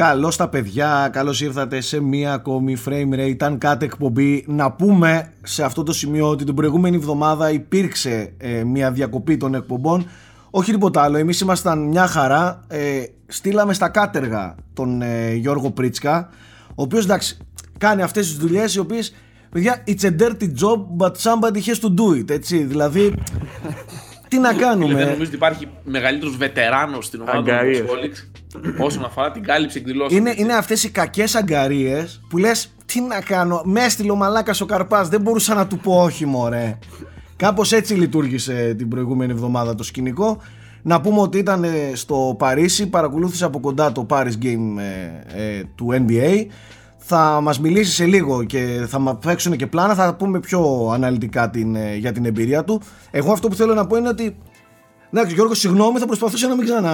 Καλώς τα παιδιά, καλώς ήρθατε σε μία ακόμη frame rate αν κάτι εκπομπή. Να πούμε σε αυτό το σημείο ότι την προηγούμενη εβδομάδα υπήρξε ε, μία διακοπή των εκπομπών. Όχι τίποτα άλλο, εμείς ήμασταν μια χαρά. Ε, στείλαμε στα κάτεργα τον ε, Γιώργο Πρίτσκα, ο οποίος εντάξει κάνει αυτές τις δουλειές οι οποίες Παιδιά, it's a dirty job, but somebody has to do it, έτσι. Δηλαδή, τι να κάνουμε; Δεν νομίζω ότι υπάρχει μεγαλύτερος βετεράνος στην ομάδα του Σόλιξ όσον αφορά την κάλυψη εκδηλώσεων. Είναι, είναι αυτές οι κακές αγκαρίες που λες, τι να κάνω, με έστειλε ο μαλάκας ο Καρπάς, δεν μπορούσα να του πω όχι, μωρέ. Κάπως έτσι λειτουργήσε την προηγούμενη εβδομάδα το σκηνικό. Να πούμε ότι ήταν στο Παρίσι, παρακολούθησε από κοντά το Paris Game ε, ε, του NBA θα μας μιλήσει σε λίγο και θα μας παίξουν και πλάνα, θα πούμε πιο αναλυτικά την, ε, για την εμπειρία του. Εγώ αυτό που θέλω να πω είναι ότι Εντάξει, Γιώργο, συγγνώμη, θα προσπαθήσω να μην, ξανα...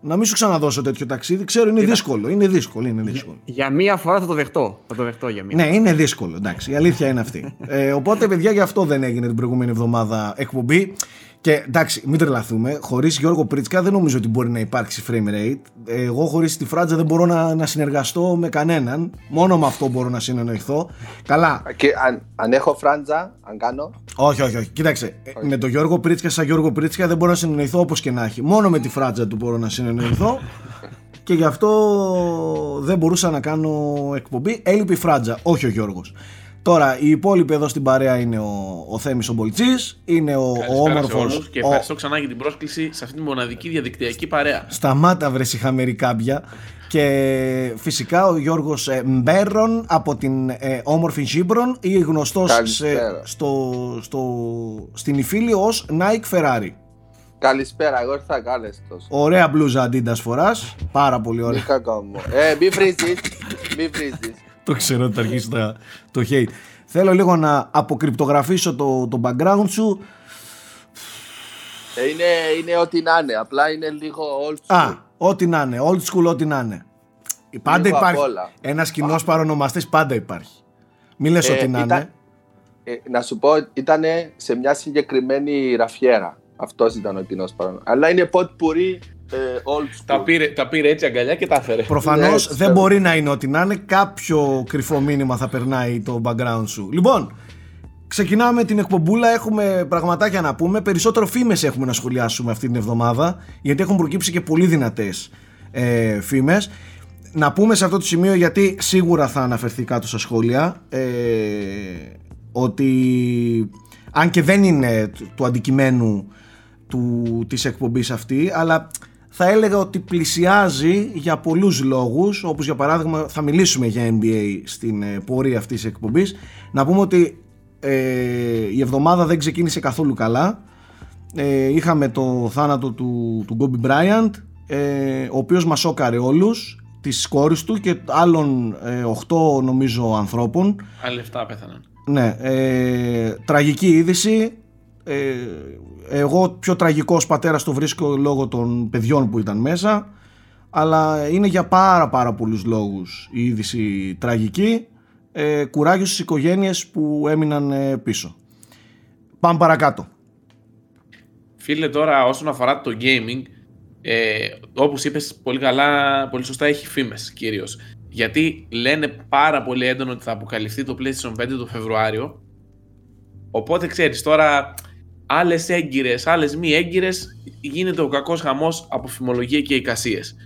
να μην σου ξαναδώσω τέτοιο ταξίδι. Ξέρω, είναι δύσκολο. Είναι δύσκολο, είναι δύσκολο. Για, για μία φορά θα το δεχτώ. Θα το δεχτώ για μία. Ναι, είναι δύσκολο. Εντάξει, η αλήθεια είναι αυτή. ε, οπότε, παιδιά, γι' αυτό δεν έγινε την προηγούμενη εβδομάδα εκπομπή. Και εντάξει, μην τρελαθούμε. Χωρίς Γιώργο Πρίτσκα δεν νομίζω ότι μπορεί να υπάρξει frame rate. Εγώ χωρίς τη φράτζα δεν μπορώ να, να συνεργαστώ με κανέναν. Μόνο με αυτό μπορώ να συνεννοηθώ. Καλά. Και αν, αν έχω φράτζα, αν κάνω. Όχι, όχι, όχι. Κοίταξε. Όχι. Με τον Γιώργο Πρίτσκα, σαν Γιώργο Πρίτσκα δεν μπορώ να συνεννοηθώ όπως και να έχει. Μόνο με τη φράτζα του μπορώ να συνεννοηθώ. και γι' αυτό δεν μπορούσα να κάνω εκπομπή. Έλειπε η φράτζα, όχι ο Γιώργος. Τώρα, οι υπόλοιποι εδώ στην παρέα είναι ο, ο Θέμης ο Μπολτσής, είναι ο, ο όμορφος. Και ευχαριστώ ξανά για την πρόσκληση σε αυτήν την μοναδική διαδικτυακή παρέα. Σταμάτα, βρε χαμερή κάμπια. Και φυσικά ο Γιώργος ε, Μπέρον από την ε, όμορφη Ζήμπρον ή γνωστός στο, στο, στην Ιφίλη ως Nike Ferrari. Καλησπέρα, εγώ ήρθα κάλεστος. Ωραία μπλούζα Adidas φοράς, πάρα πολύ ωραία. Ε, μη βρίζεις, μη βρίζεις το ξέρω ότι θα αρχίσει το, το hate. Θέλω λίγο να αποκρυπτογραφήσω το, το background σου. Ε, είναι, είναι ό,τι να είναι, απλά είναι λίγο old school. Α, ό,τι να είναι, old school ό,τι να είναι. Πάντα υπάρχει. Ένας κοινός παρονομαστής πάντα υπάρχει. Μην λες ε, ό,τι να είναι. Ε, να σου πω, ήταν σε μια συγκεκριμένη ραφιέρα. Αυτός ήταν ο κοινός παρονομαστής. Αλλά είναι ποτ πουρί ε, τα, πήρε, τα πήρε έτσι αγκαλιά και τα έφερε. Προφανώς δεν μπορεί να είναι ότι να είναι. Κάποιο κρυφό μήνυμα θα περνάει το background σου. Λοιπόν, ξεκινάμε την εκπομπούλα. Έχουμε πραγματάκια να πούμε. Περισσότερο φήμες έχουμε να σχολιάσουμε αυτή την εβδομάδα. Γιατί έχουν προκύψει και πολύ δυνατές ε, φήμες. Να πούμε σε αυτό το σημείο γιατί σίγουρα θα αναφερθεί κάτω στα σχόλια ε, ότι αν και δεν είναι του αντικειμένου του, της εκπομπής αυτή αλλά θα έλεγα ότι πλησιάζει για πολλούς λόγους όπως για παράδειγμα θα μιλήσουμε για NBA στην ε, πορεία αυτής της εκπομπής. Να πούμε ότι ε, η εβδομάδα δεν ξεκίνησε καθόλου καλά. Ε, είχαμε το θάνατο του, του Kobe Bryant ε, ο οποίος μας σώκαρε όλους της κόρης του και άλλων ε, 8 νομίζω ανθρώπων. Άλλοι 7 πέθαναν. Ναι, ε, τραγική είδηση. Ε, εγώ πιο τραγικός πατέρας το βρίσκω λόγω των παιδιών που ήταν μέσα αλλά είναι για πάρα πάρα πολλούς λόγους η είδηση τραγική. Ε, κουράγιος στις οικογένειες που έμειναν ε, πίσω. Πάμε παρακάτω. Φίλε τώρα όσον αφορά το gaming ε, όπως είπες πολύ καλά πολύ σωστά έχει φήμες κυρίως. Γιατί λένε πάρα πολύ έντονο ότι θα αποκαλυφθεί το PlayStation 5 το Φεβρουάριο. Οπότε ξέρεις τώρα άλλες έγκυρες, άλλες μη έγκυρες, γίνεται ο κακός χαμός από φημολογία και εικασίες.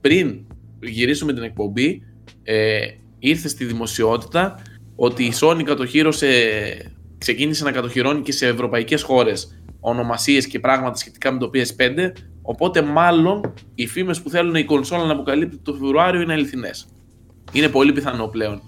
Πριν γυρίσουμε την εκπομπή, ε, ήρθε στη δημοσιότητα ότι η Sony κατοχύρωσε, ξεκίνησε να κατοχυρώνει και σε ευρωπαϊκές χώρες ονομασίες και πράγματα σχετικά με το PS5 οπότε μάλλον οι φήμες που θέλουν η κονσόλα να αποκαλύπτει το Φεβρουάριο είναι αληθινές. Είναι πολύ πιθανό πλέον.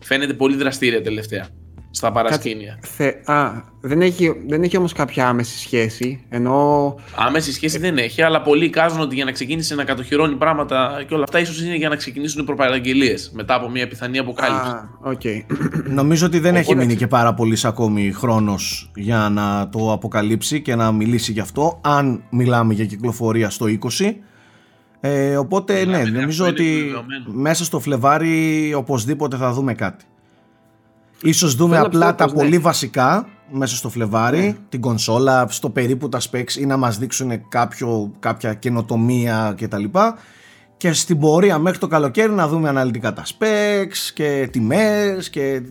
Φαίνεται πολύ δραστήρια τελευταία στα παρασκήνια. Θε... Α, δεν έχει, δεν έχει όμως κάποια άμεση σχέση, ενώ... Άμεση σχέση δεν έχει, αλλά πολλοί κάζουν ότι για να ξεκίνησε να κατοχυρώνει πράγματα και όλα αυτά ίσως είναι για να ξεκινήσουν οι προπαραγγελίες μετά από μια πιθανή αποκάλυψη. Α, okay. Νομίζω ότι δεν έχει μείνει και πάρα πολύς ακόμη χρόνος για να το αποκαλύψει και να μιλήσει γι' αυτό, αν μιλάμε για κυκλοφορία στο 20. Ε, οπότε ναι, νομίζω ότι μέσα στο Φλεβάρι οπωσδήποτε θα δούμε κάτι. Ίσως δούμε απλά τα πολύ ναι. βασικά μέσα στο Φλεβάρι, ναι. την κονσόλα, στο περίπου τα specs ή να μας δείξουν κάποιο, κάποια καινοτομία κτλ. Και, και στην πορεία μέχρι το καλοκαίρι να δούμε αναλυτικά τα specs και τιμές και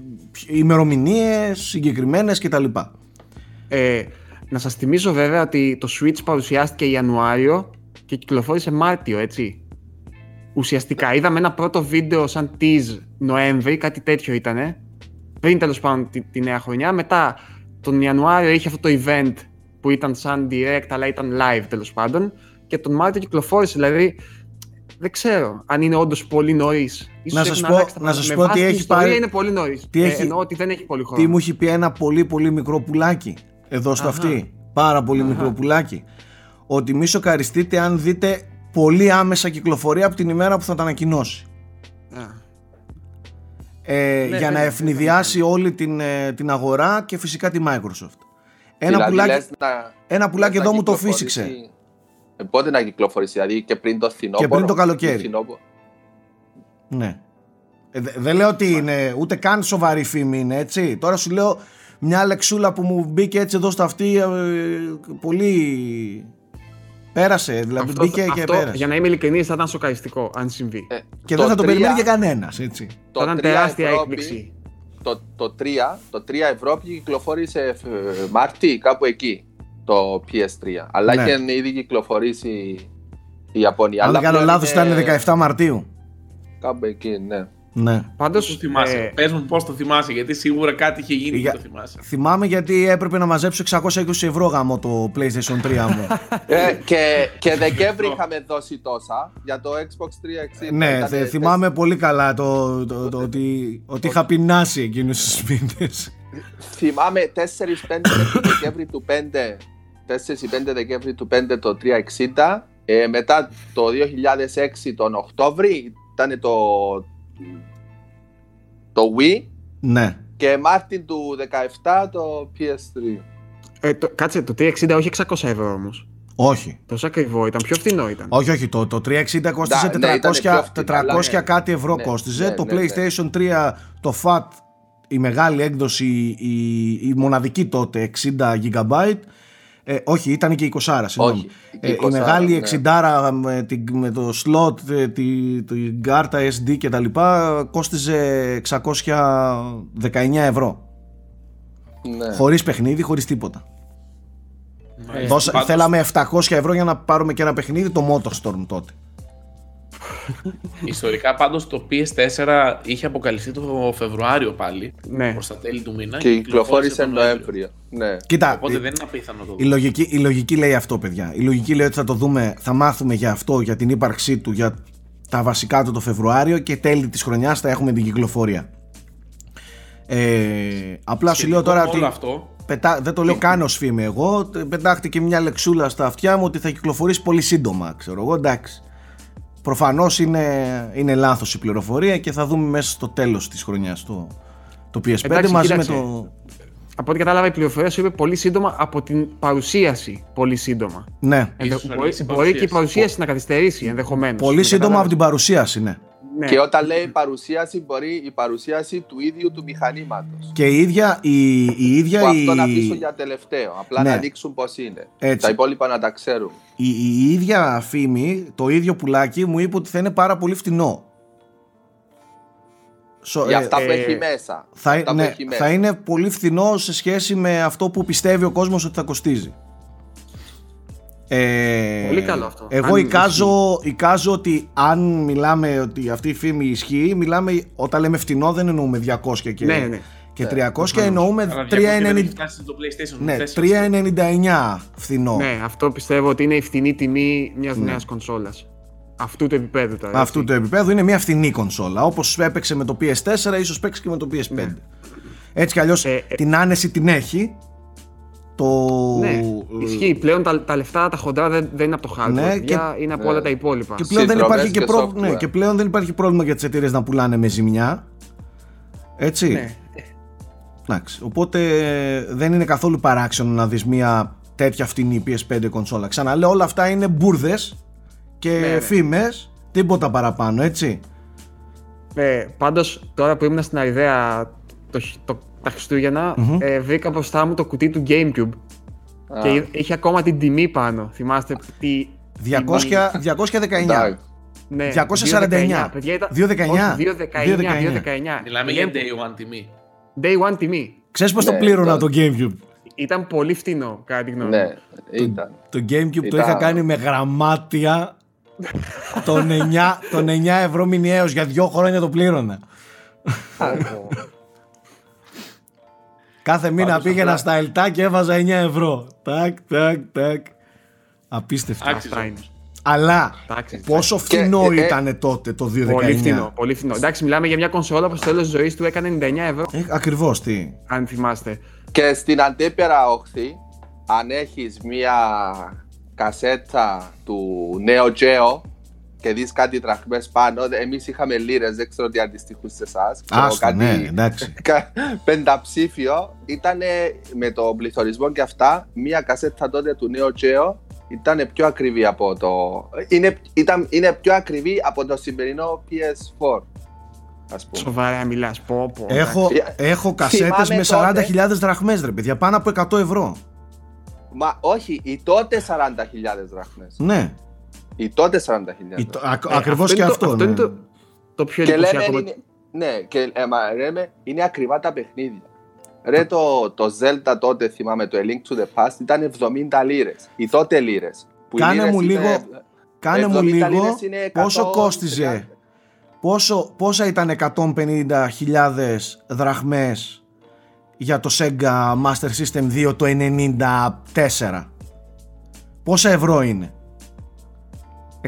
ημερομηνίες συγκεκριμένες κτλ. Ε, να σας θυμίσω βέβαια ότι το Switch παρουσιάστηκε Ιανουάριο και κυκλοφόρησε Μάρτιο, έτσι. Ουσιαστικά είδαμε ένα πρώτο βίντεο σαν tease Νοέμβρη, κάτι τέτοιο ήτανε. Πριν τέλος πάντων τη, τη νέα χρονιά. Μετά τον Ιανουάριο είχε αυτό το event που ήταν σαν direct αλλά ήταν live τέλος πάντων. Και τον Μάρτιο κυκλοφόρησε, δηλαδή δεν ξέρω αν είναι όντως πολύ νωρίς. Να σας πω, να σας πω τι έχει πάρει. είναι πολύ νωρίς. Τι ε, έχει- εννοώ ότι δεν έχει πολύ χρόνο. Τι μου έχει πει ένα πολύ πολύ μικρό πουλάκι εδώ στο Αχα. αυτή. Πάρα πολύ μικρό πουλάκι. Ότι μη σοκαριστείτε αν δείτε πολύ άμεσα κυκλοφορία από την ημέρα που θα τα ανακοινώσει. Α, Ε, Ναι, για ναι, να ναι, ευνηδιάσει όλη την, ε, την αγορά και φυσικά τη Microsoft. Ένα Δηλαδή, πουλάκι, λες να- ένα πουλάκι λες εδώ να μου το κυκλοφορήσει- φύσηξε. Ε, πότε να κυκλοφορήσει, δηλαδή και πριν το φθινόπωρο. Και πριν το καλοκαίρι. το φθινόπωρο. Ναι. Ε, δε- δεν λέω ότι είναι ούτε καν σοβαρή φήμη είναι έτσι. Τώρα σου λέω μια λεξούλα που μου μπήκε έτσι εδώ στα αυτή ε, πολύ πέρασε. Δηλαδή αυτό, μπήκε και αυτό, πέρασε. για να είμαι ειλικρινής, θα ήταν σοκαριστικό αν συμβεί. Ε, Και δεν θα το τρία- περιμένει και κανένας. Έτσι. το θα ήταν 3 τεράστια Ευρώπη- έκπληξη. Το, το, 3, το 3 Ευρώπη κυκλοφόρησε ε, Μάρτι, κάπου εκεί, το PS3. Αλλά Ναι. είχε ήδη κυκλοφορήσει η Ιαπωνία. Αν Αλλά δεν κάνω πλέον λάθος, είναι ήταν 17 Μαρτίου. Κάπου εκεί, ναι. Ναι. Πάντως. Πώς το θυμάσαι. Ε, Πες μου πώς το θυμάσαι, γιατί σίγουρα κάτι είχε γίνει Για- και το θυμάσαι. Θυμάμαι γιατί έπρεπε να μαζέψω 620 ευρώ γάμο το PlayStation 3 μου. Ε, και, και Δεκέμβρη είχαμε δώσει τόσα για το Xbox 360. ναι, Ήτανε θε- θυμάμαι πολύ καλά το, το, το ότι, ότι είχα πεινάσει εκείνους τους μήνες. Θυμάμαι 4-5 Δεκέμβρη του 5, 4-5 Δεκέμβρη του 5 το 360. Ε, μετά το 2006 τον Οκτώβρη ήταν το, το Wii ναι. και Μάρτιν του 17 το PS3. ες, το, κάτσε, το 360 όχι 600 ευρώ όμως. Όχι. Τόσο ακριβό ήταν, πιο φθηνό ήταν. Όχι, όχι. Το, το 360 κόστιζε Ναι, ναι, ήταν 400, πιο φθηνό, 400 αλλά ναι. κάτι ευρώ Ναι, κόστιζε. ναι, το ναι, ναι. PlayStation 3, το FAT, η μεγάλη έκδοση, η, η μοναδική τότε 60 GB. Ε, όχι, ήταν και η 20, συγγνώμη. Όχι, η Ε, η 20, μεγάλη ναι. 60 με, την- με το slot, ε, τη, την κάρτα SD και τα λοιπά κόστιζε 619 ευρώ. Ναι. Χωρίς παιχνίδι, χωρίς τίποτα. Μάλιστα. Δώσα- Πάντως, θέλαμε 700 ευρώ για να πάρουμε και ένα παιχνίδι, το Motorstorm τότε. Ιστορικά πάντως το PS4 είχε αποκαλυφθεί το Φεβρουάριο πάλι, Ναι. προς τα τέλη του μήνα. Και κυκλοφόρησε τον Νοέμβριο. Ναι. Κοίτα, Οπότε η- δεν είναι απίθανο το Η λογική, η λογική λέει αυτό, παιδιά. Η λογική λέει ότι θα το δούμε, θα μάθουμε για αυτό, για την ύπαρξή του, για τα βασικά του το Φεβρουάριο και τέλη της χρονιάς θα έχουμε την κυκλοφορία. Ε, απλά σου λέω τώρα Σχετικό με ότι όλο αυτό, πετά, δεν το λέω καν ως φήμη εγώ, τε- πετάχτηκε μια λεξούλα στα αυτιά μου ότι θα κυκλοφορήσει πολύ σύντομα, ξέρω εγώ, εντάξει. Προφανώς είναι, είναι λάθος η πληροφορία και θα δούμε μέσα στο τέλος της χρονιάς το, το PS5 Εντάξει, μαζί κοίταξε. με το... Από ό,τι κατάλαβα, η πληροφορία σου είπε πολύ σύντομα από την παρουσίαση. Πολύ σύντομα. Ναι, Ενδε- Ίσως μπορεί, αργήσει η μπορεί και η παρουσίαση. παρουσίαση να καθυστερήσει ενδεχομένως. πολύ σύντομα από την παρουσίαση, ναι. Ναι. Και όταν λέει παρουσίαση, μπορεί η παρουσίαση του ίδιου του μηχανήματος. Και η ίδια η, η, ίδια Που η, αυτό να αφήσουν για τελευταίο. Απλά Ναι. να δείξουν πώς είναι. Έτσι. Τα υπόλοιπα να τα ξέρουν. η, η ίδια φήμη, το ίδιο πουλάκι μου είπε ότι θα είναι πάρα πολύ φτηνό. Σο- Για ε, αυτά που ε, έχει μέσα. θα, αυτά που ναι, έχει μέσα. θα είναι πολύ φθηνό σε σχέση με αυτό που πιστεύει ο κόσμος ότι θα κοστίζει. Ε, Πολύ καλό αυτό. Εγώ Αν εικάζω, εικάζω ότι αν μιλάμε ότι αυτή η φήμη ισχύει, μιλάμε όταν λέμε φτηνό δεν εννοούμε 200 και, Ναι, ναι. και 300, εννοούμε αλλά 200 δεν 3,90 έχει φτάσει στο PlayStation ναι, 4. 3,99 φθηνό. Ναι, αυτό πιστεύω ότι είναι η φθηνή τιμή μιας νέας κονσόλας. Αυτού του επίπεδου τώρα. Ναι. Αυτού έτσι. του επίπεδου είναι μια φθηνή κονσόλα. Όπως έπαιξε με το PS4, ίσως παίξει και με το PS5. Έτσι κι αλλιώς Ε, ε, την άνεση την έχει. Το... Ναι, ισχύει. Πλέον τα, τα λεφτά, τα χοντρά δεν, δεν είναι από το hardware. Ναι, παιδιά, είναι από ναι. όλα τα υπόλοιπα. Και πλέον, δεν Συνδρομές υπάρχει και, και προ... software. ναι, και πλέον δεν υπάρχει πρόβλημα για τις εταιρείες να πουλάνε με ζημιά. Έτσι. Ναι. Εντάξει. Οπότε ε, δεν είναι καθόλου παράξενο να δεις μια τέτοια φτηνή PS5 κονσόλα. Ξαναλέω, όλα αυτά είναι μπουρδες και Ναι, ναι. φήμες. Τίποτα παραπάνω, έτσι. Ε, Πάντως, τώρα που ήμουν στην Αιδαία το, χ- το, τα χριστουγεννα ε, βρήκα μπροστά μου το κουτί του Gamecube. Α, Και είχε ακόμα την τιμή πάνω. Θυμάστε τι. 200, 219. εντάξει. Ναι, 249. Παιδιά, ήταν... 219. Όχι, 219. 219. 219. Μιλάμε για day one τιμή. Day one τιμή. Ξέρεις πώς το Ναι, πλήρωνα το- το Gamecube; Ήταν πολύ φτηνό, κατά τη γνώμη Ναι, μου. ήταν. Το Gamecube το Ήταν- είχα κάνει με γραμμάτια τον 9, τον 9 ευρώ μηνιαίος για δύο χρόνια το πλήρωνα. Κάθε μήνα Πάντως πήγαινα απλά- στα ελτά και έβαζα 9 ευρώ. Τάκ, τάκ, τάκ. Απίστευτο. Άξιζε. Αυτά είναι. Αλλά Εντάξει, πόσο φθηνό ε, ε, ήταν τότε το 219. Πολύ φθηνό, πολύ φθηνό. Εντάξει, μιλάμε για μια κονσόλα που στο τέλος της ζωής του έκανε 99 ευρώ, Ε, ακριβώς τι. αν θυμάστε. Και στην αντίπερα όχθη, αν έχεις μία κασέτα του Neo Geo και δεις κάτι δραχμές πάνω, εμείς είχαμε λίρες, δεν ξέρω τι αντιστοιχούν σε εσάς. Ξέρω Άστο, ναι, εντάξει. κα- πενταψήφιο ήταν με το πληθωρισμό και αυτά μία κασέτα τότε του Neo Geo ήταν πιο ακριβή από το είναι, ήταν, είναι πιο ακριβή από το σημερινό PS4 ας πούμε Σοβαρά μιλάς. Πω, πω. Έχω, Ε, έχω κασέτες με θυμάμαι 40.000 δραχμές ρε παιδιά, πάνω από 100 ευρώ. Μα όχι, οι τότε 40.000 δραχμές Ναι, Οι τότε 40.000 η- το- δραχμές. ακ- ακριβώς και είναι αυτό. το, αυτό ναι. είναι το, το πιο Και λέμε εντυπωσιακό. είναι, ναι, και ε, μα, λέμε, είναι ακριβά τα παιχνίδια. Ρε το, το Zelda τότε θυμάμαι το A Link to the Past ήταν 70 λίρες. Οι τότε λίρες. που οι Κάνε λίρες μου είναι- λίγο- Κάνε μου 70 λίγο λίρες είναι πόσο 130. κόστιζε, πόσο, πόσα ήταν 150.000 δραχμές για το Sega Master System 2 το 94. Πόσα ευρώ είναι;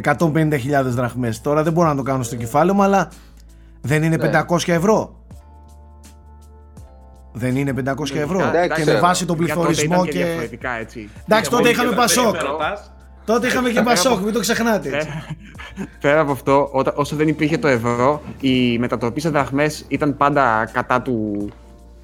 150.000 δραχμές. Τώρα δεν μπορώ να το κάνω στο κεφάλαιο μου, αλλά δεν είναι Ναι. 500 ευρώ. Δεν είναι 500 ευρώ. Εντάξει, και με ε, βάση τον Για τότε πληθωρισμό ήταν και και... διαφορετικά έτσι. Εντάξει, τότε είχαμε Πασόκ. Τότε είχαμε και Πασόκ, μην το ξεχνάτε. έτσι. Πέρα από αυτό, όταν, όσο δεν υπήρχε το ευρώ, η μετατροπή σε δραχμές ήταν πάντα κατά του,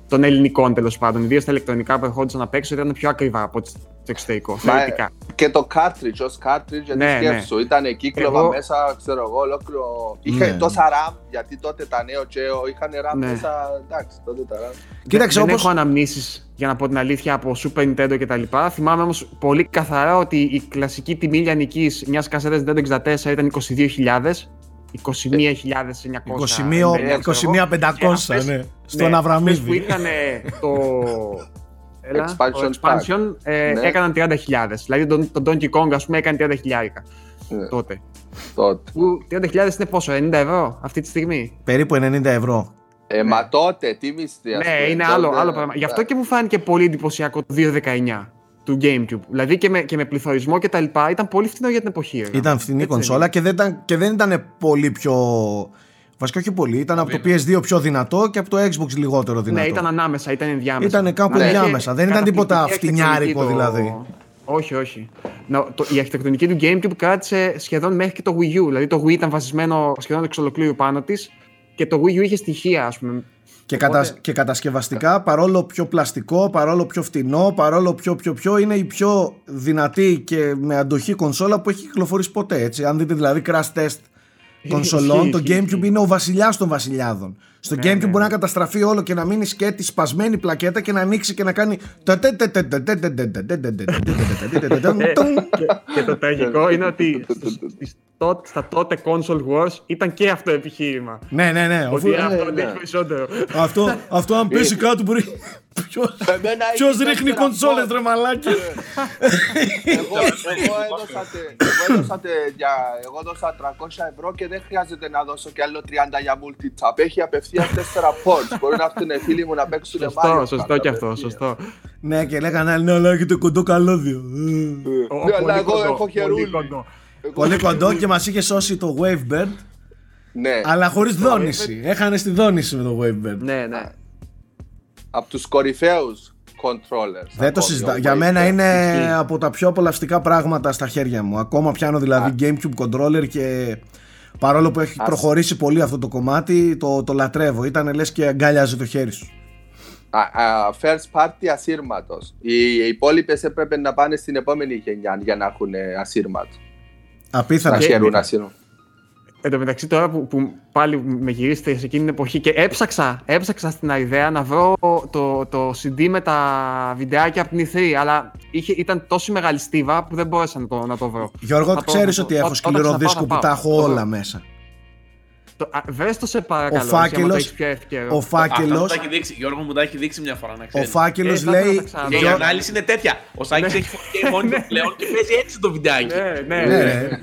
των ελληνικών τέλος πάντων. Ιδίως τα ηλεκτρονικά που ερχόντουσαν απ' έξω ήταν πιο ακριβά από το εξωτερικό. Μα, Θεωρητικά. Και το cartridge ως cartridge για τη Ναι, ναι. σκέψου. Ήταν κύκλωμα Εγώ- μέσα, ξέρω εγώ, ολόκληρο. Είχε Ναι. τόσα RAM, γιατί τότε τα νέο Geo είχαν RAM Ναι. μέσα. Εντάξει, τότε τα RAM. Κοίταξε, δεν όπως- έχω αναμνήσεις για να πω την αλήθεια από Super Nintendo κτλ. Θυμάμαι όμως πολύ καθαρά ότι η κλασική τιμή λιανικής μιας κασέτας Nintendo 64 ήταν 22.000. 21.900. 21 ξέρω εγώ. 21.500, Και ναι. αυτές- Στον ναι, Αβραμίδη. αυτές που είχαν το. Έλα, Expansion το expansion ε, Ναι. έκαναν 30.000. Δηλαδή τον, τον Donkey Kong, ας πούμε, έκανε 30.000 Ναι, τότε. τότε. Που 30.000 είναι πόσο, 90 ευρώ αυτή τη στιγμή; Περίπου 90 ευρώ. Ε, μα τότε, τι μισθή, ας Ναι, πούμε, είναι τότε, άλλο, άλλο πράγμα. Γι' αυτό και μου φάνηκε πολύ εντυπωσιακό το 219 του GameCube. Δηλαδή και με, και με πληθωρισμό και τα λοιπά ήταν πολύ φθηνό για την εποχή. ρε. Ήταν φθηνή Έτσι κονσόλα και δεν, ήταν, και δεν ήταν πολύ πιο. Βασικά όχι πολύ. Ήταν από το PS2 πιο δυνατό και από το Xbox λιγότερο Ναι, δυνατό. ήταν ανάμεσα, ήταν ενδιάμεσα. Ήτανε κάπου Ναι. ενδιάμεσα, δεν ήταν τίποτα Καταπληκτική φτηνιάρικο αρχιτεκτονική δηλαδή. Όχι, όχι. Να, το, η αρχιτεκτονική του GameCube κράτησε σχεδόν μέχρι και το Wii U. Δηλαδή το Wii ήταν βασισμένο σχεδόν εξ ολοκλήρου πάνω της και το Wii U είχε στοιχεία, ας πούμε. Και, Οπότε- κατα... και κατασκευαστικά, παρόλο πιο πλαστικό, παρόλο πιο φτηνό, παρόλο πιο πιο πιο, είναι η πιο δυνατή και με αντοχή κονσόλα που έχει κυκλοφορήσει ποτέ. Έτσι. Αν δείτε δηλαδή crash test κονσολών, Ισχύει, το ισχύει, GameCube ισχύει. είναι ο βασιλιάς των βασιλιάδων. Στο Ναι, GameCube ναι, μπορεί να ναι. καταστραφεί όλο και να μείνει σκέτη σπασμένη πλακέτα και να ανοίξει και να κάνει. και, και το τραγικό είναι ότι στις τότε- στα τότε console wars ήταν και αυτό επιχείρημα. Ναι, ναι, ναι. αφού- Ότι αυτό ναι. αντέχει περισσότερο. Αυτό, αυτό αν πέσει κάτω μπορεί. Εμένα Ποιο έχει ρίχνει τέσσερα κονσόλε, πόντ. ρε μαλάκι. εγώ, εγώ έδωσα, τε- εγώ έδωσα τε- για, εγώ έδωσα 300 ευρώ και δεν χρειάζεται να δώσω και άλλο 30 για multi-tap. Έχει απευθεία 4 pods. Μπορεί να έρθουν φίλοι μου να παίξουν Σωστό, Mario σωστό Kart και αυτό, απευθείας. σωστό. Ναι, και λέγανε άλλοι, ναι, αλλά έχετε κοντό καλώδιο. Ε. Ο- Ναι, αλλά πολύ εγώ κοντό, έχω πολύ χερούλι. κοντό. Εγώ- Πολύ κοντό και μας είχε σώσει το Wavebird, Ναι, αλλά χωρίς δόνηση. Έχανε στη δόνηση με το Wavebird. Ναι, ναι. από τους κορυφαίους controllers. Δεν το ακόμη, συζητά. ο Για μένα Wavebird. είναι Ισχύει. από τα πιο απολαυστικά πράγματα στα χέρια μου. Ακόμα πιάνω δηλαδή Gamecube controller και παρόλο που έχει Ας- προχωρήσει πολύ αυτό το κομμάτι, το, το λατρεύω. Ήταν λες και αγκάλιαζε το χέρι σου. Α, α, first party ασύρματος. Οι, οι υπόλοιπες έπρεπε να πάνε στην επόμενη γενιά για να έχουν ε, ασύρματο. Απίθανα. Να Και- χαίρουν ασύρματο. Εν τω μεταξύ τώρα που, που πάλι με γυρίσετε σε εκείνη την εποχή και έψαξα, έψαξα στην ιδέα να βρω το, το CD με τα βιντεάκια από την E3, αλλά είχε, ήταν τόσο μεγάλη στίβα που δεν μπόρεσα να το, να το βρω. Γιώργο, Θα το- ξέρεις θα ότι το- έχω όταν σκληρό ξαναπάω, δίσκο θα που τα πάω. έχω Το όλα βρω. μέσα. Το, α, βρες το σε παρακαλώ, Ο εσύ, άμα το φάκελος- έχεις πιο εύκαιρο. Ο Αυτό μου φάκελος, τα έχει δείξει. Γιώργο μου τα έχει δείξει μια φορά να ο ξέρεις. φάκελος Ε, θα ήθελα να λέει... τα ξαναδώ. Και η Γιώ- ανάλυση είναι τέτοια. Ο Σάκης έχει φωτιά μόνιτο πλέον και παίζει έτσι το βιντεάκι. Ναι, ναι, Ναι, ναι. ρε.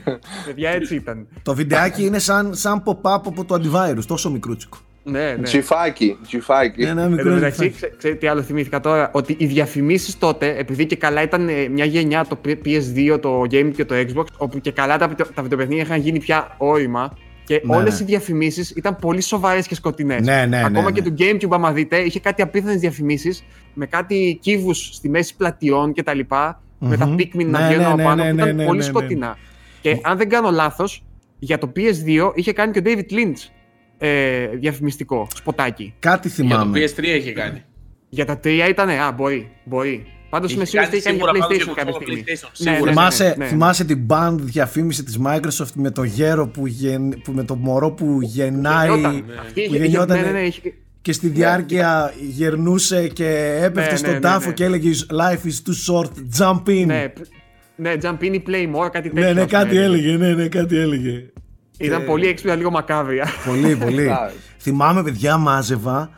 Παιδιά, έτσι ήταν. Το βιντεάκι είναι σαν, σαν pop-up από το antivirus, τόσο μικρούτσικο. Ναι, ναι. Τζιφάκι, τζιφάκι. Ένα Εν τω μικρό μεταξύ, βιντεάκι. ξέ- ξέρετε τι άλλο θυμήθηκα τώρα, ότι οι διαφημίσεις τότε, επειδή και καλά ήταν ε, μια γενιά το PS2, το Game και το Xbox, όπου και καλά τα, βιτεο- τα βιντεοπαιχνίδια είχαν γίνει πια όρημα και Ναι, όλες ναι. οι διαφημίσεις ήταν πολύ σοβαρές και σκοτεινές. Ναι, ναι, Ακόμα ναι, και ναι. του GameCube, άμα δείτε, είχε κάτι απίθανες διαφημίσεις με κάτι κύβους στη μέση πλατιών κτλ. Με τα Μμμ. Pikmin να Ναι, βγαίνουν ναι, από ναι, πάνω, ναι, που ναι, ήταν ναι, πολύ ναι, ναι. σκοτεινά. Και αν δεν κάνω λάθος, για το PS2 είχε κάνει και ο David Lynch ε, διαφημιστικό σποτάκι. Κάτι Για το θυμάμαι. PS3 έχει κάνει. Για τα τρία ήταν, α, μπορεί, μπορεί. Πάντως Είχε είμαι σίγουρος ότι κάνει είχε κάνει για σίγουρα πάνω PlayStation και κάποια κονσόλα στιγμή. PlayStation, Ναι, ναι, σίγουρα. ναι, Θυμάσαι, ναι, ναι. θυμάσαι την band διαφήμιση της Microsoft με το γέρο που, γεν, που με το μωρό που γεννάει Γεννιόταν. Αυτή είχε- είχε- γεννιόταν- ναι, ναι, ναι, είχε- και στη διάρκεια γερνούσε και έπεφτε Ναι, στον ναι, ναι, τάφο ναι. και έλεγε Life is too short, jump in. Ναι, π- ναι, jump in ή play more, κάτι τέτοιο. ναι, ναι, ας πούμε, κάτι έλεγε, ναι, ναι, κάτι έλεγε. Ήταν Και- πολύ έξυπνα, λίγο μακάβρια. Πολύ, πολύ. Εντάξει. Θυμάμαι, παιδιά, μάζευα,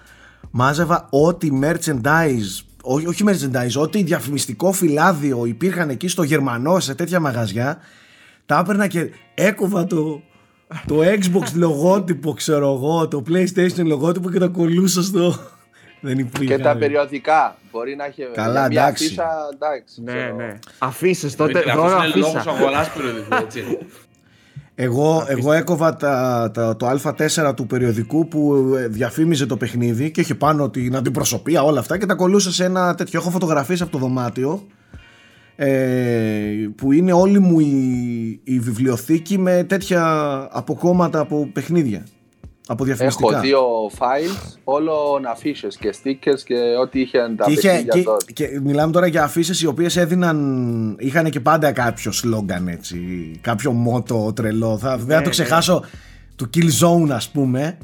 μάζευα ό,τι merchandise, ό, όχι merchandise, ό,τι διαφημιστικό φυλάδιο υπήρχαν εκεί στο Γερμανό, σε τέτοια μαγαζιά, τα έπαιρνα και έκοβα το, το Xbox λογότυπο, ξέρω εγώ, το PlayStation λογότυπο και τα κολούσα στο... Δεν υπήρχε. Και τα περιοδικά. Μπορεί να έχει Καλά, μια εντάξει. αφίσα, εντάξει. ναι, ξέρω. ναι. Αφήσεις τότε, Δημήτρη, δώρο αυτός είναι λόγος αφίσα. αγοράς περιοδικού, έτσι. Εγώ, εγώ έκοβα τα, τα, το Α4 του περιοδικού που ε, διαφήμιζε το παιχνίδι και είχε πάνω την αντιπροσωπεία όλα αυτά και τα κολούσα σε ένα τέτοιο. Έχω φωτογραφίες από το δωμάτιο ε, που είναι όλη μου η, η βιβλιοθήκη με τέτοια αποκόμματα από παιχνίδια. Από διαφημιστικά. Έχω δύο files, όλο αφίσες και stickers και ό,τι είχε τα Και, είχε, παιχνίδια και, τότε. και μιλάμε τώρα για αφίσες οι οποίες έδιναν είχαν και πάντα κάποιο σλόγγαν έτσι κάποιο μότο τρελό θα, δεν θα το ναι. ξεχάσω του Killzone ας πούμε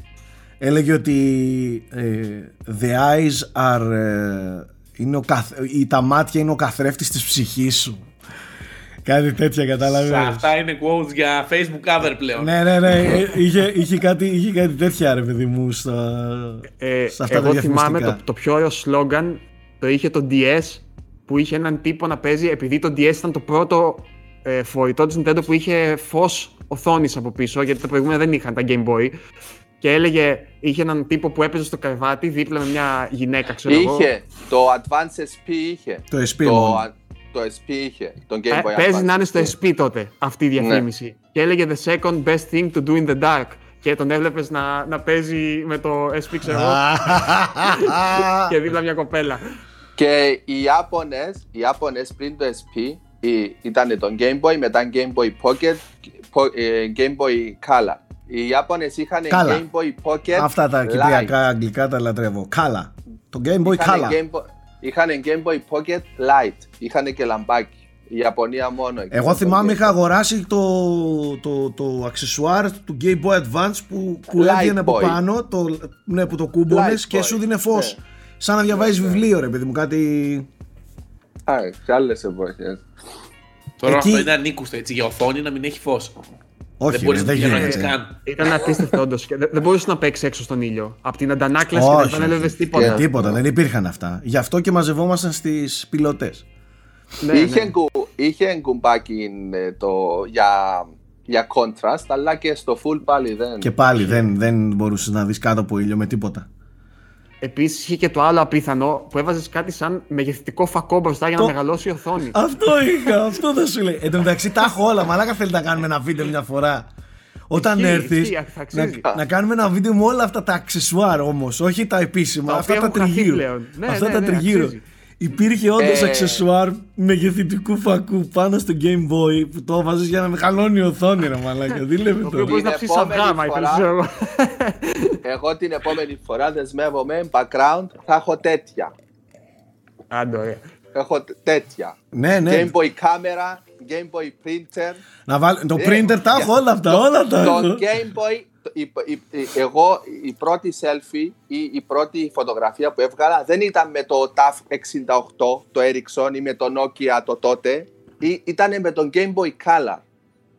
έλεγε ότι ε, the eyes are ε, είναι ο καθ, ή τα μάτια είναι ο καθρέφτης της ψυχής σου κάτι τέτοια κατάλαβες Αυτά είναι quotes για Facebook cover πλέον. ναι ναι ναι ε, είχε, είχε, κάτι, είχε κάτι τέτοια ρε παιδί μου στα, Ε, σε αυτά τα εγώ θυμάμαι διαφημιστικά. το, το πιο ωραίο σλόγγαν το είχε το DS που είχε έναν τύπο να παίζει επειδή το DS ήταν το πρώτο ε, φορητό της Nintendo που είχε φως οθόνης από πίσω γιατί τα προηγούμενα δεν είχαν τα Game Boy και έλεγε, είχε έναν τύπο που έπαιζε στο κρεβάτι δίπλα με μια γυναίκα ξέρω εγώ. Είχε, το Advance SP είχε. Το SP το, μόνο. Α- το SP είχε, τον Game Ε, Boy παίζει Advance να είναι στο SP. SP τότε αυτή η διαφήμιση. Και έλεγε the second best thing to do in the dark. Και τον έβλεπες να, να παίζει με το SP, ξέρω εγώ, και δίπλα μια κοπέλα. Και οι Ιάπωνες, οι Ιάπωνες πριν το SP η- ήταν το Game Boy, μετά Game Boy Pocket, πο- ε, Game Boy Color. Οι Ιάπωνες είχαν Color. Game Boy Pocket Αυτά τα Lite. κυπριακά αγγλικά τα λατρεύω. Κάλα. Το Game Boy Είχαν Color. Game Boy- Είχαν Game Boy Pocket Lite. Είχαν και λαμπάκι. Η Ιαπωνία μόνο. εκεί. Εγώ θυμάμαι Το είχα αγοράσει το, το, το αξεσουάρ του Game Boy Advance που, που Light έβγαινε από Boy. πάνω, το, ναι, που το κούμπονες Light και Boy. σου δίνε φως. Ναι. Σαν να διαβάζεις Ναι, ναι. βιβλίο ρε παιδί μου, κάτι... Α, σε άλλες εποχές. Τώρα Εκεί- αυτό είναι ανήκουστο έτσι για οθόνη να μην έχει φως. Όχι, δεν μπορείς ρε, να δεν το γίνεται. καν. Ήταν απίστευτο όντως. Δεν, δεν μπορούσες να παίξεις έξω στον ήλιο. Από την αντανάκλαση και Όχι, δεν έλεγε όχι. τίποτα. Ε, τίποτα, δεν υπήρχαν αυτά. Γι' αυτό και μαζευόμασταν στις πιλωτές. Ναι, είχε, ναι. κου- είχε κουμπάκι ε, το, για, για contrast, αλλά και στο full πάλι δεν. Και πάλι δεν, δεν μπορούσες να δεις κάτω από ήλιο με τίποτα. Επίσης είχε και το άλλο απίθανο που έβαζες κάτι σαν μεγεθυντικό φακό μπροστά για να Το- μεγαλώσει η οθόνη. Αυτό είχα, αυτό θα σου λέει. Εν τω μεταξύ τα έχω όλα. Μαλάκα θέλει να κάνουμε ένα βίντεο μια φορά. Όταν Ισχύει, έρθεις. ισχύει, θα αξίζει. Να, να κάνουμε ένα βίντεο με όλα αυτά τα αξεσουάρ όμως, όχι τα επίσημα. Τα αυτά οποία τα έχουν χαθεί τριγύρω. πλέον. Ναι, αυτά ναι, τα ναι, τριγύρω. Αξίζει. Υπήρχε όντως Ε. αξεσουάρ μεγεθυντικού φακού πάνω στο Game Boy που το έβαζε για να μεγαλώνει η οθόνη, ρε Μαλάκα. Δίλευε Το οποίος το. μπορεί να Την ψήσει σαν επόμενη γάμα, φορά- ξέρω εγώ. Εγώ την επόμενη φορά δεσμεύομαι background, θα έχω τέτοια. Άντε, ωραία. Έχω τ- τέτοια. Ναι, ναι. Game Boy κάμερα, Game Boy Printer. Να βάλ... Το Ε, printer τα έχω όλα αυτά, Το- όλα τα Το έχω. Game Boy, το- η- η- η- εγώ η πρώτη selfie ή η πρώτη φωτογραφία που έβγαλα δεν ήταν με το TAF 68, το Ericsson ή με το Nokia το τότε, ή- ήταν με τον Game Boy Color.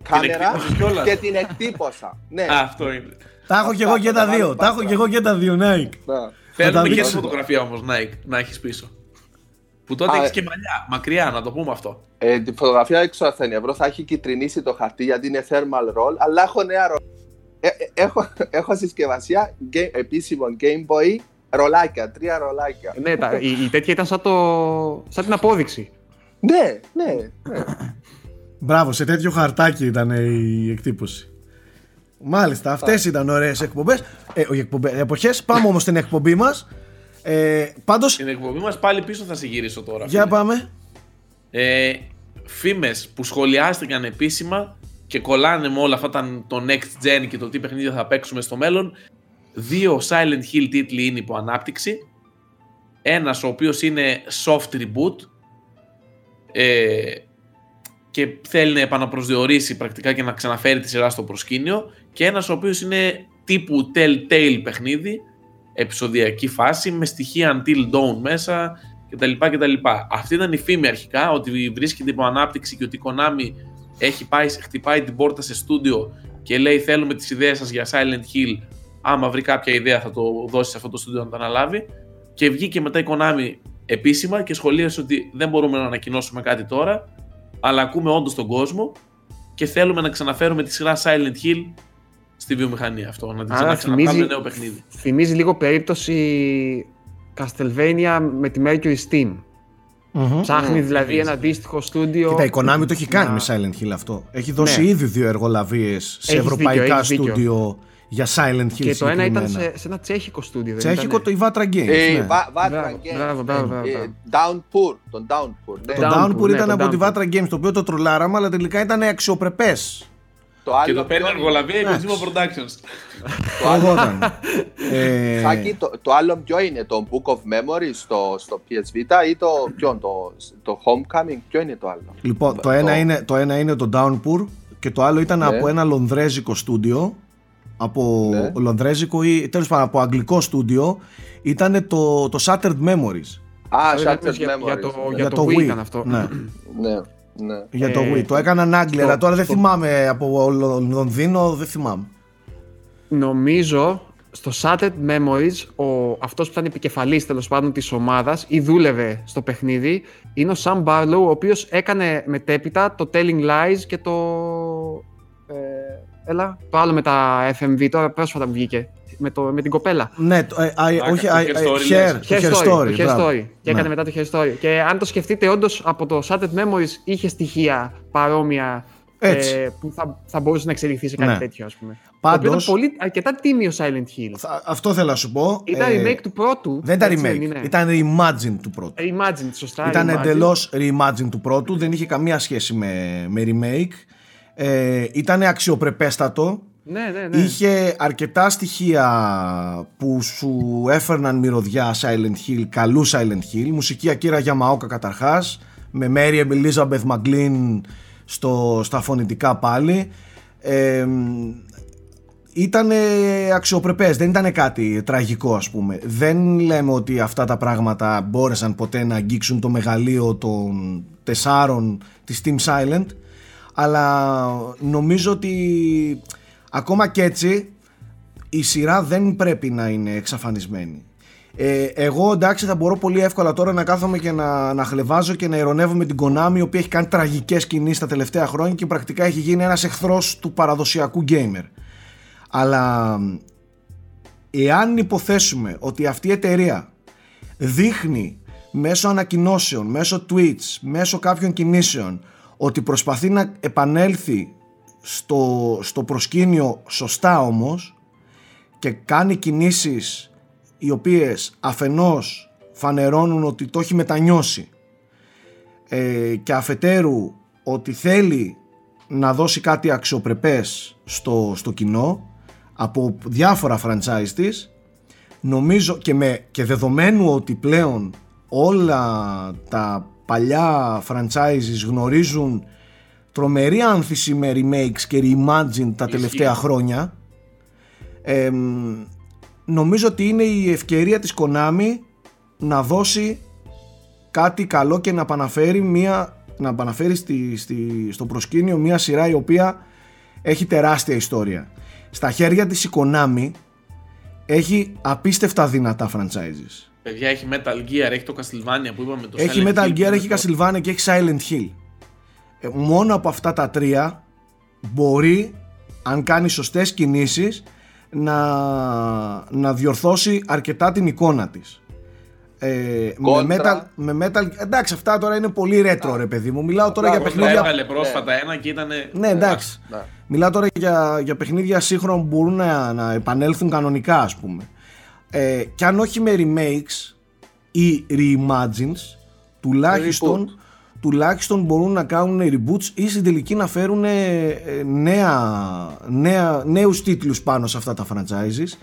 Κάμερα εκτύπωσες κιόλας. και την εκτύπωσα. Ναι. Α, αυτό είναι. Τα έχω και εγώ και τα δύο. Τα έχω και εγώ και τα δύο, Nike. Ναι. Θέλουμε και δείξω. τη φωτογραφία όμως, Nike, να έχεις πίσω. Που τότε Α, έχεις ε. και μαλλιά, μακριά, να το πούμε αυτό. Ε, τη φωτογραφία δεν ξέρω αν θα είναι ευρώ, θα έχει κυτρινίσει το χαρτί γιατί είναι thermal roll, αλλά έχω νέα ρο... ε, ε, έχω, έχω συσκευασία game, επίσημο Game Boy ρολάκια, τρία ρολάκια. Ναι, τα, η, η τέτοια ήταν σαν, το, σαν την απόδειξη. Ναι, ναι, ναι. Μπράβο, σε τέτοιο χαρτάκι ήταν η εκτύπωση. Μάλιστα, αυτές ήταν ωραίες εκπομπές. Ε, όχι εκπομπέ, εποχές. Πάμε όμως στην εκπομπή μας. Ε, Πάντω, Στην εκπομπή μας πάλι πίσω θα σε γυρίσω τώρα. για φίλε. πάμε. Ε, φήμες που σχολιάστηκαν επίσημα και κολλάνε με όλα αυτά τα, το next gen και το τι παιχνίδια θα παίξουμε στο μέλλον. Δύο Silent Hill τίτλοι είναι υπό ανάπτυξη. Ένας ο οποίος είναι soft reboot ε, και θέλει να επαναπροσδιορίσει πρακτικά και να ξαναφέρει τη σειρά στο προσκήνιο και ένας ο οποίος είναι τύπου telltale παιχνίδι επεισοδιακή φάση με στοιχεία Until Dawn μέσα κτλ. κτλ. Αυτή ήταν η φήμη αρχικά ότι βρίσκεται υπό ανάπτυξη και ότι η Konami έχει πάει, χτυπάει την πόρτα σε στούντιο και λέει θέλουμε τις ιδέες σας για Silent Hill άμα βρει κάποια ιδέα θα το δώσεις σε αυτό το στούντιο να το αναλάβει και βγήκε μετά η Konami επίσημα και σχολίασε ότι δεν μπορούμε να ανακοινώσουμε κάτι τώρα αλλά ακούμε όντως τον κόσμο και θέλουμε να ξαναφέρουμε τη σειρά Silent Hill στη βιομηχανία αυτό, να την Άρα ξαναβγάλουμε θυμίζει- νέο παιχνίδι. Θυμίζει λίγο περίπτωση Castlevania με τη Mercury Steam. Μμμ. Ψάχνει Μμμ, δηλαδή θυμίζει. ένα αντίστοιχο στούντιο. Κοίτα, η Konami το έχει κάνει να- με Silent Hill αυτό. Έχει δώσει Ναι. ήδη δύο εργολαβίες σε Έχεις ευρωπαϊκά δίκιο, έχεις δίκιο. στούντιο για Silent Hill. Και το ένα ήταν συγκεκριμένα. σε, σε ένα τσέχικο στούντιο. δεν Τσέχικο ήτανε; το Ivatra Games. Ε, ναι. Βα- Vatra Μπράβο, Games. μπράβο, μπράβο, μπράβο, Ε, μπράβο. Downpour, τον Downpour. ναι. Το Downpour, Downpour ναι, ήταν το από τη Downpour. Vatra Games, το οποίο το τρολάραμε, αλλά τελικά ήταν αξιοπρεπές. Το Και άλλο το παίρνει ποιο είναι; εργολαβία η Εντάξει. Kojima Productions. Το άλλο- Προγόταν. ε, Σάκη, το, το άλλο ποιο είναι, το Book of Memories στο, στο PS Vita ή το, ποιο, το, το Homecoming, ποιο είναι το άλλο; λοιπόν, το ένα, είναι, το ένα είναι το Downpour και το άλλο ήταν Ναι. από ένα λονδρέζικο στούντιο. Από Ναι. λονδρέζικο ή τέλος πάντων από αγγλικό στούντιο. Ήταν το, το Shattered Memories. Α, Αυτό ήταν Shattered για, για, το, Memories. για Για το το Wii Wii. ήταν αυτό. Ναι. Ναι, ναι. Για το Ε, Wii. Το έκαναν Άγγλοι, αλλά τώρα δεν στο- θυμάμαι από Λο- Λονδίνο, δεν θυμάμαι. Νομίζω στο Shattered Memories ο, αυτός που ήταν επικεφαλής τέλος πάντων της ομάδας ή δούλευε στο παιχνίδι είναι ο Sam Barlow ο οποίος έκανε μετέπειτα το Telling Lies και το... Ε, έλα, το άλλο με τα FMV τώρα πρόσφατα που βγήκε με, το, με την κοπέλα. Ναι, το, ε, α, όχι, το α, Hair ε, Story, Hair, λες. το Hair Hair Story, Story, το Hair μπράβο. Story. Και έκανε Ναι. μετά το Hair Story. Και αν το σκεφτείτε, όντως από το Shattered Memories είχε στοιχεία παρόμοια Έτσι. ε, που θα, θα μπορούσε να εξελιχθεί σε κάτι Ναι. τέτοιο, ας πούμε. Πάντως- Το οποίο ήταν πολύ, αρκετά τίμιο Silent Hill. Θα- Αυτό θέλω να σου πω. Ήταν Ε, remake του πρώτου. Δεν ήταν έτσι remake, είναι; ήταν reimagine του πρώτου. Imagine, σωστά. Ήταν Imagine. εντελώς reimagine του πρώτου, δεν είχε καμία σχέση με, με remake. Ε, ήταν αξιοπρεπέστατο. Ναι, ναι, ναι. Είχε αρκετά στοιχεία που σου έφερναν μυρωδιά Silent Hill, καλού Silent Hill. Μουσική Akira Yamaoka καταρχάς, με Mary Elizabeth McGlynn στο, στα φωνητικά πάλι. Ε, ήταν αξιοπρεπές, δεν ήταν κάτι τραγικό ας πούμε. Δεν λέμε ότι αυτά τα πράγματα μπόρεσαν ποτέ να αγγίξουν το μεγαλείο των τεσσάρων της Team Silent αλλά νομίζω ότι ακόμα και έτσι η σειρά δεν πρέπει να είναι εξαφανισμένη. Ε, εγώ εντάξει θα μπορώ πολύ εύκολα τώρα να κάθομαι και να, να χλεβάζω και να ηρωνεύω με την Konami η οποία έχει κάνει τραγικές κινήσεις τα τελευταία χρόνια και πρακτικά έχει γίνει ένας εχθρός του παραδοσιακού gamer. Αλλά εάν υποθέσουμε ότι αυτή η εταιρεία δείχνει μέσω ανακοινώσεων, μέσω tweets, μέσω κάποιων κινήσεων ότι προσπαθεί να επανέλθει στο, στο προσκήνιο σωστά όμως και κάνει κινήσεις οι οποίες αφενός φανερώνουν ότι το έχει μετανιώσει ε, και αφετέρου ότι θέλει να δώσει κάτι αξιοπρεπές στο, στο κοινό από διάφορα franchise της νομίζω και, με, και δεδομένου ότι πλέον όλα τα παλιά franchises γνωρίζουν τρομερή άνθηση με remakes και reimagine τα τελευταία χρόνια. Ε, μ, νομίζω ότι είναι η ευκαιρία της Konami να δώσει κάτι καλό και να επαναφέρει, μια, να επαναφέρει στη, στη, στο προσκήνιο μια σειρά η οποία έχει τεράστια ιστορία. Στα χέρια της η Konami έχει απίστευτα δυνατά franchises. Παιδιά έχει Metal Gear, έχει το Castlevania που είπαμε το Έχει Silent Metal Hill, Gear, έχει το- Castlevania και έχει Silent Hill. Ε, μόνο από αυτά τα τρία μπορεί, αν κάνει σωστές κινήσεις, να, να διορθώσει αρκετά την εικόνα της. Ε, με, Contra. metal, με Metal Εντάξει, αυτά τώρα είναι πολύ retro, ρε παιδί μου. Μιλάω τώρα για Μπράβο, Όπως τα παιχνίδια. έβγαλε πρόσφατα ένα και ήταν. Ναι, εντάξει. Ναι. Μιλάω τώρα για, για παιχνίδια σύγχρονα που μπορούν να, να επανέλθουν κανονικά, ας πούμε. Ε, και αν όχι με remakes ή reimagines, τουλάχιστον, τουλάχιστον μπορούν να κάνουν reboots ή στην τελική να φέρουν ε, ε, νέα, νέα, νέους τίτλους πάνω σε αυτά τα franchises.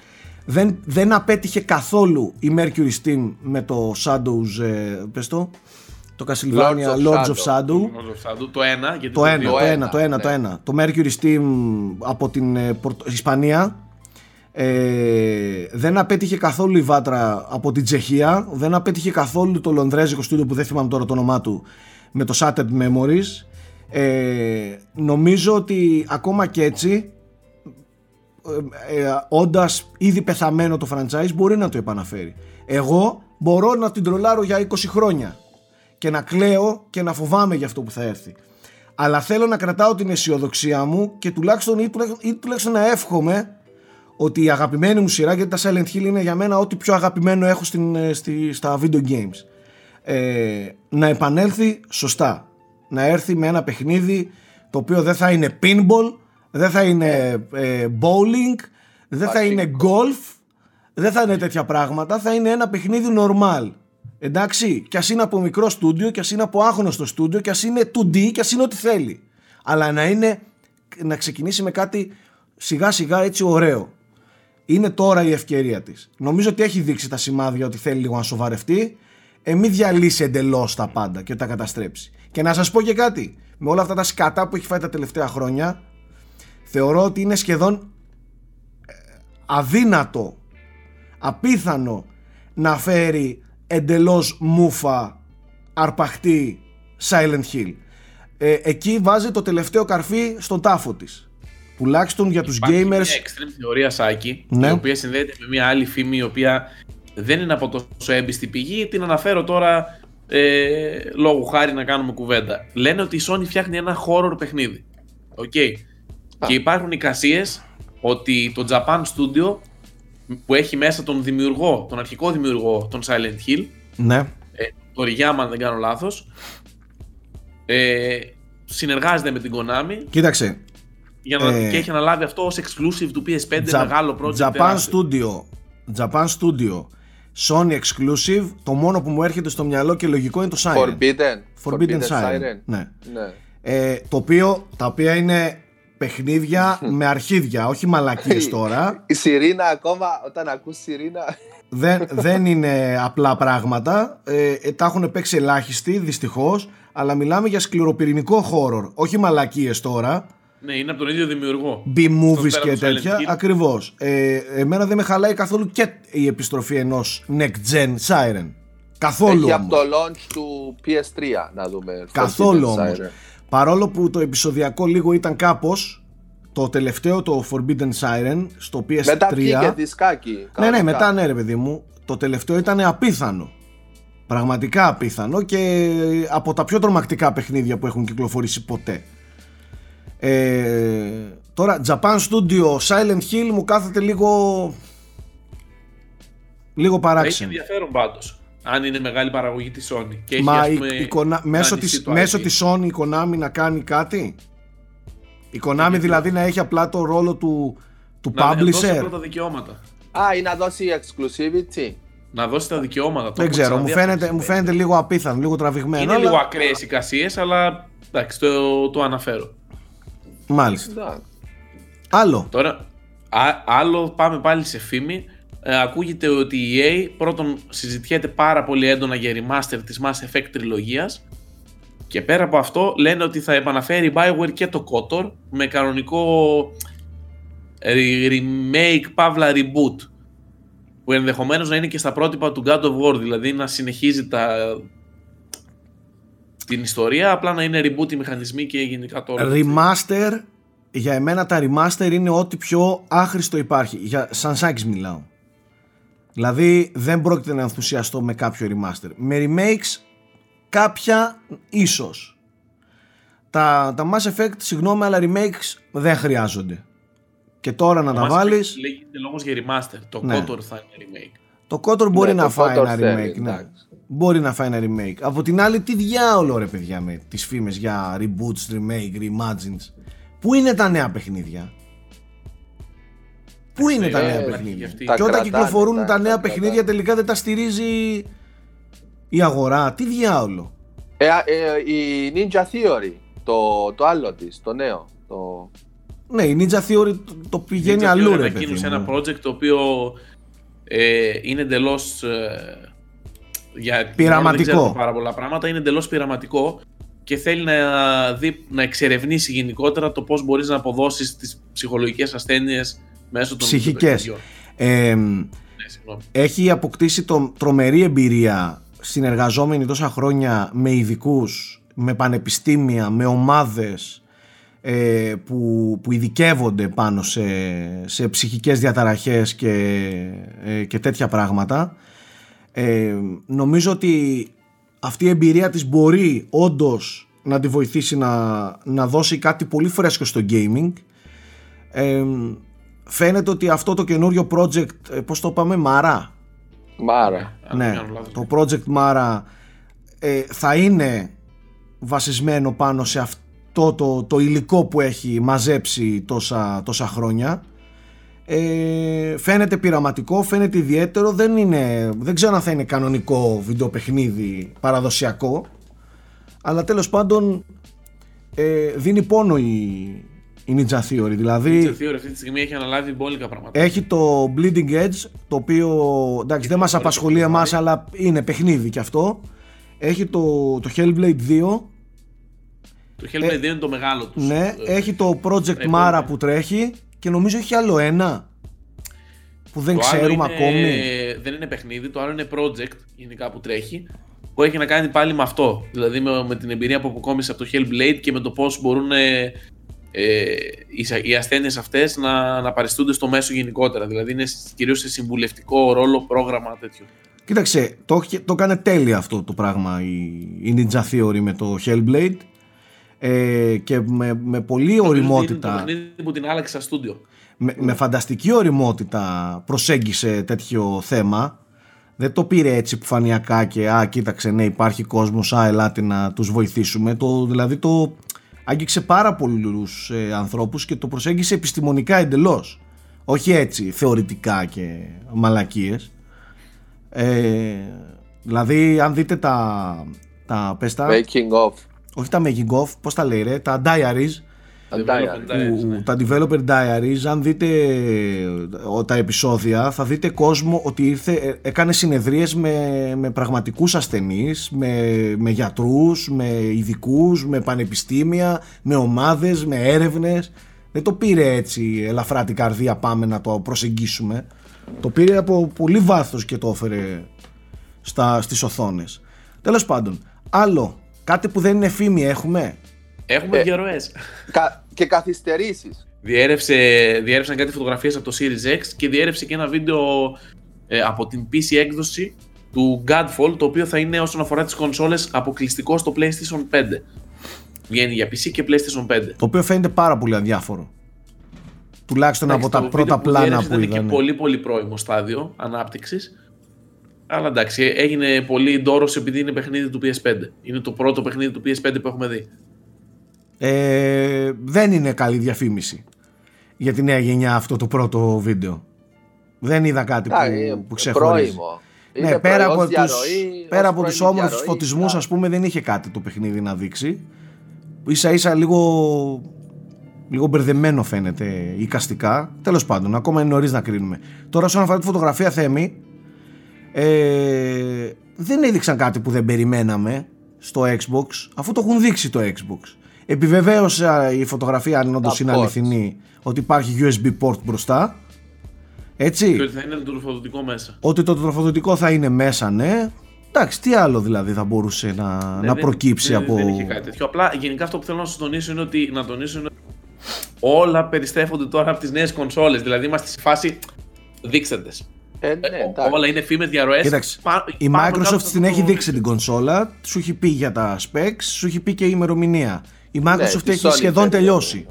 Δεν, δεν απέτυχε καθόλου η Mercury Steam με το Shadows, ε, πες το, το Castlevania Lords of Lords of Shadow. Shadow. Lords of Shadow, Το ένα. Γιατί Το ένα, δύο- το Το ένα, ένα, το ένα, ναι. το ένα. Το Mercury Steam από την ε, Πορτο- Ισπανία. Ε, δεν απέτυχε καθόλου η Βάτρα από την Τσεχία. Δεν απέτυχε καθόλου το Λονδρέζικο στούντιο που δεν θυμάμαι τώρα το όνομά του με το Shattered Memories. Ε, νομίζω ότι ακόμα και έτσι ε, ε, όντας ήδη πεθαμένο το franchise μπορεί να το επαναφέρει. Εγώ μπορώ να την τρολάρω για 20 χρόνια και να κλαίω και να φοβάμαι για αυτό που θα έρθει. Αλλά θέλω να κρατάω την αισιοδοξία μου και τουλάχιστον ή τουλάχιστον, ή τουλάχιστον να εύχομαι ότι η αγαπημένη μου σειρά, γιατί τα Silent Hill είναι για μένα ό,τι πιο αγαπημένο έχω στην, ε, στη, στα video games, ε, να επανέλθει σωστά. Να έρθει με ένα παιχνίδι το οποίο δεν θα είναι pinball, δεν θα είναι ε, bowling, δεν θα είναι golf, δεν θα είναι τέτοια πράγματα, θα είναι ένα παιχνίδι normal. Εντάξει, κι ας είναι από μικρό στούντιο, κι ας είναι από άγνωστο στούντιο, κι ας είναι 2D, κι ας είναι ό,τι θέλει. Αλλά να είναι, να ξεκινήσει με κάτι σιγά σιγά έτσι ωραίο. Είναι τώρα η ευκαιρία της. Νομίζω ότι έχει δείξει τα σημάδια ότι θέλει λίγο να σοβαρευτεί. Ε, μην διαλύσει εντελώς τα πάντα και τα καταστρέψει. Και να σας πω και κάτι. Με όλα αυτά τα σκατά που έχει φάει τα τελευταία χρόνια, θεωρώ ότι είναι σχεδόν ε, αδύνατο, απίθανο να φέρει εντελώς μούφα αρπαχτή Silent Hill. Ε, εκεί βάζει το τελευταίο καρφί στον τάφο της. Τουλάχιστον για τους Υπάρχει gamers. μια extreme θεωρία, Σάκη, Ναι. η οποία συνδέεται με μια άλλη φήμη, η οποία δεν είναι από τόσο έμπιστη πηγή. Την αναφέρω τώρα ε, λόγω χάρη να κάνουμε κουβέντα. Λένε ότι η Sony φτιάχνει ένα horror παιχνίδι. Οκ. Και υπάρχουν εικασίες ότι το Japan Studio που έχει μέσα τον δημιουργό, τον αρχικό δημιουργό των Silent Hill, Ναι. ε, Τοριγιάμα αν δεν κάνω λάθος, ε, συνεργάζεται με την Konami Κοίταξε. για να, Ε, και έχει αναλάβει αυτό ως exclusive του PS5 Τζα- μεγάλο project Japan τεράστιο. Studio. Japan Studio. Sony exclusive. Το μόνο που μου έρχεται στο μυαλό και λογικό είναι το Siren. Forbidden. Forbidden Siren. Ναι. Ναι. Ε, το οποίο, τα οποία είναι παιχνίδια με αρχίδια, όχι μαλακίες τώρα. Η Σιρήνα ακόμα, όταν ακούς Σιρήνα, δεν, δεν είναι απλά πράγματα. Ε, ε, τα έχουν παίξει ελάχιστοι, δυστυχώς. Αλλά μιλάμε για σκληροπυρηνικό horror. Όχι μαλακίες τώρα. Ναι, είναι από τον ίδιο δημιουργό. B-movies Εκτός πέρα και από το Silent τέτοια. Hill. Ακριβώς. Ε, εμένα δεν με χαλάει καθόλου και η επιστροφή ενός next gen Siren. Καθόλου έχει όμως. από το launch του PS3 να δούμε. Καθόλου Forbidden όμως. Siren. Παρόλο που το επεισοδιακό λίγο ήταν κάπως, το τελευταίο το Forbidden Siren στο PS3. Μετά βγήκε δισκάκι. Ναι, ναι, κανονικά. μετά ναι, ρε παιδί μου. Το τελευταίο ήταν απίθανο. Πραγματικά απίθανο και από τα πιο τρομακτικά παιχνίδια που έχουν κυκλοφορήσει ποτέ. Ε, τώρα, Japan Studio Silent Hill μου κάθεται λίγο. λίγο Θα έχει παράξενο. ενδιαφέρον πάντως. Αν είναι μεγάλη παραγωγή της Sony. Και έχει, Μα ας η, πούμε, η Kona- μέσω, δανειστεί της, το μέσω IP. της Sony η Konami να κάνει κάτι; Η Konami δηλαδή να έχει απλά το ρόλο του, του να δώσει publisher. απλά τα δικαιώματα. Α, ή να δώσει exclusivity. Να δώσει τα δικαιώματα. Το Δεν έχω ξέρω, μου ξαναδεί αυτό φαίνεται, να μου συμβαίνει. φαίνεται λίγο απίθανο, λίγο τραβηγμένο. Είναι αλλά- λίγο ακραίες εικασίε, αλλά εντάξει, το, το αναφέρω. Μάλιστα. Εντάξει. Άλλο. Τώρα, α, άλλο πάμε πάλι σε φήμη. Ε, ακούγεται ότι η EA πρώτον συζητιέται πάρα πολύ έντονα για remaster της Mass Effect τριλογίας Και πέρα από αυτό λένε ότι θα επαναφέρει η Bioware και το KOTOR με κανονικό remake, παύλα reboot που ενδεχομένως να είναι και στα πρότυπα του God of War, δηλαδή να συνεχίζει τα... την ιστορία, απλά να είναι reboot οι μηχανισμοί και γενικά το Remaster, για εμένα τα remaster είναι ό,τι πιο άχρηστο υπάρχει. Για σαν σάκης μιλάω. Δηλαδή δεν πρόκειται να ενθουσιαστώ με κάποιο remaster. Με remakes κάποια ίσως. Τα, τα Mass Effect, συγγνώμη, αλλά remakes δεν χρειάζονται. Και τώρα να τα βάλει. Λέγεται λόγος για remaster. Το ναι. KOTOR θα είναι remake. Το KOTOR μπορεί ναι, να φάει ένα remake. Ναι. Μπορεί να φάει ένα remake. Από την άλλη, τι διάολο ρε παιδιά με τις φήμες για reboots, remake, reimagines. Πού είναι τα νέα παιχνίδια; Πού είναι τα νέα παιχνίδια; Και όταν κυκλοφορούν τα νέα παιχνίδια τελικά δεν τα στηρίζει η αγορά. Τι διάολο; Ε, ε, η Ninja Theory, το, το άλλο της, το νέο. Το... Ναι, η Ninja Theory το, πηγαίνει Ninja αλλού. Theory ρε, σε ένα project το οποίο ε, είναι εντελώς. Ε, για πειραματικό. Δεν πάρα πολλά πράγματα. Είναι εντελώς πειραματικό και θέλει να, δει, να εξερευνήσει γενικότερα το πώς μπορείς να αποδώσεις τις ψυχολογικές ασθένειες μέσω των ψυχικές. Ε, ναι, έχει αποκτήσει το, τρομερή εμπειρία συνεργαζόμενοι τόσα χρόνια με ειδικούς, με πανεπιστήμια, με ομάδες ε, που, που ειδικεύονται πάνω σε, σε ψυχικές διαταραχές και, ε, και τέτοια πράγματα ε, νομίζω ότι αυτή η εμπειρία της μπορεί όντως να τη βοηθήσει να, να δώσει κάτι πολύ φρέσκο στο gaming. Ε, φαίνεται ότι αυτό το καινούριο project ε, πώς το πάμε Μάρα; Μάρα. Ναι, το project Mara ε, θα είναι βασισμένο πάνω σε αυτό το, το υλικό που έχει μαζέψει τόσα, τόσα χρόνια ε, φαίνεται πειραματικό, φαίνεται ιδιαίτερο δεν, είναι, δεν ξέρω αν θα είναι κανονικό βιντεοπαιχνίδι παραδοσιακό αλλά τέλος πάντων ε, δίνει πόνο η, η Ninja Theory δηλαδή η Ninja Theory αυτή τη στιγμή έχει αναλάβει μπόλικα πράγματα. έχει το Bleeding Edge το οποίο εντάξει δεν μας απασχολεί εμάς αλλά είναι παιχνίδι κι αυτό. Έχει το, το Hellblade 2 το Hellblade 2 ε, είναι το μεγάλο τους. Ναι, ε, έχει το Project Mara που τρέχει και νομίζω έχει άλλο ένα που δεν ξέρουμε είναι, ακόμη. Δεν είναι παιχνίδι, το άλλο είναι project γενικά που τρέχει που έχει να κάνει πάλι με αυτό. Δηλαδή με, με την εμπειρία που αποκόμισε από το Hellblade και με το πώς μπορούν ε, ε, οι, οι ασθένειες αυτές να, να παριστούνται στο μέσο γενικότερα. Δηλαδή είναι κυρίως σε συμβουλευτικό ρόλο, πρόγραμμα τέτοιο. Κοίταξε, το, το έκανε τέλεια αυτό το πράγμα η, η Ninja Theory με το Hellblade ε, και με, με πολύ οριμότητα. Το που την άλλαξε στούντιο. Με, με φανταστική οριμότητα προσέγγισε τέτοιο θέμα. Δεν το πήρε έτσι επιφανειακά και α, κοίταξε, ναι, υπάρχει κόσμος, α, ελάτε να τους βοηθήσουμε. Το, δηλαδή το άγγιξε πάρα πολλούς ε, ανθρώπους και το προσέγγισε επιστημονικά εντελώς. Όχι έτσι, θεωρητικά και μαλακίες. Ε, δηλαδή, αν δείτε τα, τα πες Making of όχι τα making of, πώς τα λέει ρε, τα diaries, τα developer ναι. τα developer diaries, αν δείτε ε, τα επεισόδια, θα δείτε κόσμο ότι ήρθε, ε, έκανε συνεδρίες με, με πραγματικούς ασθενείς, με, με γιατρούς, με ειδικούς, με πανεπιστήμια, με ομάδες, με έρευνες. Δεν το πήρε έτσι ελαφρά την καρδία πάμε να το προσεγγίσουμε. Το πήρε από πολύ βάθος και το έφερε στα, στις οθόνες. Τέλος πάντων, άλλο Κάτι που δεν είναι φήμη έχουμε. Έχουμε ε, διαρροές. Κα, και καθυστερήσεις. Διέρευσε, διέρευσαν κάτι φωτογραφίες από το Series X και διέρευσε και ένα βίντεο ε, από την PC έκδοση του Godfall, το οποίο θα είναι όσον αφορά τις κονσόλες αποκλειστικό στο PlayStation 5. Βγαίνει για PC και PlayStation 5. Το οποίο φαίνεται πάρα πολύ αδιάφορο. Τουλάχιστον από τα πρώτα πλάνα που είδαμε. Ήταν και πολύ πολύ πρώιμο στάδιο ανάπτυξης. Αλλά εντάξει, έγινε πολύ ντόρος επειδή είναι παιχνίδι του PS5. Είναι το πρώτο παιχνίδι του PS5 που έχουμε δει. Ε, δεν είναι καλή διαφήμιση για τη νέα γενιά αυτό το πρώτο βίντεο. Δεν είδα κάτι που, που ξεχωρίζει. Ναι, πέρα από, τους, πέρα από τους όμορφους φωτισμούς ας πούμε δεν είχε κάτι το παιχνίδι να δείξει. Ίσα ίσα λίγο, λίγο μπερδεμένο φαίνεται οικαστικά. Τέλος πάντων, ακόμα είναι νωρίς να κρίνουμε. Τώρα όσον αφορά τη φωτογραφία Θέμη, ε, δεν έδειξαν κάτι που δεν περιμέναμε στο Xbox αφού το έχουν δείξει το Xbox. Επιβεβαίωσε η φωτογραφία αν όντως Τα είναι ports. αληθινή ότι υπάρχει USB port μπροστά. Έτσι. Και ότι θα είναι το τροφοδοτικό μέσα. Ότι το τροφοδοτικό θα είναι μέσα, ναι. Εντάξει, τι άλλο δηλαδή θα μπορούσε να, Ναι, να δεν- προκύψει δεν, από. Δεν είχε κάτι τέτοιο. Απλά γενικά αυτό που θέλω να σας τονίσω είναι ότι, να τονίσω είναι ότι όλα περιστρέφονται τώρα από τις νέες κονσόλες. Δηλαδή είμαστε σε φάση δείξτε τες. Ε, ναι, εντάξει. όλα είναι φήμες διαρροέ. Κοίταξε, η Microsoft την έχει δείξει την κονσόλα, σου έχει πει για τα specs, σου έχει πει και η ημερομηνία. Η Microsoft τη έχει Sony σχεδόν φέρνει. τελειώσει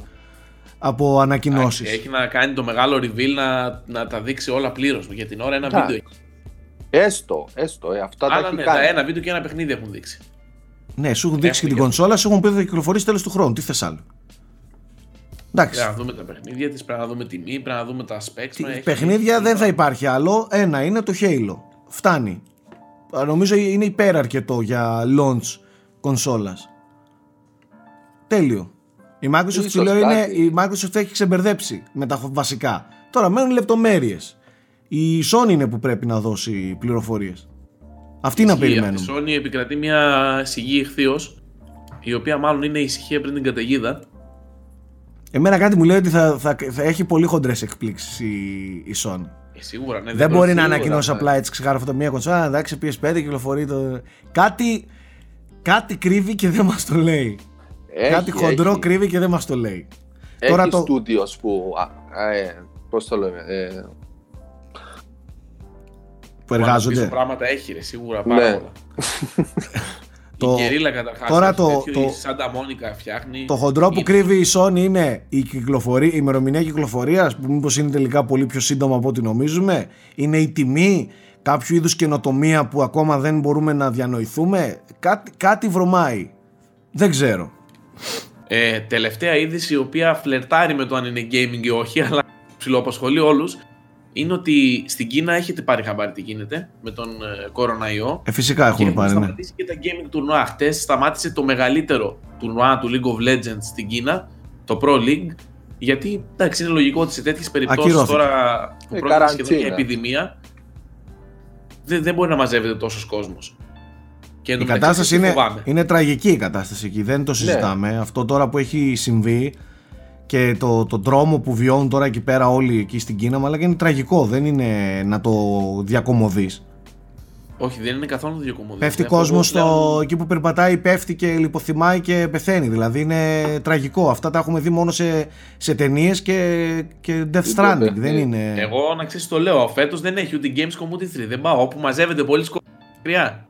από ανακοινώσεις. Έχει να κάνει το μεγάλο reveal να, να τα δείξει όλα πλήρως. Για την ώρα ένα Εντάξει. βίντεο. Έστω, έστω, ε, αυτά τα Άλλα έχει ναι, τα κάνει. ένα βίντεο και ένα παιχνίδι έχουν δείξει. Ναι, σου έχουν δείξει και Έχουμε την και- κονσόλα, σου έχουν πει ότι θα κυκλοφορήσει τέλος του χρόνου. Τι θες άλλο; Εντάξει. Πρέπει να δούμε τα παιχνίδια της, πρέπει να δούμε τιμή, πρέπει να δούμε τα specs. Τι- μα έχει- παιχνίδια δεν θα υπάρχει άλλο. Ένα είναι το Halo. Φτάνει. Α, Νομίζω είναι υπεραρκετό για launch κονσόλας. Τέλειο. Η Microsoft, Ίσως σου λέω, είναι, κάτι. η Microsoft έχει ξεμπερδέψει με τα βασικά. Τώρα μένουν λεπτομέρειες. Η Sony είναι που πρέπει να δώσει πληροφορίες. Αυτή να Ισχύει. περιμένουμε. Η Sony επικρατεί μια σιγή ηχθείως, η οποία μάλλον είναι η ησυχία πριν την καταιγίδα. Εμένα κάτι μου λέει ότι θα, θα, θα έχει πολύ χοντρές εκπλήξεις η, η Sony. Ε, σίγουρα, ναι, Δεν μπορεί να σίγουρα, ανακοινώσει ναι. απλά έτσι ξεκάρφωτα μία κονσόλα. Εντάξει, PS5 κυκλοφορεί το. Κάτι, κάτι κρύβει και δεν μας το λέει. Έχει, κάτι χοντρό έχει. κρύβει και δεν μας το λέει. Έχει Τώρα το- studios που. α, α, ε, πώς το λέμε. Ε, Που Πίσω εργάζονται. πράγματα έχει, ρε, σίγουρα πάρα Ναι. πολλά. Το- η Guerrilla καταρχάς. τώρα το- το- Η Santa Monica φτιάχνει. Το χοντρό που Είναι- κρύβει η Sony είναι η, κυκλοφορία, η ημερομηνία κυκλοφορίας, που μήπως είναι τελικά πολύ πιο σύντομα από ό,τι νομίζουμε. Είναι η τιμή, κάποιο είδους καινοτομία που ακόμα δεν μπορούμε να διανοηθούμε. Κάτι, κάτι βρωμάει. Δεν ξέρω. Ε, τελευταία είδηση η οποία φλερτάρει με το αν είναι gaming ή όχι, αλλά ψηλοαπασχολεί όλους. Είναι ότι στην Κίνα έχετε πάρει χαμπάρι τι γίνεται με τον ε, κοροναϊό. Ε, φυσικά Και έχουμε έχουν πάρει, ναι. σταματήσει και τα gaming τουρνουά. Χτες σταμάτησε το μεγαλύτερο τουρνουά του League of Legends στην Κίνα, το Pro League. Γιατί εντάξει, είναι λογικό ότι σε τέτοιες περιπτώσεις Ακυρώθηκε. τώρα που Ε, πρόκειται σχεδόν για καραντίνα. επιδημία, δεν, δεν μπορεί να μαζεύεται τόσος κόσμος. Και Η εντωμεταξύ, κατάσταση τι είναι, φοβάμαι. είναι τραγική η κατάσταση εκεί, δεν το συζητάμε. Αυτό τώρα που έχει συμβεί και το, το δρόμο που βιώνουν τώρα εκεί πέρα όλοι εκεί στην Κίνα, αλλά και είναι τραγικό, δεν είναι να το διακομωδείς. Όχι, δεν είναι καθόλου διακομωδία. Πέφτει κόσμος στο... εκεί που περπατάει, πέφτει και λιποθυμάει και πεθαίνει. Δηλαδή είναι τραγικό. Αυτά τα έχουμε δει μόνο σε, σε ταινίες και, και Death Stranding. πέφτει. Δεν είναι. Εγώ να ξέρεις το λέω, φέτος δεν έχει ούτε Gamescom ούτε 3. Δεν πάω. Όπου μαζεύεται πολύ σκοπιά.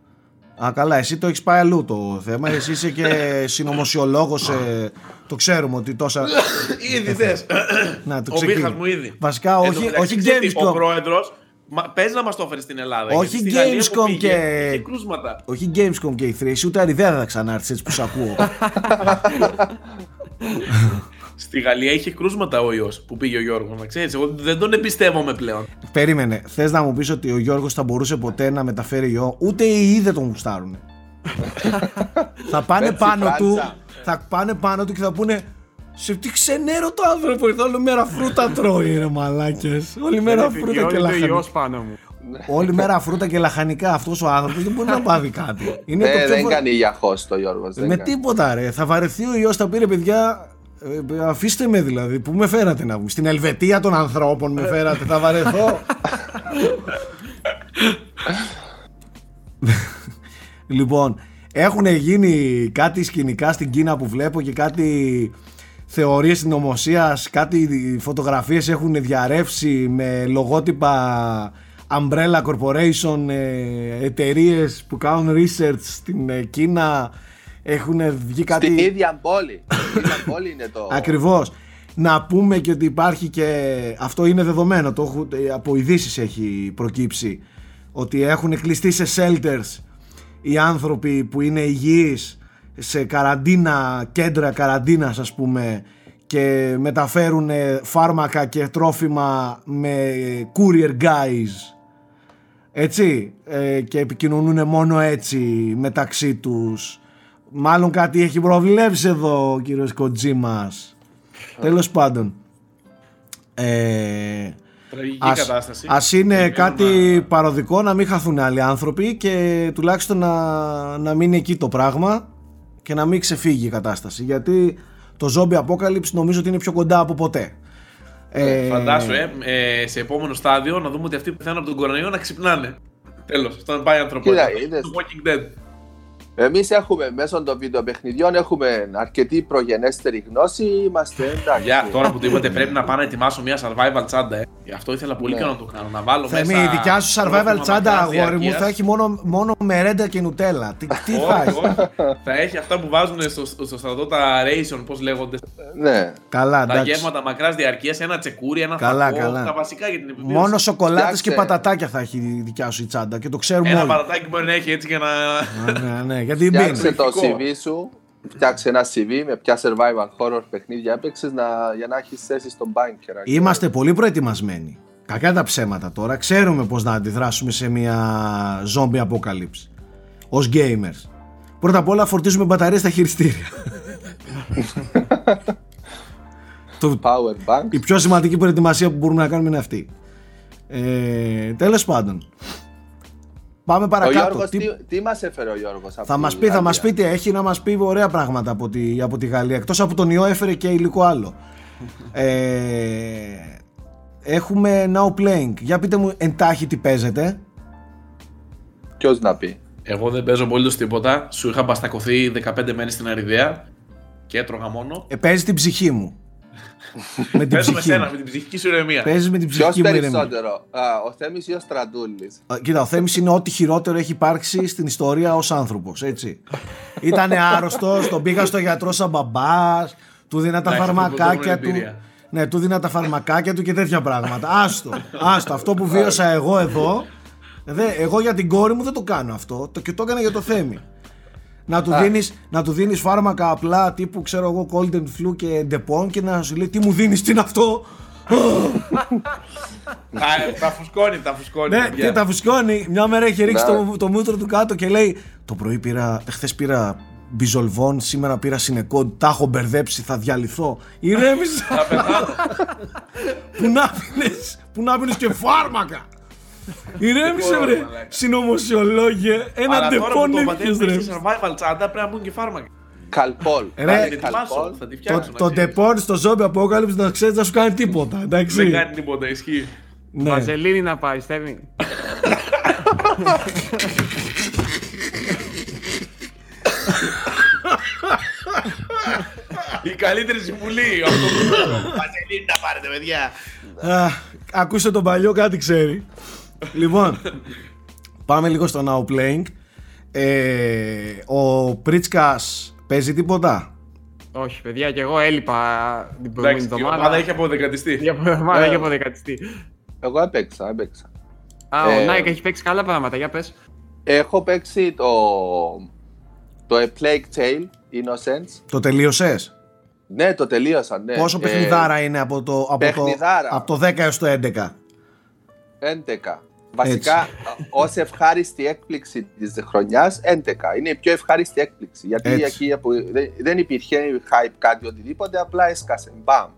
Α, καλά, εσύ το έχεις πάει αλλού το θέμα. Εσύ είσαι και συνωμοσιολόγος. Ε, το ξέρουμε ότι τόσα. Ήδη θες. Να, το Ο ξεκίνη. Βίχα μου ήδη. Βασικά, Εν τω όχι, μεταξύ, όχι ξέρεις τι, Ο Gamescom. πρόεδρο παίζει να μας το έφερε στην Ελλάδα. Όχι γιατί στη Γαλλία που Gamescom πήγε, και- είχε κρούσματα. Όχι Gamescom και η 3, εσύ ούτε αριδέα δεν θα ξανάρθεις έτσι που σε ακούω. Στη Γαλλία είχε κρούσματα ο ιό που πήγε ο Γιώργος. Να ξέρεις, εγώ δεν τον εμπιστεύομαι πλέον. Περίμενε. Θες να μου πεις ότι ο Γιώργος θα μπορούσε ποτέ να μεταφέρει ιό, ούτε οι ίδιοι δεν τον γουστάρουν. θα πάνε Έτσι, πάνω του, Φράντσα. θα πάνε πάνω του και θα πούνε σε τι ξενέρο το άνθρωπο ήρθε όλη μέρα φρούτα τρώει ρε μαλάκες Όλη μέρα φρούτα και το λαχανικά ιός πάνω μου. Όλη μέρα φρούτα και λαχανικά Αυτός ο άνθρωπος δεν μπορεί να πάθει κάτι Είναι το Ε, πιο δεν βο- κάνει για χώστο ο Γιώργος. δεν Με κάνει. τίποτα ρε Θα βαρεθεί ο ιός θα πήρε παιδιά ε, Αφήστε με δηλαδή Πού με φέρατε να βγει Στην Ελβετία των ανθρώπων με φέρατε Θα βαρεθώ. Λοιπόν, έχουν γίνει κάτι σκηνικά στην Κίνα που βλέπω και κάτι θεωρίες συνωμοσίας, κάτι φωτογραφίες έχουν διαρρεύσει με λογότυπα Umbrella Corporation, ε, εταιρείες που κάνουν research στην ε, Κίνα έχουν βγει κάτι... Στην ίδια πόλη. Στην ίδια πόλη είναι το. Ακριβώς. Να πούμε και ότι υπάρχει και αυτό είναι δεδομένο, το έχω, ε, από ειδήσεις έχει προκύψει, ότι έχουν κλειστεί σε shelters οι άνθρωποι που είναι υγιείς σε καραντίνα, κέντρα καραντίνας ας πούμε και μεταφέρουν ε, φάρμακα και τρόφιμα με courier guys έτσι ε, και επικοινωνούν μόνο έτσι μεταξύ τους μάλλον κάτι έχει προβλέψει εδώ ο κύριος Κοτζίμας τέλος πάντων ε, Τραγική Ας, κατάσταση. ας είναι Ελπίζω κάτι να- παροδικό να μην χαθούν άλλοι άνθρωποι και τουλάχιστον να, να μείνει εκεί το πράγμα και να μην ξεφύγει η κατάσταση. Γιατί το zombie apocalypse νομίζω ότι είναι πιο κοντά από ποτέ. Ε, Φαντάσου, ε, ε, σε επόμενο στάδιο να δούμε ότι αυτοί που πεθαίνουν από τον κορονοϊό να ξυπνάνε. Τέλος, αυτό να πάει η ανθρωπότητα. Κοίτα, είδες. Το Walking Dead. Εμείς έχουμε μέσω των βιντεοπαιχνιδιών έχουμε αρκετή προγενέστερη γνώση. Είμαστε εντάξει. Για τώρα που το είπατε, πρέπει να πάω να ετοιμάσω μια survival τσάντα. Ε. Γι' αυτό ήθελα πολύ Ναι. καιρό να το κάνω. Να βάλω Θέμη, μέσα. η δικιά σου survival τρόφιμα τσάντα, μακράς αγόρι μου, διαρκείας. θα έχει μόνο, μόνο μερέντα και νουτέλα. Τι, τι θα Όχι, έχει. όχι. θα έχει αυτά που βάζουν στο, στο στρατό τα ration, πώς λέγονται. Ναι. Καλά, Τα εντάξει. γεύματα μακράς διαρκείας, ένα τσεκούρι, ένα Καλά, φακό. καλά. Τα βασικά για την επιβίωση. Μόνο σοκολάτες και Φτιάξε. πατατάκια θα έχει η δικιά σου η τσάντα και το ξέρουμε Ένα όλοι. παρατάκι μπορεί να έχει έτσι για να. Α, ναι, ναι, γιατί Φτιάξε μπαίνει. το Λογικό. CV σου. Φτιάξε ένα CV με ποια survival horror παιχνίδια έπαιξες για να έχεις θέση στον bunker. Είμαστε πολύ προετοιμασμένοι. Κακά τα ψέματα τώρα. Ξέρουμε πώς να αντιδράσουμε σε μια zombie apocalypse. Ως gamers. Πρώτα απ' όλα φορτίζουμε μπαταρίες στα χειριστήρια. το, Power bank. η πιο σημαντική προετοιμασία που μπορούμε να κάνουμε είναι αυτή. Ε, τέλος πάντων. Πάμε Ο παρακάτω. Γιώργος, Τι- τι, τι μας έφερε ο Γιώργος από θα τη μας πει, θα μας Γαλλία; πει τι έχει να μας πει ωραία πράγματα από τη, από τη Γαλλία. Εκτός από τον ιό έφερε και υλικό άλλο. ε, έχουμε now playing. Για πείτε μου εντάχει τι παίζετε. Ποιος να πει; Εγώ δεν παίζω πολύ τίποτα. Σου είχα μπαστακωθεί 15 μέρες στην Αριδαία και έτρωγα μόνο. Ε, παίζει την ψυχή μου. Με την Παίζω με ψυχή σένα, μου. με την ψυχική σου ηρεμία. Παίζεις με την Ποιος ψυχή μου ηρεμία. περισσότερο, α, ο Θέμης ή ο Στρατούλης; Α, Κοίτα, ο Θέμης είναι ό,τι χειρότερο έχει υπάρξει στην ιστορία ως άνθρωπος, έτσι. Ήτανε άρρωστος, τον πήγα στο γιατρό σαν μπαμπάς, του δίνα τα Εντάξει, αυτό φαρμακάκια δεν του. είναι εμπειρία. Ναι, του δίνα τα φαρμακάκια του και τέτοια πράγματα. Άστο, άστο. Αυτό που βίωσα εγώ εδώ, δε, εγώ για την κόρη μου δεν το κάνω αυτό, το, και το έκανα για το Θέμη. Να του, δίνεις, να του δίνεις φάρμακα απλά τύπου ξέρω εγώ Golden Flu και Depon και να σου λέει τι μου δίνεις, τι είναι αυτό; Τα, τα φουσκώνει, τα φουσκώνει. Ναι, παιδιά. και τα φουσκώνει. Μια μέρα έχει ρίξει Ναι. το, το μούτρο του κάτω και λέει: Το πρωί πήρα, χθες πήρα μπιζολβόν, σήμερα πήρα συνεκόν, τα έχω μπερδέψει, θα διαλυθώ. Ηρέμησε. Θα πεθάνω. που να πίνεις, που να πίνεις και φάρμακα. Ηρέμησε, μπορώ, βρε. μαλάκα. Συνωμοσιολόγε, ένα Αλλά τώρα ντεπών που το έπιες, πατέρα ρε. έχει survival τσάντα πρέπει να μπουν και φάρμακα. Καλπόλ. Ρε, Θα Βάλε την ετοιμάσω, καλπόλ. θα τη Το, φτιάξω. το ντεπών στο zombie apocalypse να ξέρεις να σου κάνει τίποτα, εντάξει. Δεν κάνει τίποτα, ισχύει. Ναι. Βαζελίνη να πάρει, Θέμη. Η καλύτερη συμβουλή. Αυτό που Βαζελίνη να πάρετε, παιδιά. Α, ακούστε τον παλιό, κάτι ξέρει. Λοιπόν, πάμε λίγο στο Now Playing. Ε, ο Πρίτσκας παίζει τίποτα; Όχι, παιδιά, και εγώ έλειπα την προηγούμενη Εντάξει, η εβδομάδα. ομάδα έχει αποδεκατιστεί. Για εβδομάδα Ε. έχει αποδεκατιστεί. Εγώ έπαιξα, έπαιξα. Α, ο Ε, Νάικ έχει παίξει καλά πράγματα, για πες. Έχω παίξει το, το A Plague Tale Innocence. Το τελείωσες; Ναι, το τελείωσα, ναι. Πόσο Ε, παιχνιδάρα είναι από το, από, το, παιχνιδάρα. από το 10 έως το 11. 11. Βασικά, ως ευχάριστη έκπληξη της χρονιάς, 11. Είναι η πιο ευχάριστη έκπληξη. Γιατί Έτσι. εκεί που δεν, δεν υπήρχε hype κάτι οτιδήποτε, απλά έσκασε. Μπαμ.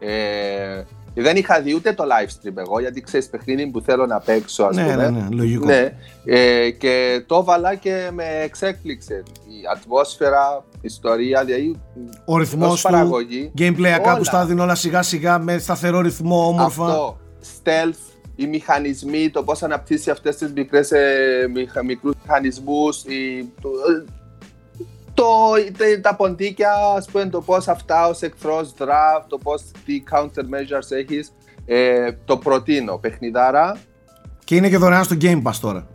Ε, δεν είχα δει ούτε το live stream εγώ, γιατί ξέρεις παιχνίδι που θέλω να παίξω, ας Ναι, πούμε. ναι, ναι, λογικό. Ναι, ε, και το έβαλα και με εξέκλειξε. Η ατμόσφαιρα, η ιστορία, δηλαδή. Ο ρυθμός ως του, παραγωγή. gameplay όλα. που στα δίνει όλα σιγά σιγά με σταθερό ρυθμό, όμορφα. Αυτό, stealth, οι μηχανισμοί, το πώς αναπτύσσει αυτές τις μικρές, ε, μηχα, μικρούς μηχανισμούς, η, το, το, τε- τα ποντίκια, ας πούμε, το πώς αυτά ως εχθρός draft, το πώς τι countermeasures έχεις, ε, το προτείνω. Παιχνιδάρα, Και είναι και δωρεάν στο Game Pass τώρα.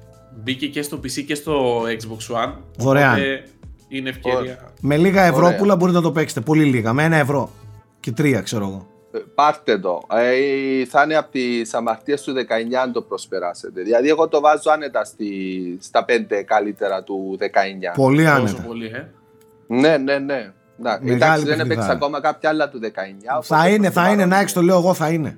Μπήκε και στο PC και στο Xbox One. Δωρεάν. οπότε Είναι ευκαιρία. Με λίγα Ωραία. ευρώ μπορείτε να το παίξετε. Πολύ λίγα. Με ένα ευρώ. Και τρία, ξέρω εγώ. Ε, πάρτε το. Ε, θα είναι από τις αμαρτίες του 19 αν το προσπεράσετε. Δηλαδή εγώ το βάζω άνετα στη, στα 5 καλύτερα του 19. Πολύ Τόσο άνετα. πολύ, ε. Ναι, ναι, ναι. Να, Μεγάλη εντάξει, δεν παιχνιδάρα. έπαιξα ακόμα κάποια άλλα του 19. Θα οπότε είναι, θα προτιμάω είναι. να- Να το λέω εγώ, θα είναι.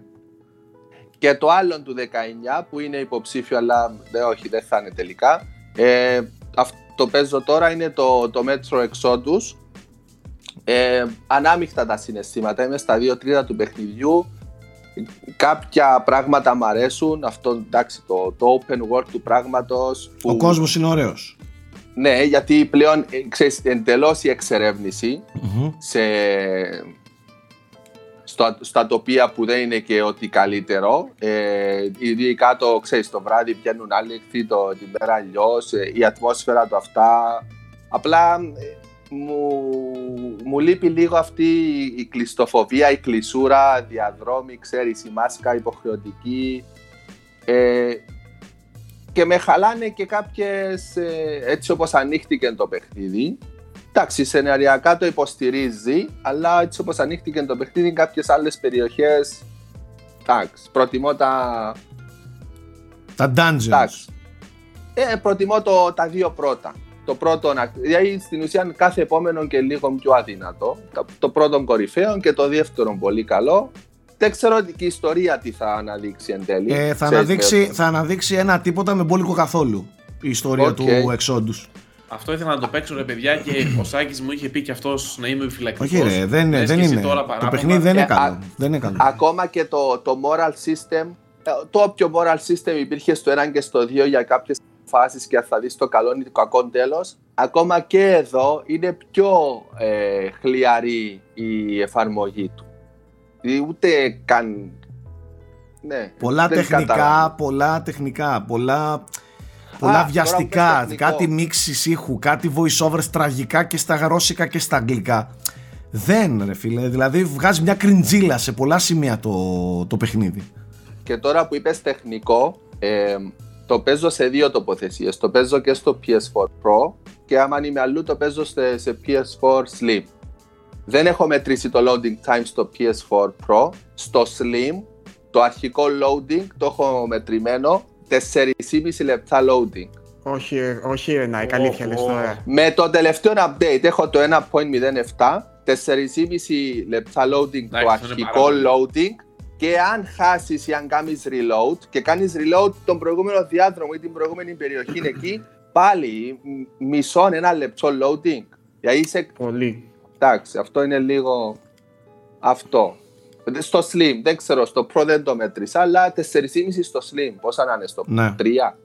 Και το άλλο του 19 που είναι υποψήφιο, αλλά δε, όχι, δεν θα είναι τελικά. Ε, αυτό παίζω τώρα είναι το, το Metro Exodus. Ε, ανάμεικτα τα συναισθήματα. Είμαι στα δύο τρίτα του παιχνιδιού. κάποια πράγματα μ' αρέσουν. Αυτό εντάξει, το, το open world του πράγματος. που- Ο κόσμος είναι ωραίος. Ναι, γιατί πλέον ε, ξέρεις, εντελώς η εξερεύνηση Μμμ. σε, στο, στα τοπία που δεν είναι και ότι καλύτερο. Ε, ειδικά το, ξέρεις, το βράδυ πιάνουν άλλοι εχθροί, το, τη μέρα αλλιώς, η ατμόσφαιρα του αυτά. Απλά ε, μου, μου λείπει λίγο αυτή η κλειστοφοβία, η κλεισούρα, διαδρόμοι, ξέρεις, η μάσκα υποχρεωτική. Ε, και με χαλάνε και κάποιες, ε, έτσι όπως ανοίχτηκε το παιχνίδι, Εντάξει, σεναριακά το υποστηρίζει, αλλά έτσι όπως ανοίχτηκε το παιχνίδι, κάποιες άλλες περιοχές, εντάξει, προτιμώ τα, Τα dungeons. εντάξει, ε, προτιμώ το, τα δύο πρώτα. Το πρώτο, να- δηλαδή στην ουσία κάθε επόμενο και λίγο πιο αδύνατο. Το, το πρώτο κορυφαίο και το δεύτερο πολύ καλό. Δεν ξέρω και η ιστορία τι θα αναδείξει εν τέλει. Ε, θα, Ξέρεις, αναδείξει, με- θα αναδείξει ένα τίποτα με μπόλικο καθόλου η ιστορία Οκ. του Exodus. Αυτό ήθελα να το παίξω ρε παιδιά και ο Σάκης μου είχε πει και αυτός να είμαι επιφυλακτικός. Όχι ρε, δεν, Λες δεν και εσύ είναι. τώρα το παράπονα. παιχνίδι δεν είναι Ε, καλό. α- δεν είναι καλό. Ακόμα και το, το moral system, ε, το όποιο moral system υπήρχε στο 1 και στο 2 για κάποιες φάσεις και θα δεις το καλό ή το κακό τέλος, ακόμα και εδώ είναι πιο ε, χλιαρή η εφαρμογή του. Δηλαδή, Ούτε καν... Ναι, πολλά δεν τεχνικά, κατάλαβα. πολλά τεχνικά, πολλά, πολλά τώρα βιαστικά, που πες τεχνικό. κάτι μίξεις ήχου, κάτι voice-overs τραγικά και στα γρόσικα και στα αγγλικά. Δεν ρε φίλε, δηλαδή βγάζει μια κριντζίλα σε πολλά σημεία το, το παιχνίδι. Και τώρα που είπες τεχνικό, ε, το παίζω σε δύο τοποθεσίες. Το παίζω και στο PS4 Pro και άμα είμαι αλλού το παίζω σε, σε PS4 Slim. Δεν έχω μετρήσει το loading time στο PS4 Pro. Στο Slim το αρχικό loading το έχω μετρημένο 4,5 λεπτά loading. Όχι, ρε, όχι ρε Νάικ, αλήθεια Ω, λες ω. τώρα. Με το τελευταίο update έχω το 1.07, 4,5 λεπτά loading το αυτό είναι αρχικό πάρα πολύ. loading και αν χάσεις ή αν κάνεις reload και κάνεις reload τον προηγούμενο διάδρομο ή την προηγούμενη περιοχή εκεί πάλι μ- μισό ένα λεπτό loading. Δηλαδή είσαι, Πολύ. εντάξει, αυτό είναι λίγο αυτό. Στο Slim, δεν ξέρω, στο Pro δεν το μέτρησα, αλλά 4,5 στο Slim. Πόσα να είναι στο Ναι. 3.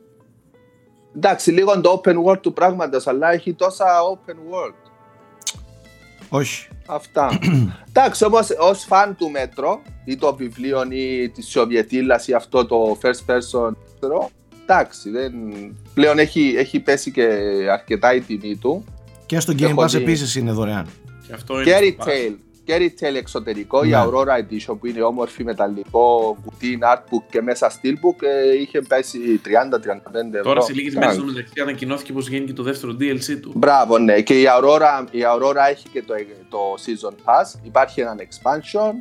Εντάξει, λίγο το open world του πράγματος, αλλά έχει τόσα open world. Όχι. Αυτά. Εντάξει, όμως ως φαν του Μέτρο ή των βιβλίων ή της Σοβιετήλα ή αυτό το first person. ξέρω, Εντάξει, δεν... πλέον έχει, έχει πέσει και αρκετά η τιμή του. Και στο Game Έχω Pass δει. επίσης είναι δωρεάν. Και αυτό Και είναι στο retail. Και retail εξωτερικό, η Ναι. Aurora Edition που είναι όμορφη μεταλλικό κουτί, artbook και μέσα steelbook ε, είχε πέσει 30-35 ευρώ. Τώρα σε λίγες μέρες Εντάξει. στο μεταξύ ανακοινώθηκε πως γίνει και το δεύτερο DLC του. Μπράβο, ναι. Και η Aurora, η Aurora έχει και το, το Season Pass. Υπάρχει έναν expansion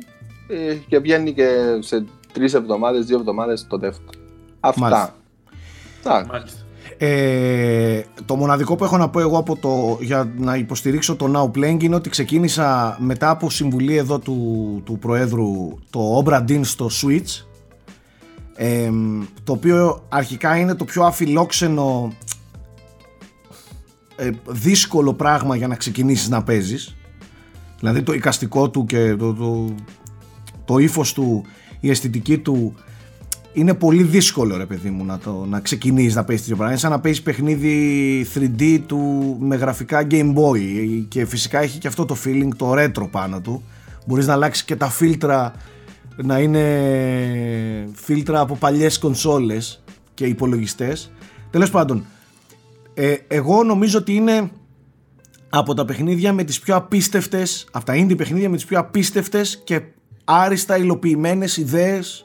ε, και βγαίνει και σε τρεις εβδομάδες, δύο εβδομάδες το δεύτερο. Αυτά. Μάλιστα. Εντάξει. Μάλιστα. Ε, το μοναδικό που έχω να πω εγώ από το, για να υποστηρίξω το Now Playing είναι ότι ξεκίνησα μετά από συμβουλή εδώ του, του Προέδρου το Obra Dinn στο Switch ε, το οποίο αρχικά είναι το πιο αφιλόξενο ε, δύσκολο πράγμα για να ξεκινήσεις να παίζεις δηλαδή το εικαστικό του και το, το, το ύφος του η αισθητική του είναι πολύ δύσκολο ρε παιδί μου να, το, να ξεκινήσεις να παίζεις τέτοιο πράγμα. Είναι σαν να παίζεις παιχνίδι 3D του, με γραφικά Game Boy και φυσικά έχει και αυτό το feeling το retro πάνω του. Μπορείς να αλλάξεις και τα φίλτρα να είναι φίλτρα από παλιές κονσόλες και υπολογιστές. Τέλος πάντων, ε, εγώ νομίζω ότι είναι από τα παιχνίδια με τις πιο απίστευτες, αυτά είναι παιχνίδια με τις πιο απίστευτες και άριστα υλοποιημένες ιδέες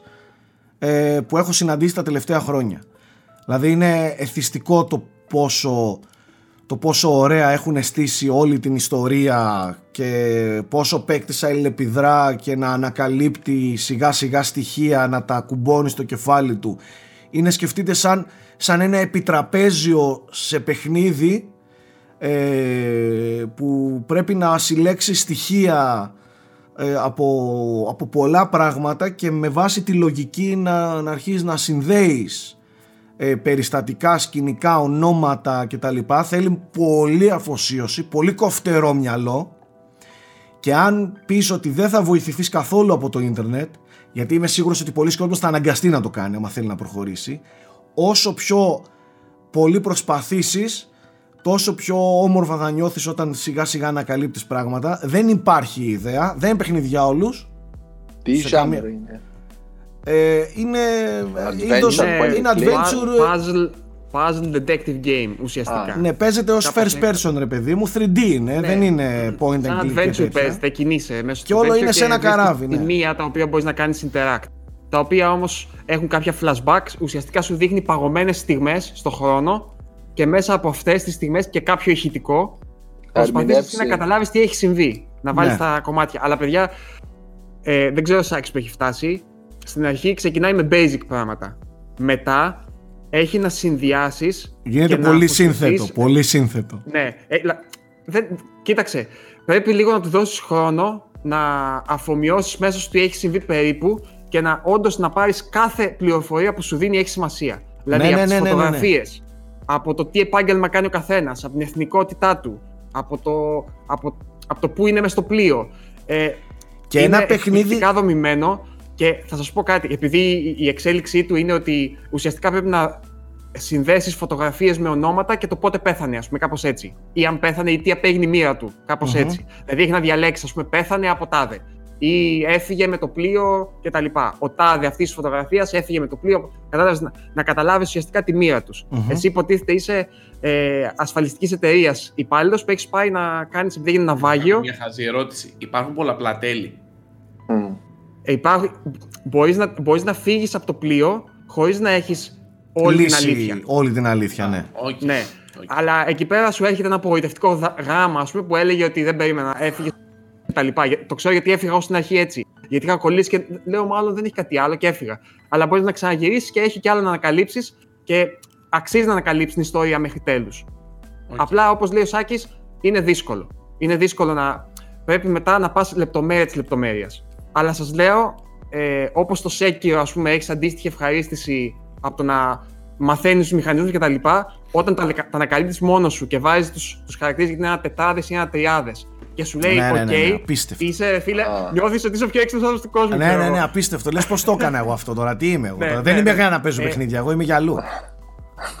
ε, που έχω συναντήσει τα τελευταία χρόνια. Δηλαδή είναι εθιστικό το πόσο, το πόσο ωραία έχουν στήσει όλη την ιστορία και πόσο παίκτης αλληλεπιδρά και να ανακαλύπτει σιγά σιγά στοιχεία να τα κουμπώνει στο κεφάλι του. Είναι σκεφτείτε σαν, σαν ένα επιτραπέζιο σε παιχνίδι ε, που πρέπει να συλλέξει στοιχεία ε, από, από πολλά πράγματα και με βάση τη λογική να, να αρχίσεις να συνδέεις ε, περιστατικά, σκηνικά, ονόματα κτλ. Θέλει πολύ αφοσίωση, πολύ κοφτερό μυαλό και αν πεις ότι δεν θα βοηθηθείς καθόλου από το ίντερνετ γιατί είμαι σίγουρος ότι πολλοί κόσμος θα αναγκαστεί να το κάνει άμα θέλει να προχωρήσει όσο πιο πολύ προσπαθήσεις τόσο πιο όμορφα θα νιώθεις όταν σιγά σιγά ανακαλύπτεις πράγματα δεν υπάρχει ιδέα, δεν είναι παιχνίδι για όλους Τι σε καμία- genre είναι; ε, είναι Adventure, είδος- point and είναι click. adventure Puzzle, puzzle detective game ουσιαστικά. Α, ναι παίζεται ως Κάπως first έτσι. person ρε παιδί μου 3D είναι, δεν είναι point and Σαν click και adventure τέτοια. παίζεται, κινείσαι μέσα Και στο όλο τέτοιο είναι σε ένα βρίσκεις καράβι, ναι. Σημεία τα οποία μπορείς να κάνεις interact. Τα οποία όμως έχουν κάποια flashbacks, ουσιαστικά σου δείχνει παγωμένες στιγμές στο χρόνο και μέσα από αυτές τις στιγμές και κάποιο ηχητικό προσπαθεί ερμηνεύσει. να καταλάβεις τι έχει συμβεί. Να βάλεις Ναι. τα κομμάτια. Αλλά παιδιά, ε, δεν ξέρω Σάκης που έχει φτάσει. Στην αρχή ξεκινάει με basic πράγματα. Μετά έχει να συνδυάσεις. γίνεται πολύ σύνθετο πολύ σύνθετο Ναι, ε, λα- δεν, κοίταξε. Πρέπει λίγο να του δώσεις χρόνο να αφομοιώσεις μέσα σου τι έχει συμβεί περίπου και να όντως να πάρεις κάθε πληροφορία που σου δίνει έχει σημασία. Δηλαδή Ναι, από ναι, τις ναι, ναι, ναι, ναι. φωτογραφίες, από το τι επάγγελμα κάνει ο καθένας, από την εθνικότητά του, από το, από, από το που είναι μες στο πλοίο. Ε, και είναι ένα παιχνίδι εκπληκτικά δομημένο και θα σας πω κάτι, επειδή η- η εξέλιξή του είναι ότι ουσιαστικά πρέπει να συνδέσεις φωτογραφίες με ονόματα και το πότε πέθανε, ας πούμε, κάπως έτσι. Ή αν πέθανε ή τι απέγινε η μοίρα του, κάπως Μμμ. έτσι. Δηλαδή έχει να διαλέξει, ας πούμε, πέθανε από τάδε. Ή έφυγε με το πλοίο κτλ. Ο τάδε αυτής της φωτογραφίας έφυγε με το πλοίο. Κατάλαβες, να, να καταλάβεις ουσιαστικά τη μοίρα τους. Μμμ. Εσύ υποτίθεται είσαι ε, ασφαλιστικής εταιρείας υπάλληλος που έχεις πάει να κάνεις επειδή είναι ναυάγιο. Μια χαζή ερώτηση. Υπάρχουν πολλαπλά τέλη. Μμ. Ε, Υπάρχει, μπορείς, να, μπορείς να φύγεις από το πλοίο χωρίς να έχεις όλη λύση, την αλήθεια. όλη την αλήθεια ναι Όχι. Ναι. όχι. Αλλά εκεί πέρα σου έρχεται ένα απογοητευτικό δα- γράμμα ας πούμε, που έλεγε ότι δεν περίμενα, έφυγες τα λοιπά. Για- Το ξέρω γιατί έφυγα ως στην αρχή έτσι. Γιατί είχα κολλήσει και λέω μάλλον δεν έχει κάτι άλλο και έφυγα. Αλλά μπορείς να ξαναγυρίσεις και έχει και άλλο να ανακαλύψεις και αξίζει να ανακαλύψεις την ιστορία μέχρι τέλους. Όχι. Απλά όπως λέει ο Σάκης, είναι δύσκολο. Είναι δύσκολο να πρέπει μετά να πας λεπτομέρεια της λεπτομέρειας. Αλλά σας λέω, ε, όπως το Sekiro ας πούμε έχεις αντίστοιχη ευχαρίστηση από το να μαθαίνεις τους μηχανισμούς και τα λοιπά, όταν τα, τα ανακαλύπτεις μόνος σου και βάζεις τους, τους χαρακτήρες γιατί είναι ένα τετράδα ή ένα τριάδα και σου λέει, Ναι, ναι, οκ, ναι, ναι, απίστευτο. είσαι ρε φίλε, Α. νιώθεις ότι είσαι ο πιο έξυπνος άνθρωπος του κόσμου. Ναι, ξέρω ναι, εγώ. ναι, απίστευτο. Λες πώς το έκανα εγώ αυτό τώρα. Τι είμαι εγώ Ναι, τώρα. ναι, Δεν είμαι ναι. για να παίζω Ε, παιχνίδια. Εγώ είμαι για αλλού.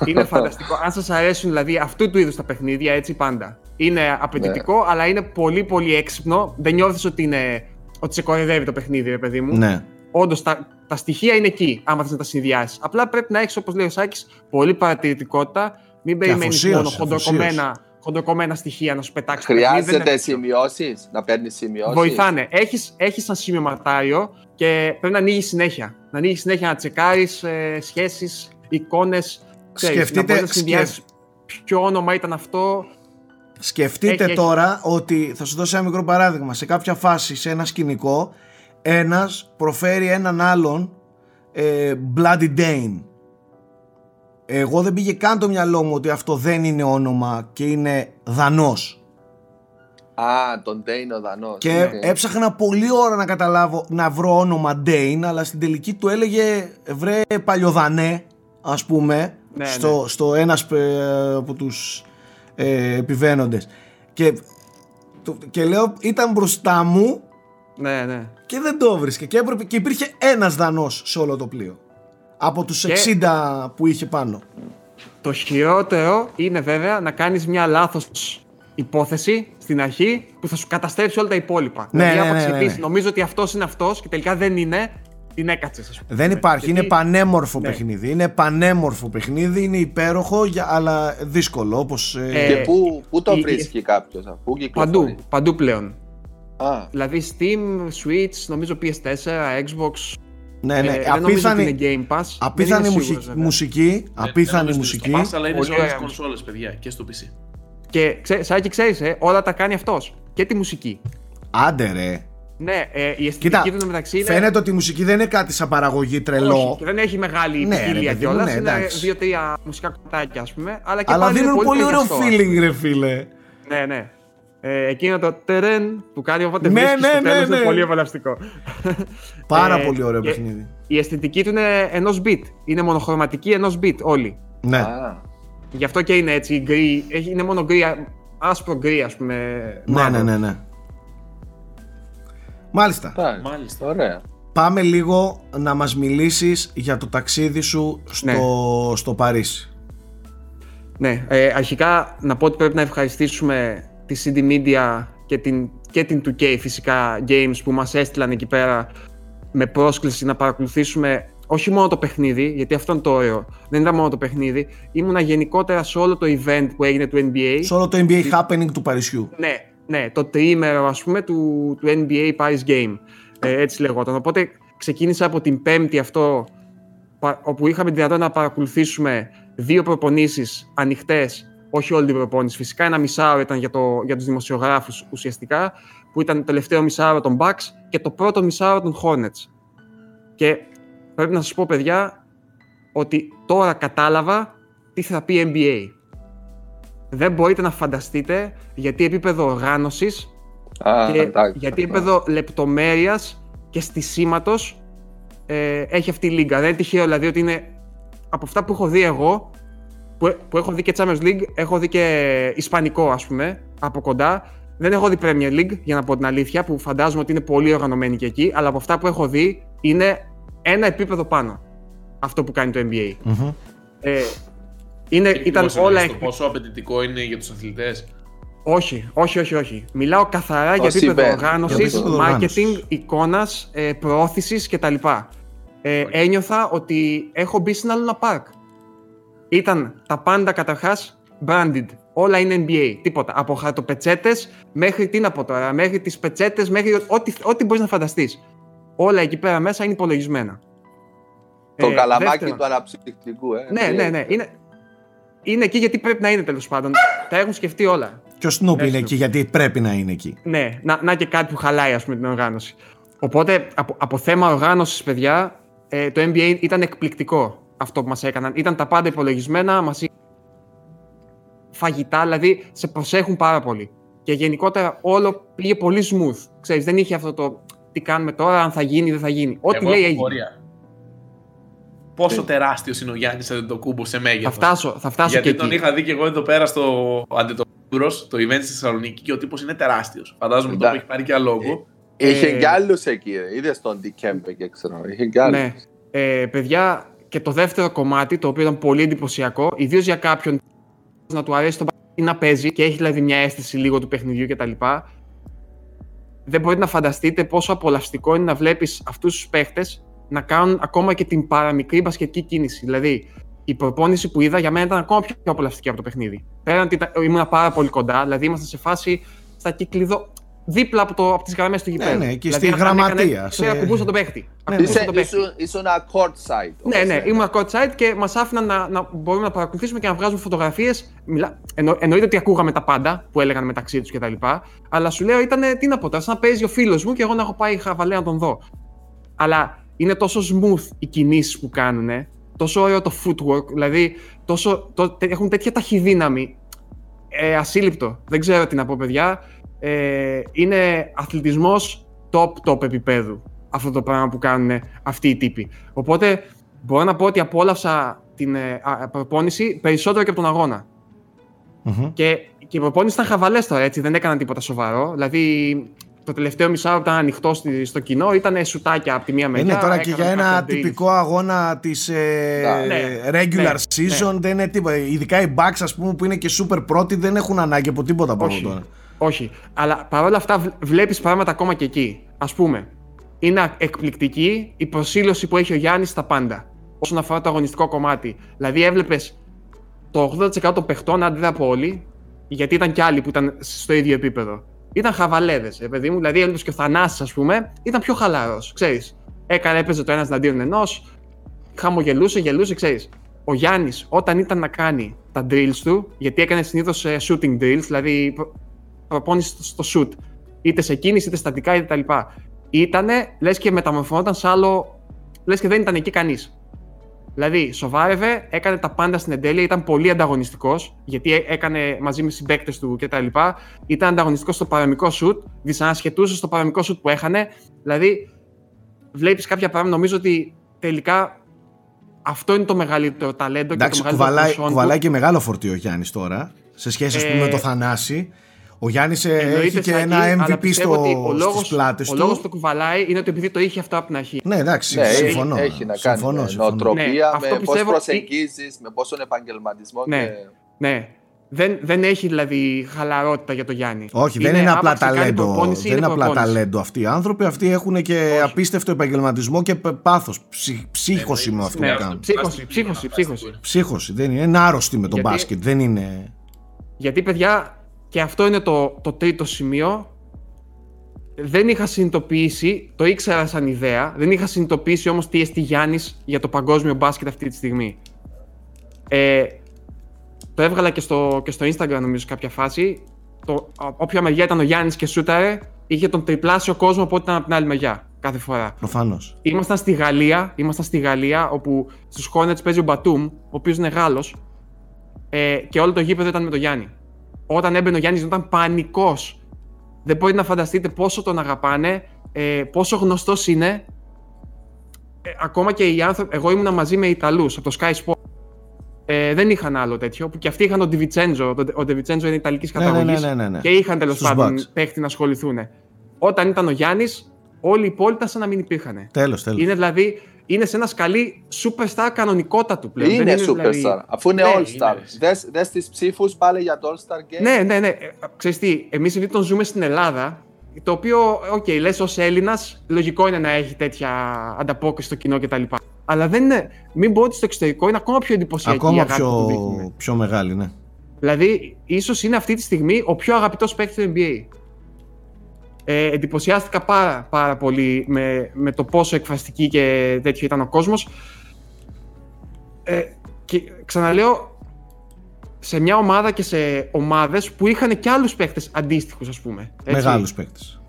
Είναι φανταστικό. Αν σας αρέσουν δηλαδή αυτού του είδους τα παιχνίδια, έτσι πάντα. Είναι απαιτητικό, αλλά είναι πολύ πολύ έξυπνο. Δεν νιώθεις ότι, είναι, ότι σε κοροϊδεύει το παιχνίδι, ρε παιδί μου. ναι. Όντως τα, τα στοιχεία είναι εκεί, άμα θες να τα συνδυάσεις. Απλά πρέπει να έχεις, όπως λέει ο Σάκης, πολύ παρατηρητικότητα. Μην περιμένεις αφοσίωση, μόνο αφοσίωση. χοντροκομμένα, χοντροκομμένα στοιχεία να σου πετάξει. το παιχνίδι. Δεν Χρειάζεται είναι τέτοιο. σημειώσεις, να παίρνεις σημειώσεις. Βοηθάνε. Έχεις, έχεις ένα σημειωματάριο και πρέπει να ανοίγεις συνέχεια. Να ανοίγεις συνέχεια να τσεκάρεις ε, σχέσεις, εικόνες. ξέρεις, Σκεφτείτε- να μπορείς να συνδυάσεις ποιο όνομα ήταν αυτό. Σκεφτείτε Έχει, έχει. τώρα ότι θα σου δώσω ένα μικρό παράδειγμα. Σε κάποια φάση, σε ένα σκηνικό, ένας προφέρει έναν άλλον ε, Bloody Dane. Εγώ δεν πήγε καν το μυαλό μου ότι αυτό δεν είναι όνομα και είναι δανός. Α, τον Ντέιν ο Δανός. Και έψαχνα πολλή ώρα να καταλάβω, να βρω όνομα Dane, αλλά στην τελική του έλεγε βρε παλιοδανέ, ας πούμε, Ναι, στο, στο ένας ε, από τους ε, επιβαίνοντες. Και, το- και λέω, ήταν μπροστά μου Ναι, ναι. και δεν το βρίσκε. Και, έπρεπε, και υπήρχε ένας δανός σε όλο το πλοίο. Από τους Και- 60 που είχε πάνω. Το χειρότερο είναι βέβαια να κάνεις μια λάθος υπόθεση στην αρχή που θα σου καταστρέψει όλα τα υπόλοιπα. Ναι, δηλαδή, ναι, άπαξ ναι, και ναι, πεις, ναι. νομίζω ότι αυτός είναι αυτός και τελικά δεν είναι, την έκατσες. ας πούμε. Δεν υπάρχει, Γιατί- είναι πανέμορφο Ναι. παιχνίδι. Είναι πανέμορφο παιχνίδι, είναι υπέροχο, για, αλλά δύσκολο. Όπως, ε, Ε, Και πού, πού το η- η- βρίσκει κάποιος, πού κυκλοφορεί; Παντού, παντού πλέον. Α, Δηλαδή Steam, Switch, νομίζω PS4, Xbox. Ναι, ναι. ε, δεν νομίζω απίθανη, ότι είναι Game Pass. απίθανη Δεν είμαι μουσική, σίγουρος, βέβαια. μουσική, απίθανη Δεν μουσική. Στο Pass, αλλά είναι Πολύ σε όλες τις ωραία κονσόλες, παιδιά, και στο PC. Και ξέ, Σάκη, ξέρεις, ε, όλα τα κάνει αυτός. Και τη μουσική. Άντε ρε. Ναι, ε, η αισθητική Κοίτα, του εντωμεταξύ είναι. φαίνεται ότι η μουσική δεν είναι κάτι σαν παραγωγή τρελό. Όχι, και δεν έχει μεγάλη Ναι, ρε ποικιλία παιδί μου, κιόλας. ναι, είναι εντάξει. δύο-τρία μουσικά κομμάτια, ας πούμε. Αλλά, και αλλά πάλι είναι δίνουν πολύ ωραίο ταιριαστό. feeling, ρε φίλε. Ναι, ναι. Ε, εκείνο το τερεν που κάνει οπότε Ναι, βρίσκεις ναι, στο ναι, τέλος, ναι. είναι πολύ απολαυστικό. Πάρα Ε, πολύ ωραίο και παιχνίδι. Η αισθητική του είναι ενός beat. Είναι μονοχρωματική ενός beat όλοι. Ναι. α, Γι' αυτό και είναι έτσι γκρι. Έχει- Είναι μόνο γκρι, άσπρο γκρι, ας πούμε. ναι, μαύρο. ναι, ναι, ναι. Μάλιστα. εντάξει, Μάλιστα. Ωραία. πάμε λίγο να μας μιλήσεις για το ταξίδι σου στο, Ναι. στο Παρίσι. Ναι, ε, αρχικά να πω ότι πρέπει να ευχαριστήσουμε τη CD Media και την, και την 2K φυσικά Games που μας έστειλαν εκεί πέρα με πρόσκληση να παρακολουθήσουμε όχι μόνο το παιχνίδι, γιατί αυτό είναι το ωραίο, δεν ήταν μόνο το παιχνίδι, ήμουνα γενικότερα σε όλο το event που έγινε του NBA. Σε όλο το NBA happening του Παρισιού. Ναι, ναι, το τριήμερο ας πούμε του, του NBA Paris Game, ε, έτσι λεγόταν. Οπότε ξεκίνησα από την πέμπτη αυτό, πα- όπου είχαμε τη δυνατότητα να παρακολουθήσουμε δύο προπονήσεις ανοιχτές, όχι όλη την προπόνηση. Φυσικά ένα μισάωρο ήταν για, το, για τους δημοσιογράφους ουσιαστικά, που ήταν το τελευταίο μισάωρο των Bucks και το πρώτο μισάωρο των Hornets. Και πρέπει να σας πω παιδιά ότι τώρα κατάλαβα τι θα πει NBA. Δεν μπορείτε να φανταστείτε γιατί επίπεδο οργάνωσης Α, και εντάξει. γιατί επίπεδο λεπτομέρειας και στισίματος ε, έχει αυτή η λίγα. Δεν είναι τυχαίο δηλαδή ότι είναι από αυτά που έχω δει εγώ, που, που έχω δει και Champions League, έχω δει και Ισπανικό ας πούμε, από κοντά. Δεν έχω δει Premier League, για να πω την αλήθεια, που φαντάζομαι ότι είναι πολύ οργανωμένη και εκεί, αλλά από αυτά που έχω δει είναι ένα επίπεδο πάνω αυτό που κάνει το NBA. Μμμ. Ε, είναι, Έχει ήταν λίγο όλα στο πόσο απαιτητικό είναι για τους αθλητές; όχι, όχι, όχι, όχι. Μιλάω καθαρά για Ως επίπεδο event. οργάνωσης, Για επίπεδο marketing, οργάνωσης. εικόνας, ε, προώθησης κτλ. Ε, ένιωθα ότι έχω μπει στην Λούνα Park. Ήταν τα πάντα καταρχάς branded. Όλα είναι NBA. Τίποτα. Από χαρτοπετσέτες μέχρι τι να πω τώρα, μέχρι τις πετσέτες, μέχρι ό,τι, ό,τι μπορείς να φανταστείς. Όλα εκεί πέρα μέσα είναι υπολογισμένα. Το Ε, καλαμάκι δεύτερον, του αναψυκτικού, ε. Ναι, ναι, ναι. Είναι, είναι εκεί γιατί πρέπει να είναι τέλος πάντων. Τα έχουν σκεφτεί όλα. Και ο Snoop είναι Έτσι. εκεί γιατί πρέπει να είναι εκεί. Ναι, να, να και κάτι που χαλάει ας πούμε την οργάνωση. Οπότε από, από θέμα οργάνωσης παιδιά ε, το NBA ήταν εκπληκτικό αυτό που μας έκαναν. Ήταν τα πάντα υπολογισμένα, μας είχαν φαγητά, δηλαδή σε προσέχουν πάρα πολύ. Και γενικότερα όλο πήγε πολύ smooth. Ξέρεις, δεν είχε αυτό το τι κάνουμε τώρα, αν θα γίνει ή δεν θα γίνει. Ό,τι Εγώ λέει έχω έγινε. πορεία. Πόσο τεράστιος είναι ο Γιάννης Αντετοκούμπο σε μέγεθος. Θα φτάσω, θα φτάσω Γιατί και τον εκεί. είχα δει και εγώ εδώ πέρα στο Αντετοκούμπος, το event στη Θεσσαλονίκη και ο τύπος είναι τεράστιος. Φαντάζομαι ότι το Εντάξει. έχει πάρει και ένα λόγο. Είχε Ε, κι άλλους εκεί, ρε. Είδες τον Ντικέμπε και ξέρω. Είχε κι άλλους. Ναι. Ε, παιδιά, και το δεύτερο κομμάτι, το οποίο ήταν πολύ εντυπωσιακό, ιδίως για κάποιον να του αρέσει το μπάσκετ να παίζει και έχει δηλαδή μια αίσθηση λίγο του παιχνιδιού κτλ. Δεν μπορείτε να φανταστείτε πόσο απολαυστικό είναι να βλέπεις αυτούς τους παίχτες να κάνουν ακόμα και την παραμικρή μπασκετική κίνηση. Δηλαδή, η προπόνηση που είδα για μένα ήταν ακόμα πιο απολαυστική από το παιχνίδι. Πέραν ότι ήταν- ήμουν πάρα πολύ κοντά, δηλαδή ήμασταν σε φάση στα κυκλειδο... δίπλα από, το, από τις γραμμές του γηπέδου. ναι, εκεί δηλαδή, στη αν- αν έκανε- γραμματεία, Ξέρω, σε- ακουμπούσα τον παίχτη. Ναι, Ακουμπούσα Είσαι, τον παίχτη. ήσουν, ήσουν courtside. Ναι, όπως ναι, λένε. ήμουν courtside και μας άφηναν να, να μπορούμε να παρακολουθήσουμε και να βγάζουμε φωτογραφίες. Εννο, εννοείται ότι ακούγαμε τα πάντα που έλεγαν μεταξύ τους κτλ. Αλλά σου λέω ήταν, τι να πω τώρα, σαν να παίζει ο φίλος μου και εγώ να έχω πάει χαβαλέ να τον δω. Αλλά είναι τόσο smooth οι κινήσεις που κάνουν, τόσο ωραίο το footwork, δηλαδή τόσο, το, τε- έχουν τέτοια ταχυδύναμη. Ε, ασύλληπτο. Δεν ξέρω τι να πω, παιδιά. Ε, είναι αθλητισμός top top επίπεδου αυτό το πράγμα που κάνουν αυτοί οι τύποι. Οπότε μπορώ να πω ότι απόλαυσα την ε, α, προπόνηση περισσότερο και από τον αγώνα. Μμμ. Και, και η προπόνηση ήταν χαβαλές τώρα, έτσι, δεν έκαναν τίποτα σοβαρό. Δηλαδή το τελευταίο μισάωρο που ήταν ανοιχτό στη- στο κοινό ήταν σουτάκια από τη μία μεριά. Είναι τώρα και έκαναν για ένα κάποια drills. τυπικό αγώνα της ε, Ναι, regular ναι, season δεν είναι τίποτα. Ειδικά οι Bucks ας πούμε που είναι και super πρώτοι δεν έχουν ανάγκη από τίποτα από αυτό Όχι. τώρα. Όχι. Αλλά παρόλα αυτά βλ- βλέπεις πράγματα ακόμα και εκεί. Ας πούμε, είναι εκπληκτική η προσήλωση που έχει ο Γιάννης στα πάντα. Όσον αφορά το αγωνιστικό κομμάτι. Δηλαδή έβλεπες το 80% των παιχτών, αν δεν από όλοι, γιατί ήταν κι άλλοι που ήταν στο ίδιο επίπεδο. Ήταν χαβαλέδες, ε, παιδί μου. Δηλαδή έβλεπες και ο Θανάσης, ας πούμε, ήταν πιο χαλαρός. Ξέρεις. Έκανε, έπαιζε το ένας εναντίον ενός, χαμογελούσε, γελούσε, ξέρεις. Ο Γιάννης, όταν ήταν να κάνει τα drills του, γιατί έκανε συνήθως shooting drills, δηλαδή προ- προπόνηση στο shoot, είτε σε κίνηση, είτε στατικά, είτε τα λοιπά. Ήτανε, λες και μεταμορφωνόταν σε άλλο. λες και δεν ήταν εκεί κανείς. Δηλαδή, σοβάρευε, έκανε τα πάντα στην εντέλεια, ήταν πολύ ανταγωνιστικός, γιατί έ- έκανε μαζί με συμπαίκτες του κτλ. Ήταν ανταγωνιστικός στο παραμικό σουτ, δυσανασχετούσε στο παραμικό σουτ που έχανε. Δηλαδή, βλέπεις κάποια πράγματα, νομίζω ότι τελικά αυτό είναι το μεγαλύτερο ταλέντο Εντάξει, και το μεγαλύτερο κουβαλάει, προσόν του. κουβαλάει και μεγάλο φορτίο ο Γιάννης τώρα σε σχέση ας πούμε, Ε, με το Θανάση. Ο Γιάννης Εννοείται, έχει και Σάκη, ένα αλλά MVP πιστεύω στο, ότι ο λόγος, στις πλάτες ο του. λόγος που το κουβαλάει είναι ότι επειδή το είχε αυτό από την αρχή. Ναι, εντάξει, Ναι, συμφωνώ. έχει, έχει να κάνει συμφωνώ, με συμφωνώ. νοοτροπία, Ναι, αυτό με πώς πιστεύω- προσεγγίζεις, με πόσον επαγγελματισμό Ναι. και... Ναι. Δεν, δεν έχει δηλαδή χαλαρότητα για το Γιάννη. Όχι, δεν είναι απλά άπαξ και κάνει ταλέντο. προπόνηση, Δεν είναι απλά προπόνηση; ταλέντο αυτοί οι άνθρωποι. Αυτοί έχουν και Όχι. απίστευτο επαγγελματισμό και πάθος. Ψύχωση με αυτό Ναι, που κάνουν. ψύχωση, ψύχωση, ψύχωση. Ψύχωση. Δεν είναι, είναι άρρωστοι με τον Γιατί- μπάσκετ. Δεν είναι. Γιατί, παιδιά, και αυτό είναι το, το τρίτο σημείο. Δεν είχα συνειδητοποιήσει, το ήξερα σαν ιδέα, δεν είχα συνειδητοποιήσει όμως τι εστί Γιάννης για το παγκόσμιο μπάσκετ αυτή τη στιγμή. Ε, το έβγαλα και στο, και στο Instagram νομίζω σε κάποια φάση. Το, α- όποια μεριά ήταν ο Γιάννης και σούταρε, είχε τον τριπλάσιο κόσμο από ό,τι ήταν από την άλλη μεριά κάθε φορά. Προφανώς. Ήμασταν στη Γαλλία, ήμασταν στη Γαλλία όπου στους Hornets παίζει ο Μπατούμ, ο οποίος είναι Γάλλος ε, και όλο το γήπεδο ήταν με τον Γιάννη. Όταν έμπαινε ο Γιάννης ήταν πανικός. Δεν μπορείτε να φανταστείτε πόσο τον αγαπάνε, ε, πόσο γνωστός είναι. Ε, ακόμα και οι άνθρωποι, εγώ ήμουνα μαζί με Ιταλούς από το Sky Sport. Ε, δεν είχαν άλλο τέτοιο, που και αυτοί είχαν τον Ντιβιτσέντζο. Ο Ντιβιτσέντζο είναι Ιταλικής Ναι, ναι, καταγωγής ναι, ναι, ναι, ναι. και είχαν τέλος Στους πάντων Bucks. παίχτη να ασχοληθούν. Όταν ήταν ο Γιάννης, όλοι οι υπόλοιποι ήταν σαν να μην υπήρχαν. Τέλος, τέλος. Είναι δηλαδή, είναι σε ένα σκαλί superstar κανονικότατου πλέον. Είναι Δεν superstar, δηλαδή- αφού είναι Ναι, all-star. είναι. Δες, δες τις ψήφους πάλι για το all-star game. Ναι, ναι, ναι. Ε, Ξέρεις τι, εμείς επειδή τον ζούμε στην Ελλάδα, το οποίο, οκ, λες ως Έλληνας, λογικό είναι να έχει τέτοια ανταπόκριση στο κοινό κτλ. Αλλά δεν είναι, μην πω ότι στο εξωτερικό είναι ακόμα πιο εντυπωσιακή η Ακόμα αγάπη που του πιο, δείχνουν. πιο μεγάλη, ναι. Δηλαδή, ίσως είναι αυτή τη στιγμή ο πιο αγαπητός παίκτης του NBA. Ε, εντυπωσιάστηκα πάρα, πάρα πολύ με, με το πόσο εκφραστική και τέτοιο ήταν ο κόσμος. Ε, και ξαναλέω, σε μια ομάδα και σε ομάδες που είχαν και άλλους παίκτες αντίστοιχους, ας πούμε. έτσι. Μεγάλους παίκτες.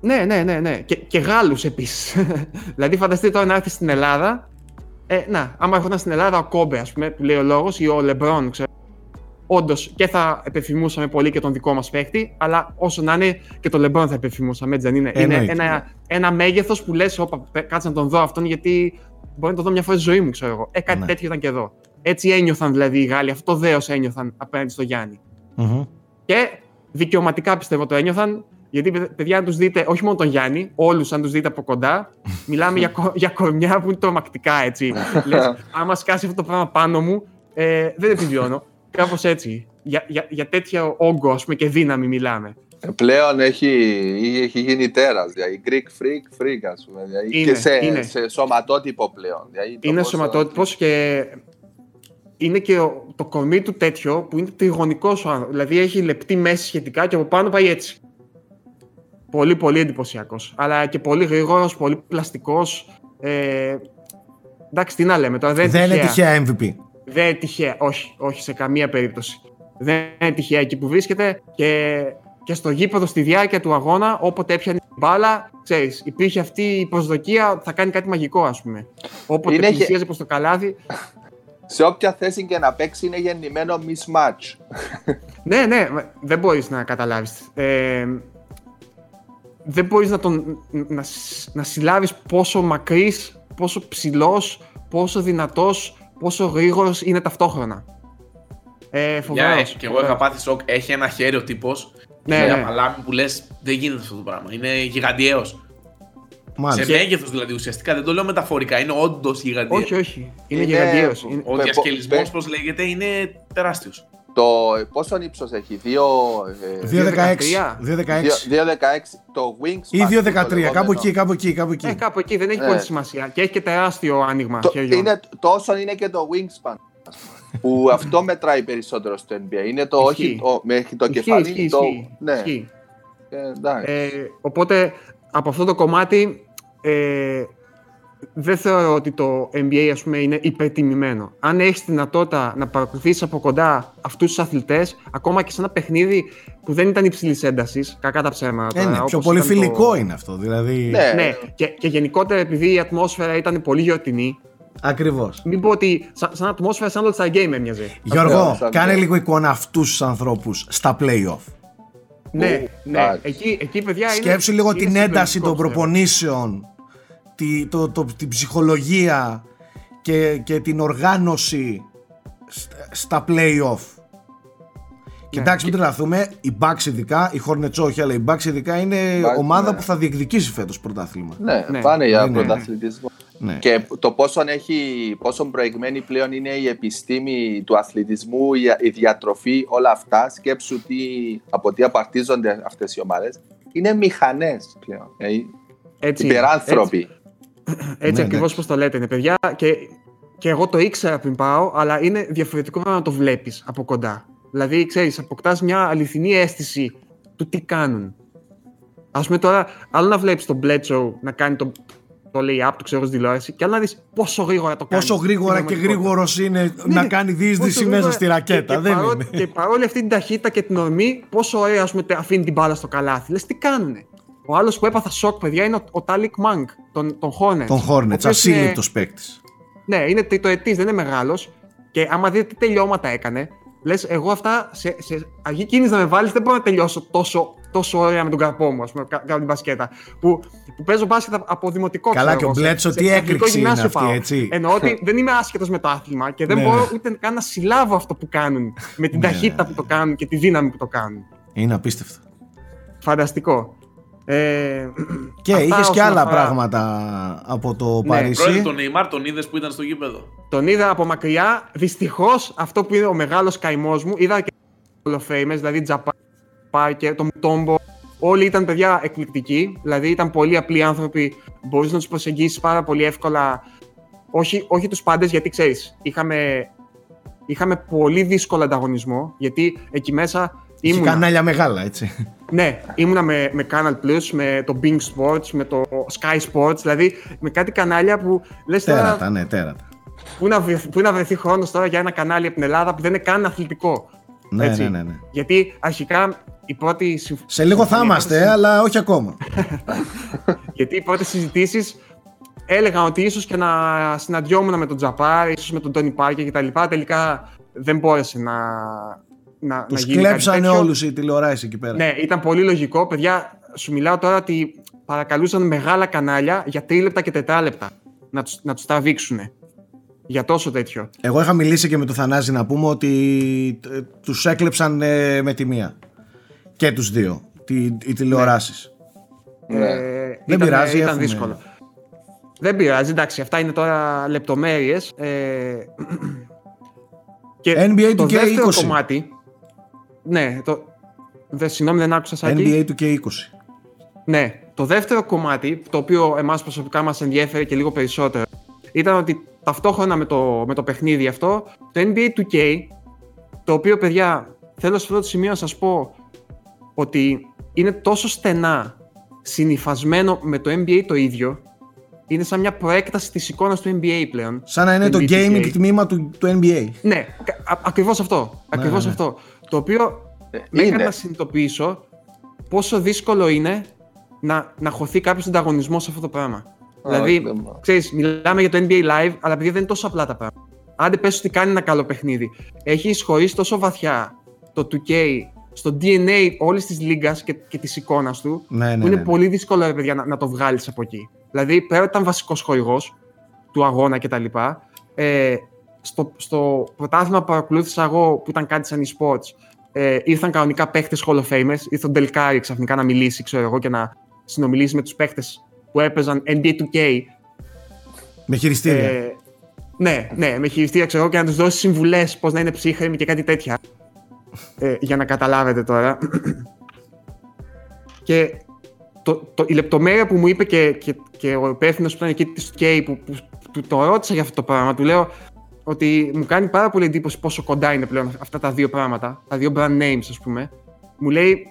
Ναι, ναι, ναι, ναι. Και, και Γάλλους επίσης. δηλαδή, φανταστείτε τώρα να έρθει στην Ελλάδα. Ε, να, άμα έρχονταν στην Ελλάδα ο Κόμπε, ας πούμε, που λέει ο λόγος, ή ο Λεμπρόν, ξέρω. Όντως και θα επιθυμούσαμε πολύ και τον δικό μας παίχτη, αλλά όσο να είναι και τον Λεμπρόν θα επιθυμούσαμε, έτσι δεν είναι. Είναι Εννοείται. ένα, ένα μέγεθος που λες: Όπα, πε- κάτσε να τον δω αυτόν, γιατί μπορεί να τον δω μια φορά στη ζωή μου, ξέρω εγώ. Ε, κάτι Ναι. τέτοιο ήταν και εδώ. Έτσι ένιωθαν δηλαδή οι Γάλλοι, αυτό το δέος ένιωθαν απέναντι στο Γιάννη. Μμμ. Και δικαιωματικά πιστεύω το ένιωθαν, γιατί παιδε- παιδιά, αν τους δείτε, όχι μόνο τον Γιάννη, όλους αν τους δείτε από κοντά, μιλάμε για, κο- για κορμιά που είναι τρομακτικά έτσι. Λες, άμα σκάσει αυτό το πράγμα πάνω μου, ε, δεν επιβιώνω. Κάπως έτσι. Για, για, για τέτοιο όγκο ας πούμε, και δύναμη μιλάμε. Ε, Πλέον έχει, έχει γίνει τέρας, δηλαδή Greek freak, freak ας πούμε. Δηλαδή, Είναι, και σε, είναι. σε σωματότυπο πλέον. Δηλαδή, το είναι πόσο- σωματότυπος και είναι και ο- το κορμί του τέτοιο που είναι τριγωνικός ο άνθρωπος. Δηλαδή έχει λεπτή μέση σχετικά και από πάνω πάει έτσι. Πολύ, πολύ εντυπωσιακός. Αλλά και πολύ γρήγορος, πολύ πλαστικός. Ε, εντάξει, τι να λέμε τώρα. Δεν, Δεν είναι τυχαία. τυχαία MVP. Δεν είναι τυχαία. Όχι, όχι σε καμία περίπτωση. Δεν είναι τυχαία εκεί που βρίσκεται και, και στο γήπεδο στη διάρκεια του αγώνα, όποτε έπιανε την μπάλα, ξέρεις, υπήρχε αυτή η προσδοκία ότι θα κάνει κάτι μαγικό, ας πούμε. Όποτε Είναι και- πλησίαζε προς το καλάθι. Σε όποια θέση και να παίξει είναι γεννημένο mismatch. Ναι, ναι, μα- δεν μπορείς να καταλάβεις. Ε, δεν μπορείς να, τον, να, σ- να συλλάβεις πόσο μακρύς, πόσο ψηλός, πόσο δυνατός, πόσο γρήγορος είναι ταυτόχρονα. Ε, Για, φοβερός, και εγώ φοβερός. είχα πάθει σοκ. Έχει ένα χέρι ο τύπος. Ναι, ένα ναι. παλάμι που λες: Δεν γίνεται αυτό το πράγμα. Είναι γιγαντιαίος. Σε Μάλιστα. μέγεθος δηλαδή ουσιαστικά. Δεν το λέω μεταφορικά. Είναι όντως γιγαντιαίος. Όχι, όχι. Είναι, Είναι- γιγαντιαίος. Είναι... Ο Πε- διασκελισμός, πε- πώς λέγεται, είναι τεράστιος. Το πόσο ύψος έχει, 2. 2-16. 2-16. 2-16. Το Wingspan. Ή το 2-13. λεγόμενο. Κάπου εκεί, κάπου εκεί, κάπου εκεί. Ε, κάπου εκεί δεν έχει Ναι. πολύ σημασία. Και έχει και τεράστιο άνοιγμα Το, χεριών. είναι, τόσο είναι και το Wingspan. ας πούμε, που αυτό μετράει περισσότερο στο NBA. Είναι το όχι Ισχύει. το, μέχρι το Ισχύει, κεφάλι. ισχύει, το, ισχύει, ναι, ισχύει. ε, εντάξει. Ε, οπότε από αυτό το κομμάτι ε, δεν θεωρώ ότι το NBA ας πούμε, είναι υπερτιμημένο. Αν έχεις τη δυνατότητα να παρακολουθήσεις από κοντά αυτούς τους αθλητές, ακόμα και σε ένα παιχνίδι που δεν ήταν υψηλής έντασης, κακά τα ψέματα. Ε, ναι, τώρα, πιο όπως πολύ ήταν φιλικό το... είναι αυτό. Δηλαδή. Ναι. Ναι, και, και γενικότερα επειδή η ατμόσφαιρα ήταν πολύ γιορτινή, Ακριβώς. μην πω ότι σαν, σαν ατμόσφαιρα σαν All Star Game έμοιαζε. Γιώργο, σαν κάνε αυτό. λίγο εικόνα αυτούς τους ανθρώπους στα playoff. Ναι, Ου, ναι. εντάξει. Εκεί, εκεί, παιδιά, είναι, Σκέψου λίγο είναι την ένταση συμπεριφορικό, των πιστεύω. προπονήσεων, τη, το, το, την ψυχολογία και, και την οργάνωση στα, στα play-off. Κοιτάξτε, μην τρελαθούμε. Οι Bucks ειδικά, οι Hornets όχι, αλλά οι Bucks ειδικά είναι Bucks, ομάδα ναι. που θα διεκδικήσει φέτος πρωτάθλημα. Ναι, Ναι. πάνε για Ναι, ναι. πρωταθλητισμό. Ναι. Και το πόσο, έχει, πόσο προηγμένη πλέον είναι η επιστήμη του αθλητισμού, η, η διατροφή, όλα αυτά. Σκέψου τι, από τι απαρτίζονται αυτές οι ομάδες. Είναι μηχανές πλέον. Ε, Έτσι, υπεράνθρωποι. Έτσι, έτσι Ναι, ακριβώς εντάξει. πώς το λέτε, είναι παιδιά. Και, και εγώ το ήξερα πριν πάω, αλλά είναι διαφορετικό πράγμα να το βλέπεις από κοντά. Δηλαδή, ξέρεις, αποκτάς μια αληθινή αίσθηση του τι κάνουν. Ας πούμε τώρα, άλλο να βλέπεις τον Bledsoe να κάνει το, το lay-up του, ξέρω, στην τηλεόραση, και άλλο να δεις πόσο γρήγορα το κάνει. Πόσο γρήγορα στην και πραγματικότητα. γρήγορος είναι να ναι. κάνει διείσδυση Πόσο μέσα γρήγορα- στη ρακέτα. Και, και, δεν παρό- είναι. και παρόλη αυτή την ταχύτητα και την ορμή, πόσο ωραία ας πούμε, αφήνει την μπάλα στο καλάθι. Λες τι κάνουνε; Ο άλλος που έπαθα σοκ, παιδιά, είναι ο, ο Μαλίκ Μονκ, τον, τον Hornets. Τον Ο Hornets, οποίος είναι- ασύλληπτος παίκτης. Ναι, είναι τριτοετή, δεν είναι μεγάλος. Και άμα δείτε τι τελειώματα έκανε, λες, εγώ αυτά σε, σε αργή κίνηση να με βάλεις, δεν μπορώ να τελειώσω τόσο, τόσο ωραία με τον καρπό μου, ας πούμε, κα- κάνω την μπασκέτα. Που, που παίζω μπάσκετ από δημοτικό Καλά, ξέρω και ο εγώ, σε- Μπλέτσο σε τι αγγλικό έκρηξη είναι γυμνάσιο αυτή, πάω. έτσι; Εννοώ ότι δεν είμαι άσχετος με το άθλημα και δεν Ναι, μπορώ ναι. ούτε καν να συλλάβω αυτό που κάνουν. Με την Ναι, ταχύτητα ναι, που το κάνουν και τη δύναμη που το κάνουν. Είναι απίστευτο. Φανταστικό. Ε, Και αυτά είχες και όσον άλλα αφορά- πράγματα από το Ναι. Παρίσι. Πρόεδρε, τον Neymar τον είδες που ήταν στο γήπεδο; Τον είδα από μακριά. Δυστυχώς αυτό που είναι ο μεγάλος καημός μου, είδα και Hall of Famers, δηλαδή Τζαπά, Πάρκερ, τον Τόμπο. Όλοι ήταν παιδιά εκπληκτικοί. Δηλαδή ήταν πολύ απλοί άνθρωποι. Μπορείς να τους προσεγγίσεις πάρα πολύ εύκολα. Όχι, όχι τους πάντες, γιατί ξέρεις, είχαμε, είχαμε πολύ δύσκολο ανταγωνισμό. Γιατί εκεί μέσα Είχε ήμουνα. κανάλια μεγάλα, έτσι. Ναι, ήμουνα με, με Canal Plus, με το Bing Sports, με το Sky Sports, δηλαδή με κάτι κανάλια που λες τώρα τέρατα, ναι, τέρατα. Πού να, βρεθ- πού να βρεθεί χρόνος τώρα για ένα κανάλι από την Ελλάδα που δεν είναι καν αθλητικό. Ναι, Έτσι. ναι, ναι, ναι. Γιατί αρχικά η πρώτη, συμφ- Σε λίγο θα η είμαστε, πρώτη- αλλά όχι ακόμα. γιατί οι πρώτες συζητήσεις έλεγαν ότι ίσως και να συναντιόμουν με τον Τζαπάρ, ίσως με τον Τόνι Πάρκερ κτλ. Τελικά δεν μπόρεσε να, να, Τους να γίνει κάτι κλέψανε τέτοιο. όλους οι τηλεοράσεις εκεί πέρα. Ναι, ήταν πολύ λογικό. Παιδιά, σου μιλάω τώρα ότι παρακαλούσαν μεγάλα κανάλια για τρίλεπτα και τετράλεπτα να τους, να τους τραβήξουν. Για τόσο τέτοιο. Εγώ είχα μιλήσει και με τον Θανάζη να πούμε ότι ε, τους έκλεψαν ε, με τη μία. Και τους δύο. Τι, οι τηλεοράσεις. Ναι. Ε, Δεν πειράζει, Ήταν έχουμε. δύσκολο. Δεν πειράζει, εντάξει, αυτά είναι τώρα λεπτομέρειες. Ε, και NBA το του δεύτερο K20. κομμάτι... Ναι, το... Δε, συγγνώμη, δεν άκουσα Σάκη. NBA του και 20. Ναι, το δεύτερο κομμάτι, το οποίο εμάς προσωπικά μας ενδιέφερε και λίγο περισσότερο, ήταν ότι ταυτόχρονα με το, με το παιχνίδι αυτό, το NBA 2K, το οποίο, παιδιά, θέλω σε αυτό το σημείο να σας πω ότι είναι τόσο στενά συνυφασμένο με το NBA το ίδιο, είναι σαν μια προέκταση της εικόνας του NBA πλέον. Σαν να είναι το NBA 2K. gaming τμήμα του, του NBA. Ναι, κα- α- ακριβώς αυτό. Ακριβώς ναι. αυτό. Το οποίο Ε, με έκανε είναι. να συνειδητοποιήσω πόσο δύσκολο είναι να, να χωθεί κάποιος ανταγωνισμός σε αυτό το πράγμα. δηλαδή, δεν μπορώ. ξέρεις, μιλάμε για το NBA Live, αλλά επειδή δεν είναι τόσο απλά τα πράγματα. Άντε πες ότι κάνει ένα καλό παιχνίδι. Έχει εισχωρήσει τόσο βαθιά το 2K στο DNA όλης της λίγας και, και της εικόνας του, Ναι, ναι, που είναι ναι. πολύ δύσκολο ρε παιδιά, να, να το βγάλεις από εκεί. Δηλαδή, πέρα ότι ήταν βασικός χορηγός του αγώνα κτλ. Ε, στο, στο πρωτάθλημα που παρακολούθησα εγώ, που ήταν κάτι σαν e-sports, ε, ήρθαν κανονικά παίχτες Hall of Famers. Ήρθε ο Ντελκάρη ξαφνικά να μιλήσει, ξέρω εγώ, και να συνομιλήσει με τους παίχτες που έπαιζαν NBA 2K. Με χειριστήρια. Ε, ναι, ναι, με χειριστήρια ξέρω εγώ, και να τους δώσει συμβουλές πώς να είναι ψύχρεμοι και κάτι τέτοια. Ε, για να καταλάβετε τώρα. και το, το, η λεπτομέρεια που μου είπε και, και, και ο υπεύθυνος που ήταν εκεί της K που, που, που το ρώτησα για αυτό το πράγμα, του λέω ότι μου κάνει πάρα πολύ εντύπωση πόσο κοντά είναι πλέον αυτά τα δύο πράγματα, τα δύο brand names, ας πούμε. Μου λέει,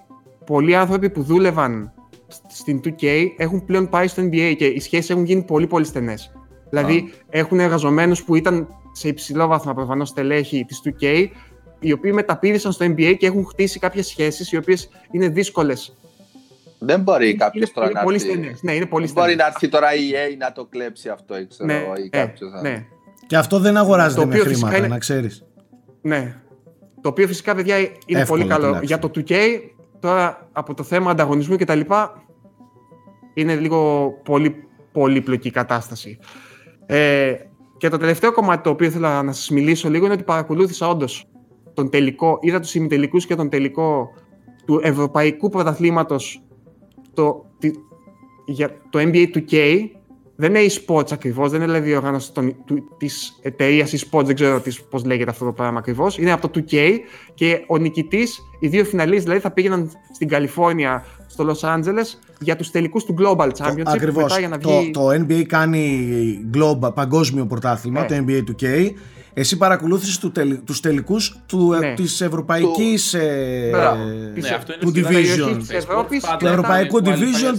πολλοί άνθρωποι που δούλευαν σ- στην 2K έχουν πλέον πάει στο NBA και οι σχέσεις έχουν γίνει πολύ πολύ στενές. Δηλαδή, έχουν εργαζομένους που ήταν σε υψηλό βαθμό προφανώς στελέχη της 2K, οι οποίοι μεταπήδησαν στο NBA και έχουν χτίσει κάποιες σχέσεις οι οποίες είναι δύσκολες. Δεν μπορεί κάποιος είναι, τώρα είναι να πολύ έρθει. στενές. Ναι, είναι πολύ Δεν μπορεί στενές. να έρθει τώρα η EA να το κλέψει αυτό, ξέρω ναι, εγώ, ή ε, κάποιος να- ναι. Και αυτό δεν αγοράζεται Το με οποίο φυσικά χρήματα, είναι- να ξέρεις. Ναι. Το οποίο φυσικά, παιδιά, είναι Εύκολα πολύ καλό. τουλάχιστον. Για το 2K, τώρα από το θέμα ανταγωνισμού και τα λοιπά, είναι λίγο πολύ πολύπλοκη κατάσταση. Ε, και το τελευταίο κομμάτι το οποίο ήθελα να σας μιλήσω λίγο είναι ότι παρακολούθησα όντως τον τελικό, είδα τους ημιτελικούς και τον τελικό του Ευρωπαϊκού Πρωταθλήματος το, τη, για το NBA 2K δεν είναι e-sports ακριβώς, δεν είναι δηλαδή η οργάνωση της εταιρείας e-sports, δεν ξέρω πώς λέγεται αυτό το πράγμα ακριβώς. Είναι από το 2K και ο νικητής, οι δύο φιναλίστ δηλαδή θα πήγαιναν στην Καλιφόρνια, στο Los Angeles για τους τελικούς του Global Championship. Ακριβώς. Βγει... Το, το NBA κάνει global, παγκόσμιο πρωτάθλημα, ναι. το NBA 2K εσύ παρακολούθησες του τελ, τους τελικούς του, ναι. της ευρωπαϊκής ε, ναι, αυτό του division. Του ευρωπαϊκού division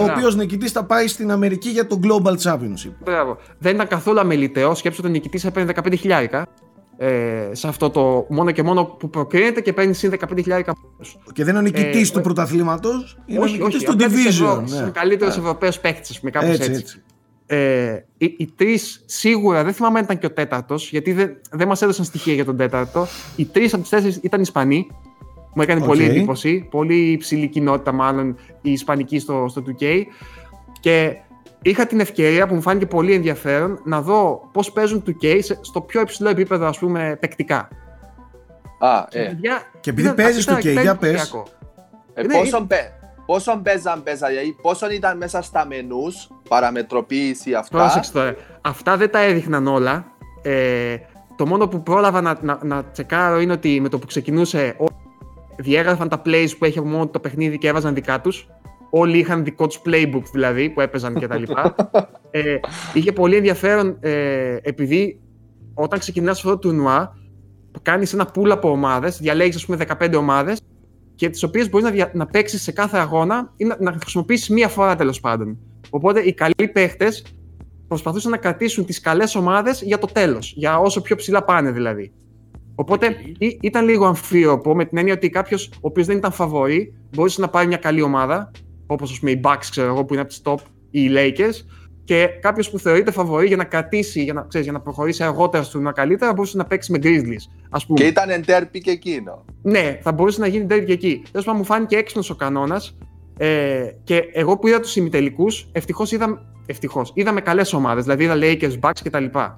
ο οποίος νικητής θα πάει στην Αμερική για το Global Championship. Μπράβο. δεν ήταν καθόλου αμεληταίο. Σκέψου ότι ο νικητής έπαιρνε 15 χιλιάρικα. Ε, σε αυτό το μόνο και μόνο που προκρίνεται και παίρνει συν 15.000 Και δεν είναι ο νικητής ε, του πρωταθλήματος, είναι ο νικητής του Division. Είναι ο καλύτερος Ευρωπαίος παίκτης, με κάπως έτσι. έτσι. Ε, οι, οι τρεις σίγουρα, δεν θυμάμαι αν ήταν και ο τέταρτος, γιατί δεν, δεν μας έδωσαν στοιχεία για τον τέταρτο. Οι τρεις από του τέσσερις ήταν Ισπανοί. Μου έκανε πολύ εντύπωση. Πολύ υψηλή κοινότητα, μάλλον η Ισπανική στο, στο 2K. Και είχα την ευκαιρία που μου φάνηκε πολύ ενδιαφέρον να δω πώς παίζουν 2K στο πιο υψηλό επίπεδο, ας πούμε, παικτικά. Α, ε. Και, επειδή παίζεις 2K, για πες. Ε, πόσο, Πόσο παίζαν παίζα, δηλαδή πόσο ήταν μέσα στα μενούς, παραμετροποίηση αυτά. Πρόσεξε τώρα. Αυτά δεν τα έδειχναν όλα. Ε, το μόνο που πρόλαβα να, να, να τσεκάρω είναι ότι με το που ξεκινούσε διέγραφαν τα plays που έχει από μόνο το παιχνίδι και έβαζαν δικά τους. Όλοι είχαν δικό τους playbook δηλαδή που έπαιζαν και τα λοιπά. ε, είχε πολύ ενδιαφέρον ε, επειδή όταν ξεκινάς αυτό το τουρνουά κάνεις ένα pool από ομάδες, διαλέγεις ας πούμε 15 ομάδες και τις οποίες μπορείς να, δια... να παίξεις σε κάθε αγώνα ή να, να χρησιμοποιήσεις μία φορά τέλος πάντων. Οπότε οι καλοί παίχτες προσπαθούσαν να κρατήσουν τις καλές ομάδες για το τέλος, για όσο πιο ψηλά πάνε δηλαδή. Οπότε ήταν λίγο αμφίροπο με την έννοια ότι κάποιος ο οποίος δεν ήταν φαβορή μπορούσε να πάρει μια καλή ομάδα, όπως ας πούμε οι Bucks, ξέρω εγώ, που είναι από τις top, ή οι Lakers, και κάποιος που θεωρείται φαβορή για να κρατήσει, για να, ξέρεις, για να προχωρήσει αργότερα στο να καλύτερα, μπορούσε να παίξει με Grizzlies. Ας πούμε. Και ήταν εντέρπι και εκείνο. Ναι, θα μπορούσε να γίνει εντέρπι και εκεί. Τέλος πάντων, μου φάνηκε έξυπνος ο κανόνας. Ε, και εγώ που είδα τους ημιτελικούς, ευτυχώς είδα, ευτυχώς, είδαμε καλές ομάδες. Δηλαδή είδα Lakers, Bucks κτλ. Okay.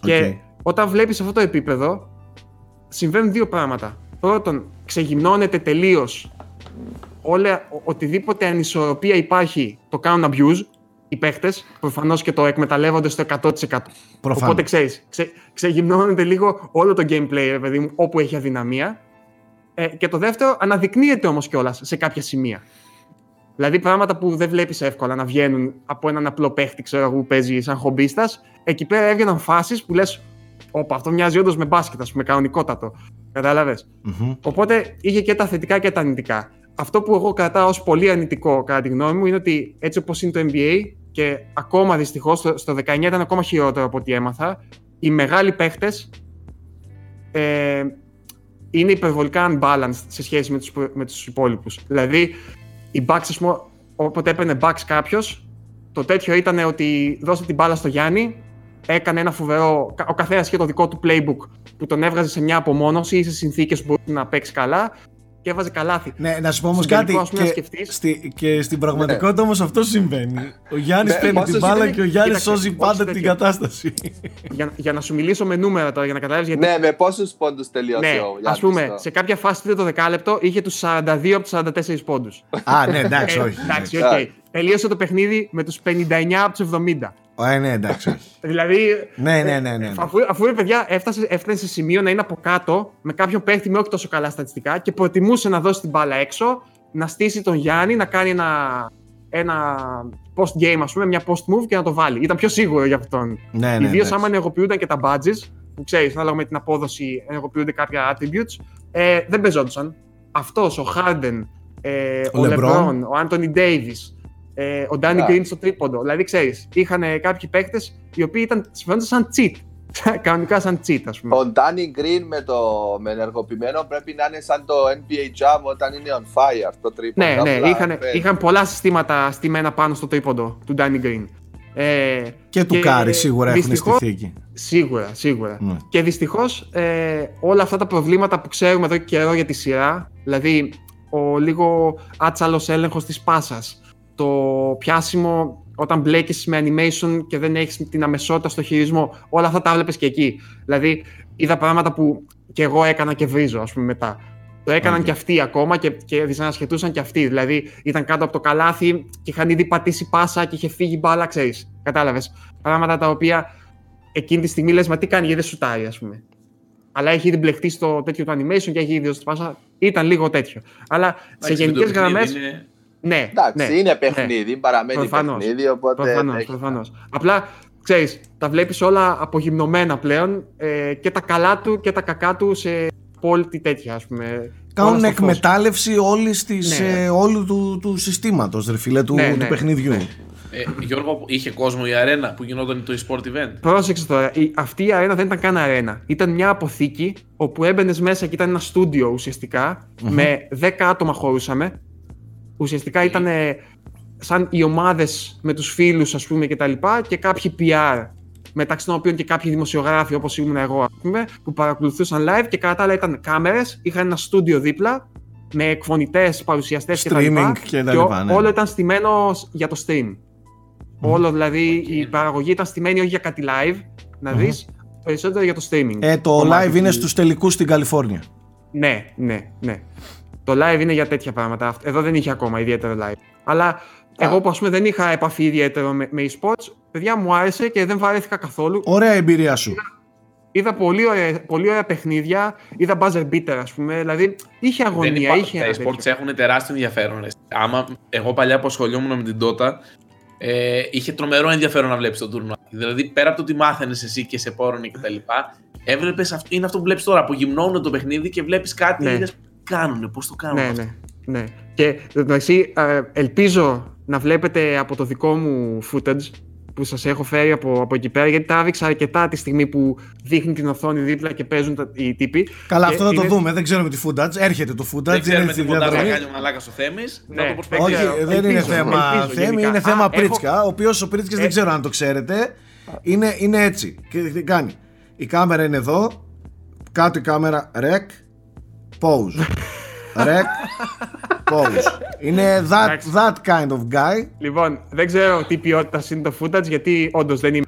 Και όταν βλέπεις αυτό το επίπεδο, συμβαίνουν δύο πράγματα. Πρώτον, ξεγυμνώνεται τελείως οτιδήποτε ανισορροπία υπάρχει το κάνουν abuse οι παίχτες προφανώς και το εκμεταλλεύονται στο 100%. Προφανώς. Οπότε ξέρεις, ξε, ξεγυμνώνεται λίγο όλο το gameplay, παιδί μου, όπου έχει αδυναμία. Ε, και το δεύτερο, αναδεικνύεται όμως κιόλας σε κάποια σημεία. Δηλαδή πράγματα που δεν βλέπεις εύκολα να βγαίνουν από έναν απλό παίχτη, ξέρω εγώ, που παίζει σαν χομπίστας. Εκεί πέρα έβγαιναν φάσεις που λες, Όπα, αυτό μοιάζει όντως με μπάσκετ, ας πούμε, κανονικότατο. Κατάλαβες; Mm-hmm. Οπότε είχε και τα θετικά και τα αρνητικά. Αυτό που εγώ κρατάω ως πολύ αρνητικό, κατά τη γνώμη μου, είναι ότι έτσι όπως είναι το NBA, και ακόμα δυστυχώς στο, στο 19 ήταν ακόμα χειρότερο από ό,τι έμαθα. Οι μεγάλοι παίχτες ε, είναι υπερβολικά unbalanced σε σχέση με τους, με τους υπόλοιπους. Δηλαδή, οι Bucks, ας πούμε, όποτε έπαιρνε Bucks κάποιος, το τέτοιο ήταν ότι δώσε την μπάλα στο Γιάννη, έκανε ένα φοβερό. Ο καθένας είχε το δικό του playbook που τον έβγαζε σε μια απομόνωση ή σε συνθήκες που μπορούσε να παίξει καλά και έβαζε καλάθι. Ναι, να σου πω όμως κάτι. Και, στη, και στην πραγματικότητα όμως αυτό συμβαίνει. Ο Γιάννης ναι, παίρνει την μπάλα και ο Γιάννης σώζει πάντα την κατάσταση. Για, για να σου μιλήσω με νούμερα τώρα, για να καταλάβεις γιατί. Ναι, με πόσους πόντους τελείωσε ναι, ο Ας πούμε, σε κάποια φάση τρίτο δεκάλεπτο είχε τους 42 από τους 44 πόντους. Α, ναι, εντάξει, ε, όχι. Εντάξει, οκ. Τελείωσε το παιχνίδι με τους 59 από τους 70. Ε, ναι, εντάξει. δηλαδή. ναι, ναι, ναι, ναι. Αφού, αφού η παιδιά έφτασε, έφτασε σε σημείο να είναι από κάτω με κάποιον παίχτη με όχι τόσο καλά στατιστικά και προτιμούσε να δώσει την μπάλα έξω, να στήσει τον Γιάννη, να κάνει ένα, ένα post game, ας πούμε, μια post move και να το βάλει. Ήταν πιο σίγουρο για αυτόν. Ναι, ναι, Ιδίω άμα ενεργοποιούνταν και τα badges, που ξέρεις, ανάλογα με την απόδοση, ενεργοποιούνται κάποια attributes, ε, δεν παίζονταν. Αυτός, ο Harden, ε, ο, ο LeBron, ο Anthony Davis, ε, ο Ντάνι Γκριν στο τρίποντο. Δηλαδή, ξέρεις, είχαν κάποιοι παίκτες οι οποίοι ήταν συμφέρονταν σαν cheat. Κανονικά σαν cheat, ας πούμε. Ο Ντάνι Γκριν με το με ενεργοποιημένο πρέπει να είναι σαν το NBA Jam όταν είναι on fire το τρίποντο. Ναι, ναι, είχαν, είχαν πολλά συστήματα στημένα πάνω στο τρίποντο του Ντάνι Γκριν. Ε, και του Κάρι σίγουρα έχουν στη θήκη. Σίγουρα, σίγουρα. Ναι. Και δυστυχώς ε, όλα αυτά τα προβλήματα που ξέρουμε εδώ και καιρό για τη σειρά, δηλαδή ο λίγο άτσαλος έλεγχος της πάσας, το πιάσιμο όταν μπλέκεις με animation και δεν έχεις την αμεσότητα στο χειρισμό, όλα αυτά τα βλέπεις και εκεί. Δηλαδή, είδα πράγματα που και εγώ έκανα και βρίζω, ας πούμε, μετά. Το έκαναν Οκ. και αυτοί ακόμα και, και δυσανασχετούσαν και αυτοί. Δηλαδή ήταν κάτω από το καλάθι και είχαν ήδη πατήσει πάσα και είχε φύγει μπάλα, ξέρεις. Κατάλαβες. Πράγματα τα οποία εκείνη τη στιγμή λες, μα τι κάνει, γιατί δεν σουτάρει, ας πούμε. Αλλά έχει ήδη μπλεχτεί στο τέτοιο του animation και έχει ήδη δώσει τη πάσα. Ήταν λίγο τέτοιο. Αλλά σε Εντάξει, γενικές το παιχνίδι γραμμές. είναι- Ναι, Εντάξει, ναι. είναι παιχνίδι, παραμένει Προφανώς. παιχνίδι, οπότε. Προφανώς, έχει- προφανώς. Απλά ξέρεις, τα βλέπεις όλα απογυμνωμένα πλέον ε, και τα καλά του και τα κακά του σε απόλυτη τέτοια, ας πούμε. Κάνουν Όλα στο φως. εκμετάλλευση όλης της, Ναι. ε, όλου του, του συστήματος, ρε φίλε, του, Ναι, του ναι, παιχνιδιού. ναι. Ε, Γιώργο, είχε κόσμο η αρένα που γινόταν το e-sport event; Πρόσεξε τώρα, η, αυτή η αρένα δεν ήταν καν αρένα. Ήταν μια αποθήκη όπου έμπαινες μέσα και ήταν ένα στούντιο ουσιαστικά, με 10 άτομα χωρούσαμε. Ουσιαστικά ήταν ε, σαν οι ομάδες με τους φίλους, ας πούμε, και τα λοιπά, και κάποιοι PR. Μεταξύ των οποίων και κάποιοι δημοσιογράφοι, όπως ήμουν εγώ, ας πούμε, που παρακολουθούσαν live και κατά τα άλλα ήταν κάμερες, είχαν ένα στούντιο δίπλα με εκφωνητές, παρουσιαστές και τα λοιπά. Streaming και τα ο- λοιπά, ναι. Όλο ήταν στημένο για το stream. Όλο δηλαδή η παραγωγή ήταν στημένη όχι για κάτι live, να δεις, περισσότερο για το streaming. Ε, το Κομμάτι live είναι του- στους τελικούς στην Καλιφόρνια. Ναι, ναι, ναι. Το live είναι για τέτοια πράγματα. Αυτό- Εδώ δεν είχε ακόμα ιδιαίτερο live. Αλλά εγώ που ας πούμε δεν είχα επαφή ιδιαίτερο με, με e-sports, παιδιά μου άρεσε και δεν βαρέθηκα καθόλου. Ωραία εμπειρία σου. Είδα πολύ ωραία, πολύ ωραία παιχνίδια, είδα buzzer beater ας πούμε, δηλαδή είχε Δεν αγωνία, υπά- είχε τα ένα e-sports τέτοιο. έχουν τεράστιο ενδιαφέρον. ρε. Άμα εγώ παλιά που ασχολιόμουν με την Dota, ε, είχε τρομερό ενδιαφέρον να βλέπεις το τουρνουά. Δηλαδή πέρα από το ότι μάθαινες εσύ και σε πόρωνε και τα λοιπά, έβλεπες, αυ- είναι αυτό που βλέπεις τώρα, που γυμνώνουν το παιχνίδι και βλέπεις κάτι Ναι. Και λες, τι κάνουνε, πώς το κάνουν Ναι, αυτό. ναι, ναι. Και εντάξει, ε, ελπίζω να βλέπετε από το δικό μου footage που σας έχω φέρει από, από εκεί πέρα, γιατί τα άδειξα αρκετά τη στιγμή που δείχνει την οθόνη δίπλα και παίζουν τα, οι τύποι. Καλά, Και αυτό θα το είναι- δούμε. Δεν ξέρουμε τη footage. Έρχεται το footage. Δεν ξέρουμε είναι τι στη μοντάζ θα διαδρομή. κάνει ο μαλάκας ο Θέμης. Ναι, να το προσπαθήσουμε. Όχι, ξέρω. δεν είναι Ελπίζω, θέμα ελπίζω, Θέμη, γενικά. είναι θέμα Α, έχω- Πρίτσκα, ο οποίος ο Πρίτσκας δεν Ε. ξέρω αν το ξέρετε. Είναι, είναι έτσι. Και τι κάνει. Η κάμερα είναι εδώ. Κάτω η κάμερα. Rec. Pause. Rec. Pause. Είναι that, Εντάξει. that kind of guy. Λοιπόν, δεν ξέρω τι ποιότητα είναι το footage, γιατί όντως δεν είμαι.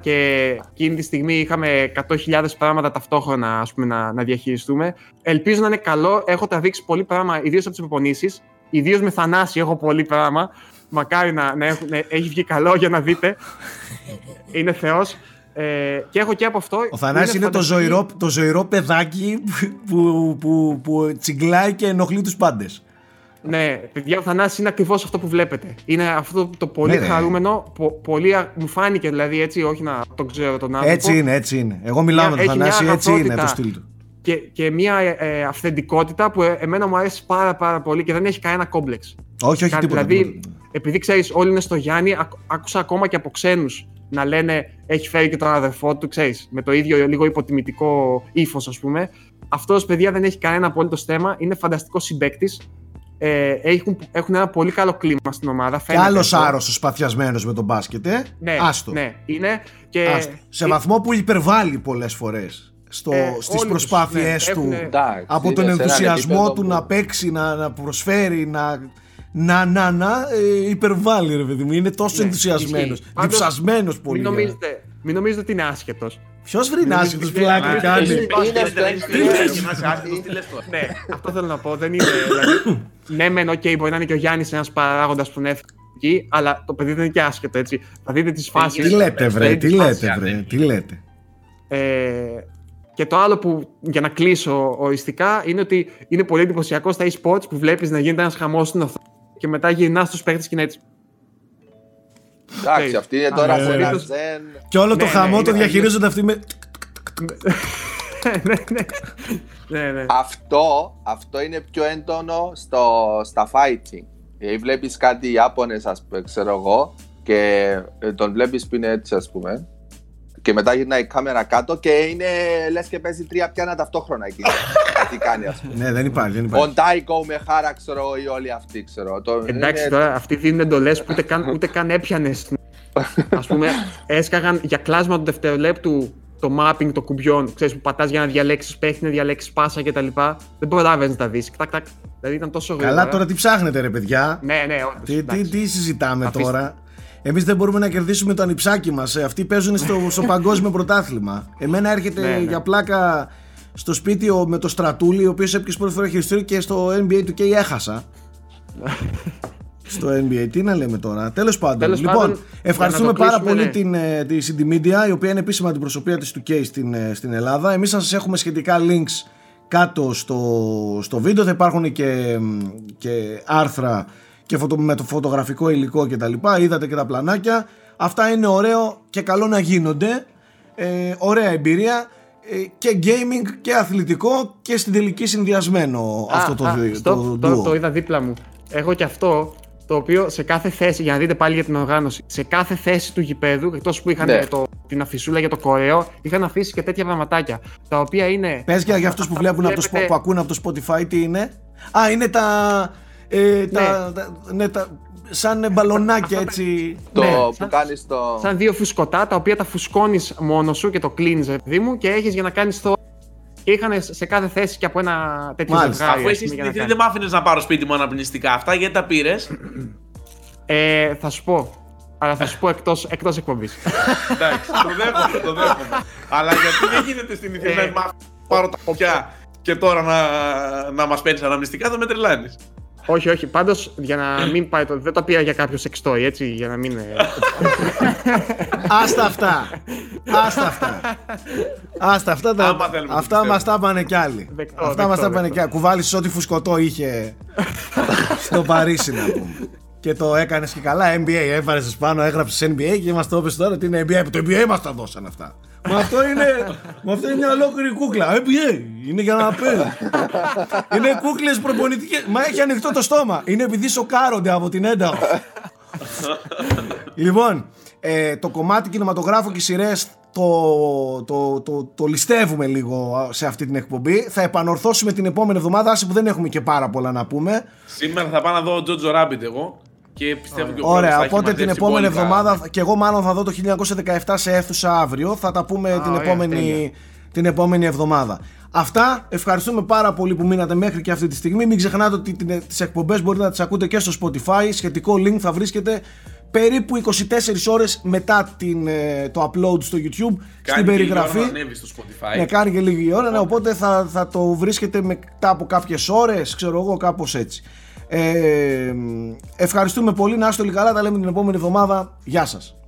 Και εκείνη τη στιγμή είχαμε 100.000 πράγματα ταυτόχρονα ας πούμε, να, να διαχειριστούμε. Ελπίζω να είναι καλό. Έχω τραβήξει πολύ πράγμα, ιδίως από τις προπονήσεις. Ιδίως με Θανάση έχω πολύ πράγμα. Μακάρι να, να, έχουν- να έχει βγει καλό για να δείτε. είναι Θεός. Ε, και έχω και από αυτό. Ο Θανάσης είναι το φανταστική- ζωηρό, το ζωηρό παιδάκι που, που, που τσιγκλάει και ενοχλεί τους πάντες. Ναι, παιδιά, ο Θανάσης είναι ακριβώς αυτό που βλέπετε. Είναι αυτό το πολύ Ναι, ναι. χαρούμενο. πο- πολύ, α- μου φάνηκε δηλαδή έτσι, όχι να τον ξέρω τον άνθρωπο. Έτσι είναι, έτσι είναι. Εγώ μιλάω Μια- με τον έχει μια Θανάση, έτσι είναι το αγαθότητα. στυλ του. Και, και μια ε, ε, αυθεντικότητα που ε, εμένα μου αρέσει πάρα, πάρα πολύ και δεν έχει κανένα κόμπλεξ. Όχι, όχι, Κα- τίποτα. δηλαδή, τίποτα. επειδή ξέρεις, όλοι είναι στο Γιάννη, ακ- άκουσα ακόμα και από ξένους να λένε έχει φέρει και τον αδερφό του, ξέρεις, με το ίδιο λίγο υποτιμητικό ύφος, ας πούμε. Αυτός, παιδιά, δεν έχει κανένα απολύτω θέμα. Είναι φανταστικό συμπέκτη. Ε, έχουν, έχουν ένα πολύ καλό κλίμα στην ομάδα. Και φαίνεται άλλος αυτό. άρρωστος παθιασμένο με τον μπάσκετ, ε; Ναι, Άστο. ναι, είναι. Και Άστο. Σε ε, βαθμό που υπερβάλλει πολλές φορές στο, Ε, στις όλοι τους, προσπάθειές ναι, του έχουνε- Εντάξει, από είναι τον σε έναν ενθουσιασμό επίπεδο του που- να παίξει, να, να προσφέρει, να, να, να, να ε, υπερβάλλει ρε παιδί μου. Είναι τόσο Ναι, ενθουσιασμένος, ισχύει. Πάντως, διψασμένος πολύ. Μην νομίζετε, μην νομίζετε ότι είναι άσχετος. Ποιος βρει άσχετος νομίζετε- πλάκα Ναι, κάνει; είναι- Είναι στο Τι NBA. λες, να είσαι άσχετος, τι λες τώρα. ναι, αυτό θέλω να πω. Δεν είναι. Δηλαδή, ναι, μεν, οκ, μπορεί να είναι και ο Γιάννης ένας παράγοντας που είναι εκεί, αλλά το παιδί δεν είναι και άσχετο έτσι. Θα δείτε τις φάσεις. Τι λέτε βρε, Δεν τι είναι λέτε φάση, βρε, ναι. τι λέτε. Ε, και το άλλο που για να κλείσω οριστικά είναι ότι είναι πολύ εντυπωσιακό στα e-sports που βλέπεις να γίνεται ένας χαμός στην οθόνη και μετά γυρνάς στους παίχτε και είναι έτσι. Εντάξει, αυτή είναι τώρα Α, σε ναι, ένα ναι. ζεν. Και όλο το Ναι, χαμό ναι, το είναι- διαχειρίζονται αυτοί με... ναι, ναι. ναι, ναι. Αυτό, αυτό είναι πιο έντονο στο, στα fighting. Δηλαδή βλέπεις κάτι Ιάπωνες, ας πούμε, ξέρω εγώ, και ε, τον βλέπεις που είναι έτσι, ας πούμε. Και μετά γυρνάει η κάμερα κάτω και είναι λες και παίζει τρία πιάνα ταυτόχρονα εκεί. τι κάνει, ας πούμε. Ναι, δεν υπάρχει, δεν Ο υπάρχει. Ντάικο με χάρα, ξέρω εγώ, ή όλοι αυτοί, ξέρω. Το, Εντάξει, είναι- τώρα αυτοί δίνουν εντολές που ούτε καν, ούτε καν έπιανε. Α πούμε, έσκαγαν για κλάσμα του δευτερολέπτου το mapping των κουμπιών. Ξέρεις που πατάς για να διαλέξεις παίχτη, να διαλέξεις πάσα κτλ. Δεν προλάβαινες να τα δεις. Τάκ, τάκ. Δηλαδή ήταν τόσο γρήγορα. Καλά τώρα τι ψάχνετε ρε παιδιά; Ναι, ναι, όντως, Τι, τι, εντάξει. τι συζητάμε Αφήστε. τώρα; Εμείς δεν μπορούμε να κερδίσουμε το ανιψάκι μας. Αυτοί παίζουν στο, στο παγκόσμιο πρωτάθλημα. Εμένα έρχεται Ναι, ναι. για πλάκα στο σπίτι ο, με το στρατούλι, ο οποίος έπιασε πρώτη φορά χειριστήριο και στο NBA του και έχασα. στο NBA, τι να λέμε τώρα. Τέλος πάντων. Τέλος λοιπόν, πάντων, ευχαριστούμε για να το πάρα κλείσουμε, πολύ ναι. την, ε, τη CD Media, η οποία είναι επίσημα αντιπροσωπεία της του K στην, ε, στην Ελλάδα. Εμείς θα σας έχουμε σχετικά links κάτω στο, στο βίντεο. Θα υπάρχουν και, μ, και άρθρα και φωτο, με το φωτογραφικό υλικό κτλ. Είδατε και τα πλανάκια. Αυτά είναι ωραίο και καλό να γίνονται. Ε, ωραία εμπειρία ε, και gaming και αθλητικό και στην τελική συνδυασμένο αυτό το, Α, δι- stop, το, τώρα duo. το είδα δίπλα μου. Έχω και αυτό το οποίο σε κάθε θέση, για να δείτε πάλι για την οργάνωση, σε κάθε θέση του γηπέδου, εκτός που είχαν Ναι. το, την αφισούλα για το κορέο, είχαν αφήσει και τέτοια πραγματάκια. Τα οποία είναι. Πες για, για αυτούς που βλέπουν από το, Βλέπετε- Spo- που ακούνε από το Spotify τι είναι. Α, είναι τα... Ε, τα, τα, ναι, τα σαν μπαλονάκια έτσι. Το Ναι, που σαν- κάνεις το. Σαν δύο φουσκωτά τα οποία τα φουσκώνεις μόνος σου και το κλείνεις, παιδί μου, και έχεις για να κάνεις το. Και είχαν σε κάθε θέση και από ένα τέτοιο Μάλιστα. ζευγάρι. Αφού ας εσύ πούμε, για στην να ηθρή κάνεις. δεν μ' άφηνες να πάρω σπίτι μου αναπνευστικά αυτά, γιατί τα πήρες; Ε, θα σου πω. Αλλά θα σου πω εκτό εκτός εκπομπής. Εντάξει, το δέχομαι, το δέχομαι. Αλλά γιατί δεν γίνεται στην ηθρή να Ε, μ' πάρω τα κουκιά και τώρα να, να μας παίρνεις αναμνηστικά, θα με τρελάνεις. Όχι, όχι. Πάντως για να μην πάει το. Δεν το πήρα για κάποιο σεξτόι, έτσι. Για να μην. ε, Άστα αυτά. Άστα αυτά. Άστα αυτά. Τα, Άμα θέλουμε το αυτά πιστεύω. μας τα πάνε κι άλλοι. Δεκτό, αυτά δεκτό, μας τα πάνε δεκτό. κι άλλοι. Κουβάλισες ό,τι φουσκωτό είχε στο Παρίσι να πούμε. Και το έκανες και καλά NBA. Έβαλες πάνω, έγραψες NBA και μας το είπες τώρα ότι είναι NBA. Το NBA μας τα δώσαν αυτά. Μα αυτό είναι, μα αυτό είναι μια ολόκληρη κούκλα. NBA είναι για να παίζει. είναι κούκλες προπονητικές. Μα έχει ανοιχτό το στόμα. Είναι επειδή σοκάρονται από την ένταο. Λοιπόν, ε, το κομμάτι κινηματογράφο και σειρές το, το, το, το ληστεύουμε λίγο σε αυτή την εκπομπή. Θα επανορθώσουμε την επόμενη εβδομάδα, άσε που δεν έχουμε και πάρα πολλά να πούμε. Σήμερα θα πάω να δω Jojo Rabbit εγώ και πιστεύω και ο Ωραία, Πρόεδρος θα έχει οπότε την μαζέψει επόμενη μπόλικα. εβδομάδα και εγώ μάλλον θα δω το 1917 σε αίθουσα αύριο. Θα τα πούμε την, ωραία, επόμενη, τέλεια. την επόμενη εβδομάδα. Αυτά, ευχαριστούμε πάρα πολύ που μείνατε μέχρι και αυτή τη στιγμή. Μην ξεχνάτε ότι την- τις εκπομπές μπορείτε να τις ακούτε και στο Spotify. Σχετικό link θα βρίσκεται περίπου 24 ώρες μετά την, ε, το upload στο YouTube στην Κάνει και λίγη ώρα περιγραφή. να ανέβει στο Spotify. Ναι, κάνει και λίγη ώρα, ναι, οπότε θα, θα το βρίσκετε μετά από κάποιες ώρες, ξέρω εγώ, κάπως έτσι. Ε, ευχαριστούμε πολύ, να είστε όλοι καλά, τα λέμε την επόμενη εβδομάδα. Γεια σας.